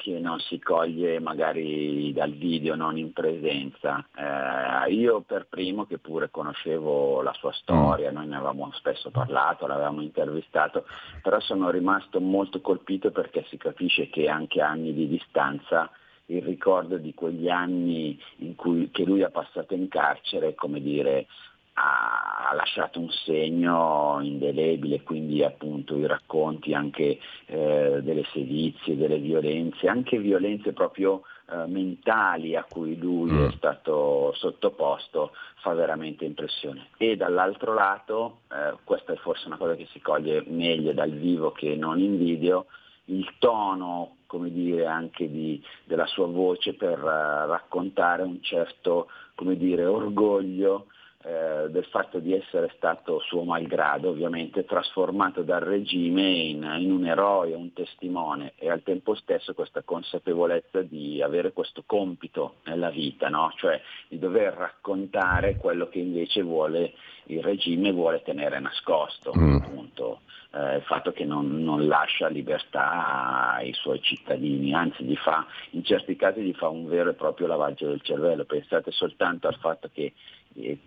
che non si coglie magari dal video, non in presenza. Eh, io per primo che pure conoscevo la sua storia, mm. noi ne avevamo spesso parlato, l'avevamo intervistato, però sono rimasto molto colpito perché si capisce che anche a anni di distanza il ricordo di quegli anni in cui, che lui ha passato in carcere, come dire, ha, lasciato un segno indelebile, quindi appunto i racconti anche eh, delle sevizie, delle violenze, anche violenze proprio eh, mentali a cui lui mm. è stato sottoposto fa veramente impressione. E dall'altro lato, eh, questa è forse una cosa che si coglie meglio dal vivo che non in video, il tono come dire, anche di, della sua voce per uh, raccontare un certo come dire, orgoglio eh, del fatto di essere stato suo malgrado ovviamente trasformato dal regime in, in, un eroe, un testimone e al tempo stesso questa consapevolezza di avere questo compito nella vita, no? cioè di dover raccontare quello che invece vuole il regime vuole tenere nascosto, mm. appunto. Eh, il fatto che non, non, lascia libertà ai suoi cittadini, anzi gli fa, in certi casi gli fa un vero e proprio lavaggio del cervello. Pensate soltanto al fatto che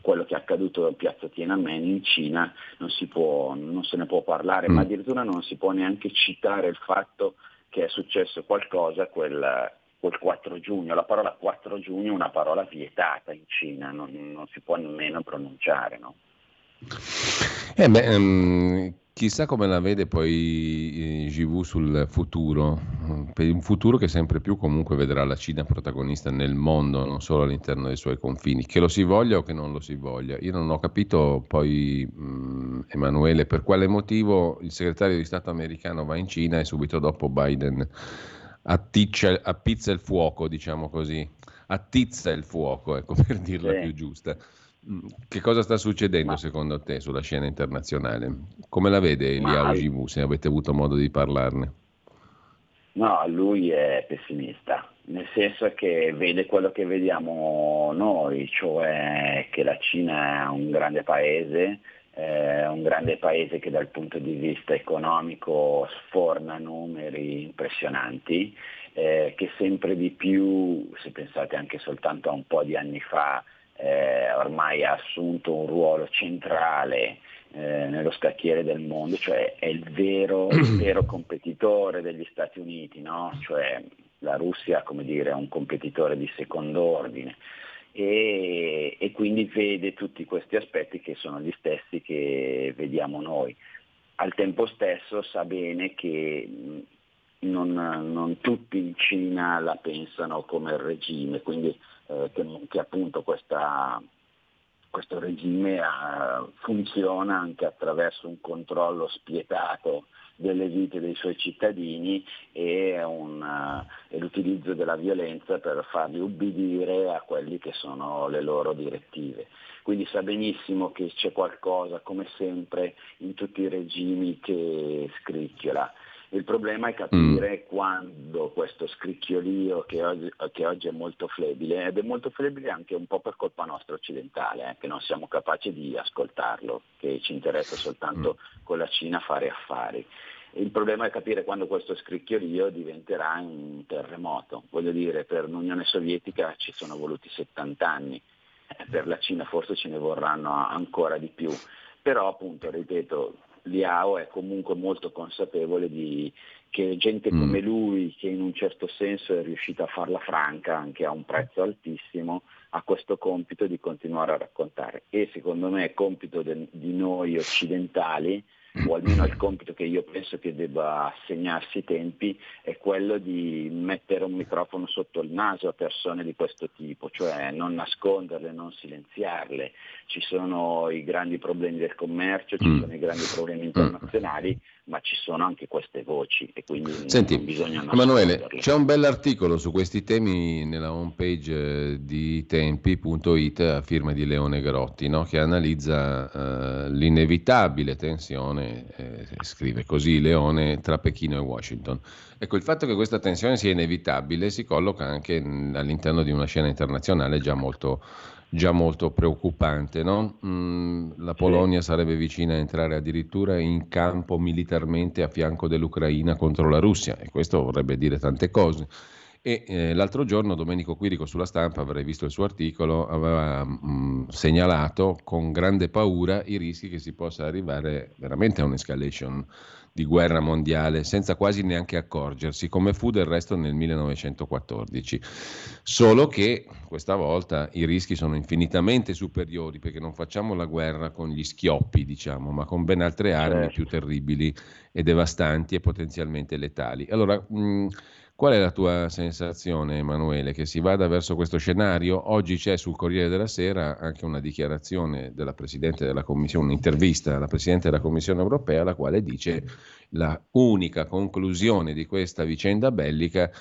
quello che è accaduto a Piazza Tiananmen in Cina non, può, non se ne può parlare, mm. ma addirittura non si può neanche citare il fatto che è successo qualcosa quel, quel 4 giugno. La parola 4 giugno è una parola vietata in Cina, non, non si può nemmeno pronunciare. No? Eh beh, um, Chissà come la vede poi GV sul futuro, per un futuro che sempre più comunque vedrà la Cina protagonista nel mondo, non solo all'interno dei suoi confini, che lo si voglia o che non lo si voglia. Io non ho capito poi, mh, Emanuele, per quale motivo il segretario di Stato americano va in Cina e subito dopo Biden atticcia, appizza il fuoco, diciamo così, attizza il fuoco, ecco <laughs> per dirla sì. più giusta. Mm, che cosa sta succedendo Ma... secondo te sulla scena internazionale? Come la vede Liao Ma... Jivu, se avete avuto modo di parlarne? No, lui è pessimista, nel senso che vede quello che vediamo noi, cioè che la Cina è un grande paese, eh, un grande paese che dal punto di vista economico sforna numeri impressionanti, eh, che sempre di più, se pensate anche soltanto a un po' di anni fa, eh, ormai ha assunto un ruolo centrale eh, nello scacchiere del mondo, cioè è il vero, <clears throat> il vero competitore degli Stati Uniti, no? cioè la Russia come dire, è un competitore di secondo ordine. E, e, quindi vede tutti questi aspetti che sono gli stessi che vediamo noi. Al tempo stesso sa bene che non, non tutti in Cina la pensano come il regime, quindi eh, che, che, appunto questa, questo regime eh, funziona anche attraverso un controllo spietato delle vite dei suoi cittadini e, un, uh, l'utilizzo della violenza per farli ubbidire a quelli che sono le loro direttive. Quindi sa benissimo che c'è qualcosa, come sempre, in tutti i regimi che scricchiola il problema è capire mm. quando questo scricchiolio che oggi, che oggi, è molto flebile, ed è molto flebile anche un po' per colpa nostra occidentale, eh, che non siamo capaci di ascoltarlo, che ci interessa soltanto mm. con la Cina fare affari. Il problema è capire quando questo scricchiolio diventerà un terremoto. Voglio dire, per l'Unione Sovietica ci sono voluti 70 anni, eh, per la Cina forse ce ne vorranno ancora di più. Però appunto, ripeto, Liao è comunque molto consapevole di, che gente mm. come lui, che in un certo senso è riuscita a farla franca anche a un prezzo altissimo, ha questo compito di continuare a raccontare. E secondo me è compito de, di noi occidentali o almeno il compito che io penso che debba assegnarsi i tempi, è quello di mettere un microfono sotto il naso a persone di questo tipo, cioè non nasconderle, non silenziarle. Ci sono i grandi problemi del commercio, ci mm. sono i grandi problemi internazionali, mm ma ci sono anche queste voci e quindi Senti, bisogna Emanuele, c'è un bell'articolo su questi temi nella homepage eh, di tempi.it a firma di Leone Grotti no? che analizza uh, l'inevitabile tensione, eh, scrive così Leone, tra Pechino e Washington. Ecco, il fatto che questa tensione sia inevitabile si colloca anche all'interno di una scena internazionale già molto già molto preoccupante. No? Mm, la Polonia sarebbe vicina a entrare addirittura in campo militarmente a fianco dell'Ucraina contro la Russia e questo vorrebbe dire tante cose. E eh, l'altro giorno Domenico Quirico sulla stampa, avrei visto il suo articolo, aveva mh, mm, segnalato con grande paura i rischi che si possa arrivare veramente a un'escalation di guerra mondiale senza quasi neanche accorgersi, come fu del resto nel 1914. Solo che questa volta i rischi sono infinitamente superiori perché non facciamo la guerra con gli schioppi, diciamo, ma con ben altre armi certo. più terribili e devastanti e potenzialmente letali. Allora, mh, Qual è la tua sensazione, Emanuele, che si vada verso questo scenario? Oggi c'è sul Corriere della Sera anche una dichiarazione della Presidente della Commissione, un'intervista alla Presidente della Commissione europea, la quale dice la unica conclusione di questa vicenda bellica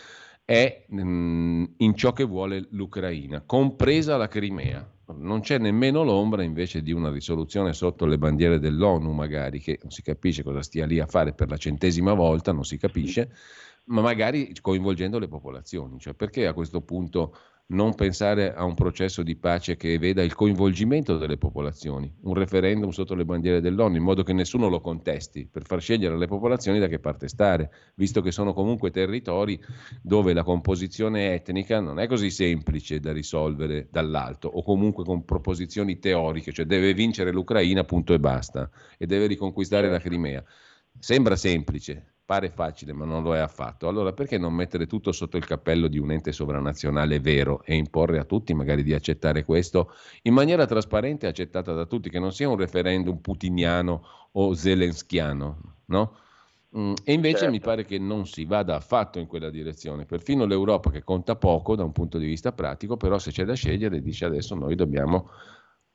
è mh, mm, in ciò che vuole l'Ucraina, compresa la Crimea. Non c'è nemmeno l'ombra invece di una risoluzione sotto le bandiere dell'ONU, magari, che non si capisce cosa stia lì a fare per la centesima volta, non si capisce ma magari coinvolgendo le popolazioni. Cioè, perché a questo punto non pensare a un processo di pace che veda il coinvolgimento delle popolazioni, un referendum sotto le bandiere dell'ONU, in modo che nessuno lo contesti, per far scegliere alle popolazioni da che parte stare, visto che sono comunque territori dove la composizione etnica non è così semplice da risolvere dall'alto, o comunque con proposizioni teoriche, cioè deve vincere l'Ucraina, punto e basta, e deve riconquistare la Crimea. Sembra semplice, Pare facile, ma non lo è affatto. Allora perché non mettere tutto sotto il cappello di un ente sovranazionale vero e imporre a tutti magari di accettare questo in maniera trasparente e accettata da tutti, che non sia un referendum putiniano o zelenskiano, no? Mm, e invece certo. mi pare che non si vada affatto in quella direzione. Perfino l'Europa, che conta poco da un punto di vista pratico, però se c'è da scegliere, dice adesso noi dobbiamo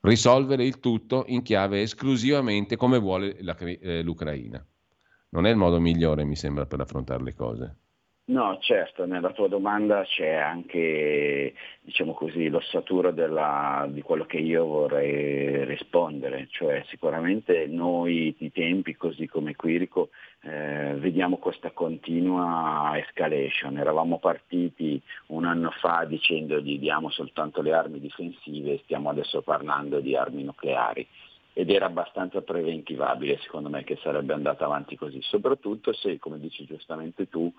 risolvere il tutto in chiave esclusivamente come vuole la, eh, l'Ucraina non è il modo migliore, mi sembra, per affrontare le cose. No, certo, nella tua domanda c'è anche, diciamo così, l'ossatura della, di quello che io vorrei rispondere, cioè sicuramente noi di tempi, così come Quirico, eh, vediamo questa continua escalation. Eravamo partiti un anno fa dicendo gli diamo soltanto le armi difensive stiamo adesso parlando di armi nucleari ed era abbastanza preventivabile secondo me che sarebbe andata avanti così, soprattutto se, come dici giustamente tu,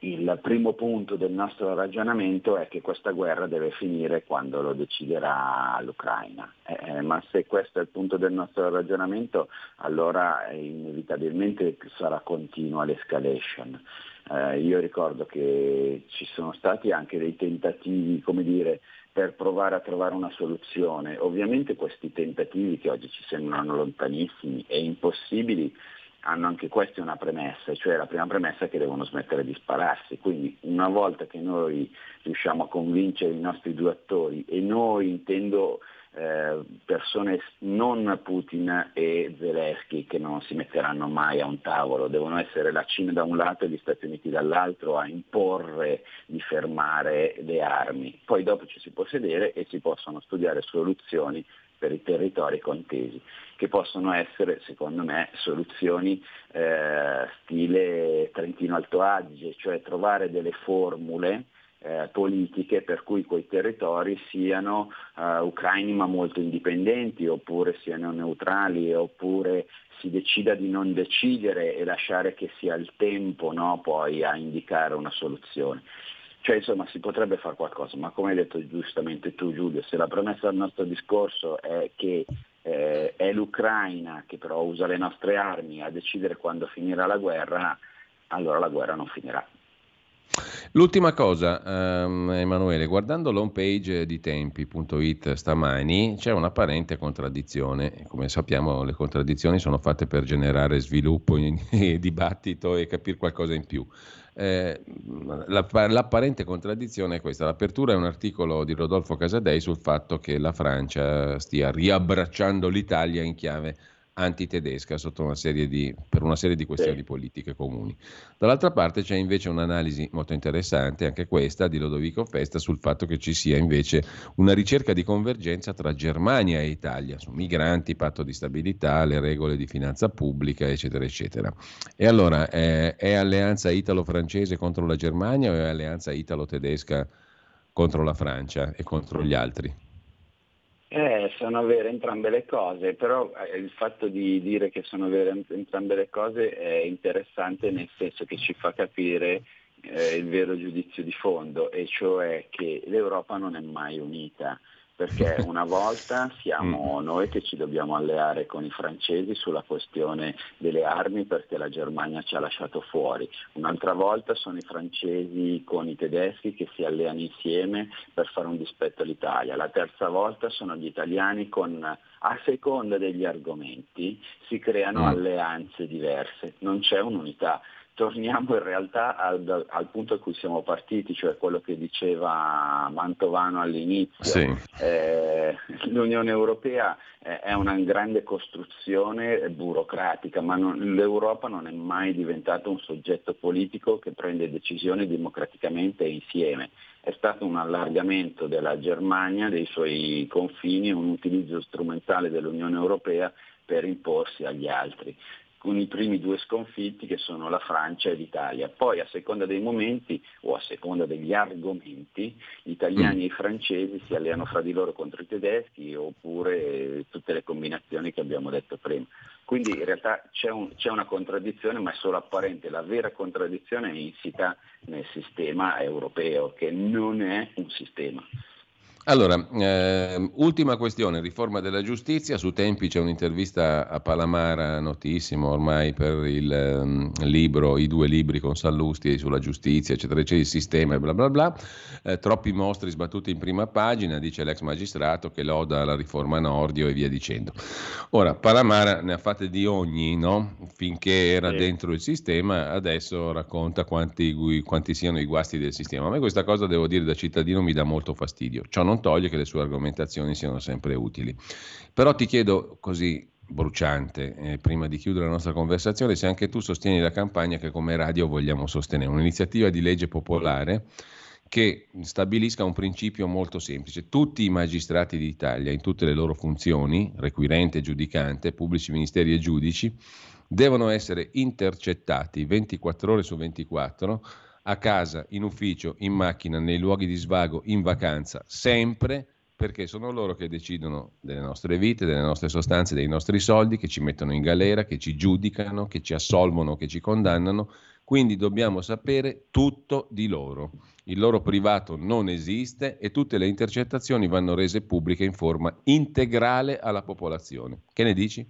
il primo punto del nostro ragionamento è che questa guerra deve finire quando lo deciderà l'Ucraina. Eh, eh ma se questo è il punto del nostro ragionamento, allora inevitabilmente sarà continua l'escalation. Eh, io ricordo che ci sono stati anche dei tentativi, come dire, per provare a trovare una soluzione. Ovviamente questi tentativi che oggi ci sembrano lontanissimi e impossibili hanno anche questi una premessa, cioè la prima premessa è che devono smettere di spararsi. Quindi una volta che noi riusciamo a convincere i nostri due attori, e noi intendo eh, persone non Putin e Zelensky che non si metteranno mai a un tavolo, devono essere la Cina da un lato e gli Stati Uniti dall'altro a imporre di fermare le armi. Poi dopo ci si può sedere e si possono studiare soluzioni per i territori contesi, che possono essere, secondo me, soluzioni eh, stile Trentino Alto Adige, cioè trovare delle formule eh, politiche per cui quei territori siano eh, ucraini ma molto indipendenti oppure siano neutrali oppure si decida di non decidere e lasciare che sia il tempo no, poi a indicare una soluzione. Cioè insomma si potrebbe fare qualcosa, ma come hai detto giustamente tu Giulio, se la premessa del nostro discorso è che eh, è l'Ucraina che però usa le nostre armi a decidere quando finirà la guerra, allora la guerra non finirà. L'ultima cosa, um, Emanuele, guardando l'home page di tempi.it stamani c'è un'apparente contraddizione. Come sappiamo le contraddizioni sono fatte per generare sviluppo, <laughs> e dibattito e capire qualcosa in più. Eh, l'apparente contraddizione è questa. L'apertura è un articolo di Rodolfo Casadei sul fatto che la Francia stia riabbracciando l'Italia in chiave antitedesca una di, per una serie di questioni sì. politiche comuni. Dall'altra parte c'è invece un'analisi molto interessante, anche questa, di Lodovico Festa, sul fatto che ci sia invece una ricerca di convergenza tra Germania e Italia, su migranti, patto di stabilità, le regole di finanza pubblica, eccetera, eccetera. E allora è, è alleanza italo-francese contro la Germania o è alleanza italo-tedesca contro la Francia e contro gli altri? Eh, sono vere entrambe le cose, però eh, il fatto di dire che sono vere entrambe le cose è interessante nel senso che ci fa capire eh, il vero giudizio di fondo, e cioè che l'Europa non è mai unita perché <laughs> una volta siamo mm. noi che ci dobbiamo alleare con i francesi sulla questione delle armi perché la Germania ci ha lasciato fuori, un'altra volta sono i francesi con i tedeschi che si alleano insieme per fare un dispetto all'Italia, la terza volta sono gli italiani con a seconda degli argomenti si creano mm. alleanze diverse, non c'è un'unità torniamo in realtà al, al, punto a cui siamo partiti, cioè quello che diceva Mantovano all'inizio. Sì. Eh, L'Unione Europea è una grande costruzione burocratica, ma non, l'Europa non è mai diventato un soggetto politico che prende decisioni democraticamente insieme. È stato un allargamento della Germania, dei suoi confini, un utilizzo strumentale dell'Unione Europea per imporsi agli altri con i primi due sconfitti che sono la Francia e l'Italia. Poi a seconda dei momenti o a seconda degli argomenti, gli italiani e i francesi si alleano fra di loro contro i tedeschi oppure tutte le combinazioni che abbiamo detto prima. Quindi in realtà c'è, un, c'è una contraddizione ma è solo apparente, la vera contraddizione è insita nel sistema europeo che non è un sistema. Allora, eh, ultima questione, riforma della giustizia, su Tempi c'è un'intervista a Palamara, notissimo ormai per il um, libro, i due libri con Sallusti sulla giustizia, eccetera, eccetera, il sistema e bla bla bla, eh, troppi mostri sbattuti in prima pagina, dice l'ex magistrato che loda la riforma Nordio e via dicendo. Ora, Palamara ne ha fatte di ogni, no? Finché era dentro il sistema, adesso racconta quanti, quanti, siano i guasti del sistema. A me questa cosa, devo dire, da cittadino mi dà molto fastidio. Ciò non toglie che le sue argomentazioni siano sempre utili. Però ti chiedo così bruciante, eh, prima di chiudere la nostra conversazione, se anche tu sostieni la campagna che come radio vogliamo sostenere, un'iniziativa di legge popolare che stabilisca un principio molto semplice. Tutti i magistrati d'Italia, in tutte le loro funzioni, requirente, giudicante, pubblici ministeri e giudici, devono essere intercettati 24 ore su 24 a casa, in ufficio, in macchina, nei luoghi di svago, in vacanza, sempre perché sono loro che decidono delle nostre vite, delle nostre sostanze, dei nostri soldi, che ci mettono in galera, che ci giudicano, che ci assolvono, che ci condannano. Quindi dobbiamo sapere tutto di loro. Il loro privato non esiste e tutte le intercettazioni vanno rese pubbliche in forma integrale alla popolazione. Che ne dici?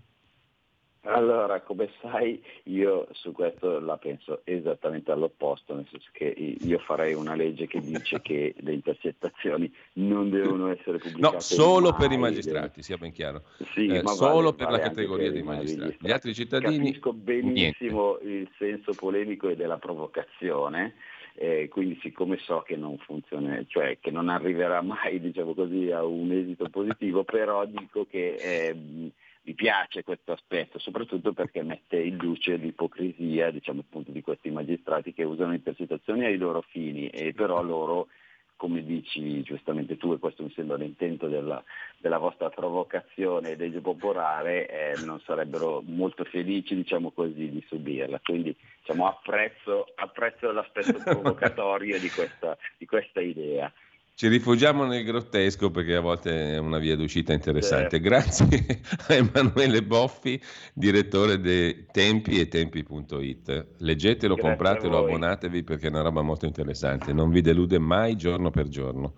Allora, come sai, io su questo la penso esattamente all'opposto, nel senso che io farei una legge che dice che le intercettazioni non devono essere pubblicate. No, solo mai. per i magistrati, sia ben chiaro. Sì, eh, solo vale, per vale la categoria per dei magistrati. Gli altri cittadini. Capisco benissimo niente. il senso polemico e della provocazione. Eh, quindi siccome so che non funziona, cioè che non arriverà mai diciamo così, a un esito positivo, però dico che eh, mi piace questo aspetto, soprattutto perché mette in luce l'ipocrisia diciamo, appunto, di questi magistrati che usano intercettazioni ai loro fini e però loro, come dici giustamente tu, e questo mi sembra l'intento della, della vostra provocazione legge popolare, eh, non sarebbero molto felici diciamo così, di subirla. Quindi diciamo, apprezzo, apprezzo l'aspetto <laughs> provocatorio di questa, di questa idea. Ci rifugiamo nel grottesco perché a volte è una via d'uscita interessante. Certo. Grazie <laughs> a Emanuele Boffi, direttore di Tempi e Tempi.it. Leggetelo, Grazie compratelo, abbonatevi perché è una roba molto interessante. Non vi delude mai giorno per giorno.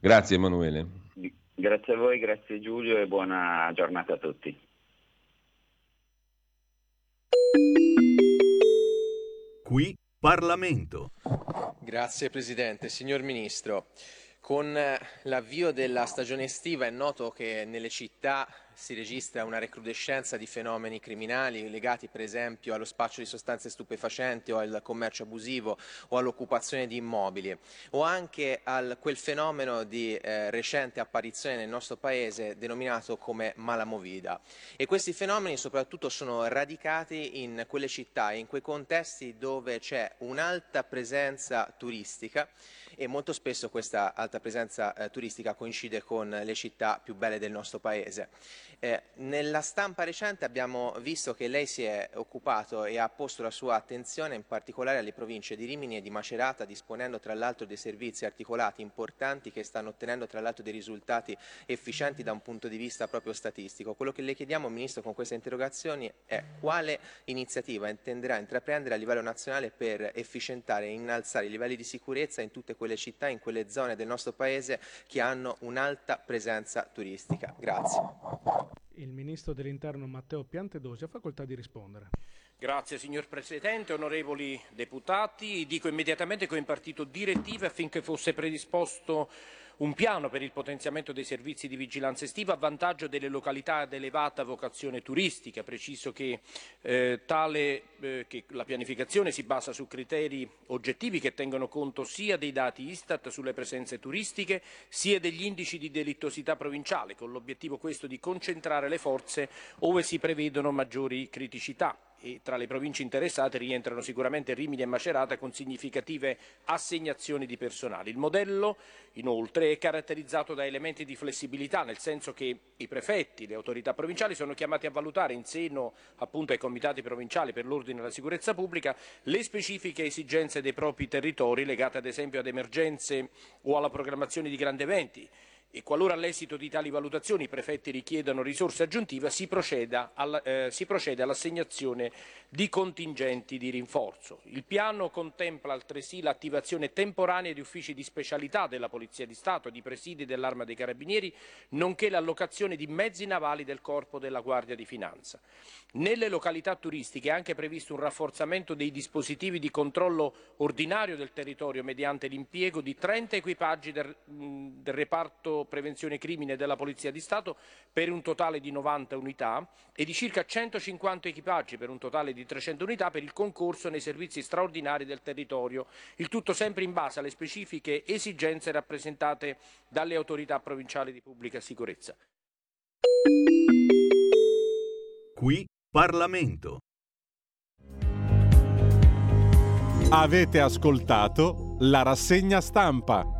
Grazie Emanuele. Grazie a voi, grazie Giulio e buona giornata a tutti. Qui Parlamento. Grazie Presidente. Signor Ministro, con l'avvio della stagione estiva è noto che nelle città si registra una recrudescenza di fenomeni criminali legati per esempio allo spaccio di sostanze stupefacenti o al commercio abusivo o all'occupazione di immobili o anche a quel fenomeno di eh, recente apparizione nel nostro paese denominato come malamovida. E questi fenomeni soprattutto sono radicati in quelle città e in quei contesti dove c'è un'alta presenza turistica e molto spesso questa alta presenza eh, turistica coincide con le città più belle del nostro paese. Eh, nella stampa recente abbiamo visto che lei si è occupato e ha posto la sua attenzione in particolare alle province di Rimini e di Macerata, disponendo tra l'altro dei servizi articolati importanti che stanno ottenendo tra l'altro dei risultati efficienti da un punto di vista proprio statistico. Quello che le chiediamo, Ministro, con queste interrogazioni è quale iniziativa intenderà intraprendere a livello nazionale per efficientare e innalzare i livelli di sicurezza in tutte quelle città, in quelle zone del nostro Paese che hanno un'alta presenza turistica. Grazie il ministro dell'interno Matteo Piantedosi ha facoltà di rispondere. Grazie signor Presidente, onorevoli deputati. Dico immediatamente che ho impartito direttive affinché fosse predisposto un piano per il potenziamento dei servizi di vigilanza estiva a vantaggio delle località ad elevata vocazione turistica. Preciso che, eh, tale, eh, che la pianificazione si basa su criteri oggettivi che tengono conto sia dei dati Istat sulle presenze turistiche sia degli indici di delittosità provinciale, con l'obiettivo questo di concentrare le forze ove si prevedono maggiori criticità e tra le province interessate rientrano sicuramente Rimini e Macerata con significative assegnazioni di personale. Il modello inoltre è caratterizzato da elementi di flessibilità, nel senso che i prefetti, le autorità provinciali sono chiamati a valutare in seno appunto ai comitati provinciali per l'ordine e la sicurezza pubblica le specifiche esigenze dei propri territori legate ad esempio ad emergenze o alla programmazione di grandi eventi e qualora all'esito di tali valutazioni i prefetti richiedano risorse aggiuntive si, all, eh, si procede all'assegnazione di contingenti di rinforzo. Il piano contempla altresì l'attivazione temporanea di uffici di specialità della Polizia di Stato e di presidi dell'Arma dei Carabinieri, nonché l'allocazione di mezzi navali del Corpo della Guardia di Finanza. Nelle località turistiche è anche previsto un rafforzamento dei dispositivi di controllo ordinario del territorio mediante l'impiego di 30 equipaggi del, del prevenzione crimine della Polizia di Stato per un totale di 90 unità e di circa 150 equipaggi per un totale di 300 unità per il concorso nei servizi straordinari del territorio, il tutto sempre in base alle specifiche esigenze rappresentate dalle autorità provinciali di pubblica sicurezza. Qui Parlamento. Avete ascoltato la rassegna stampa.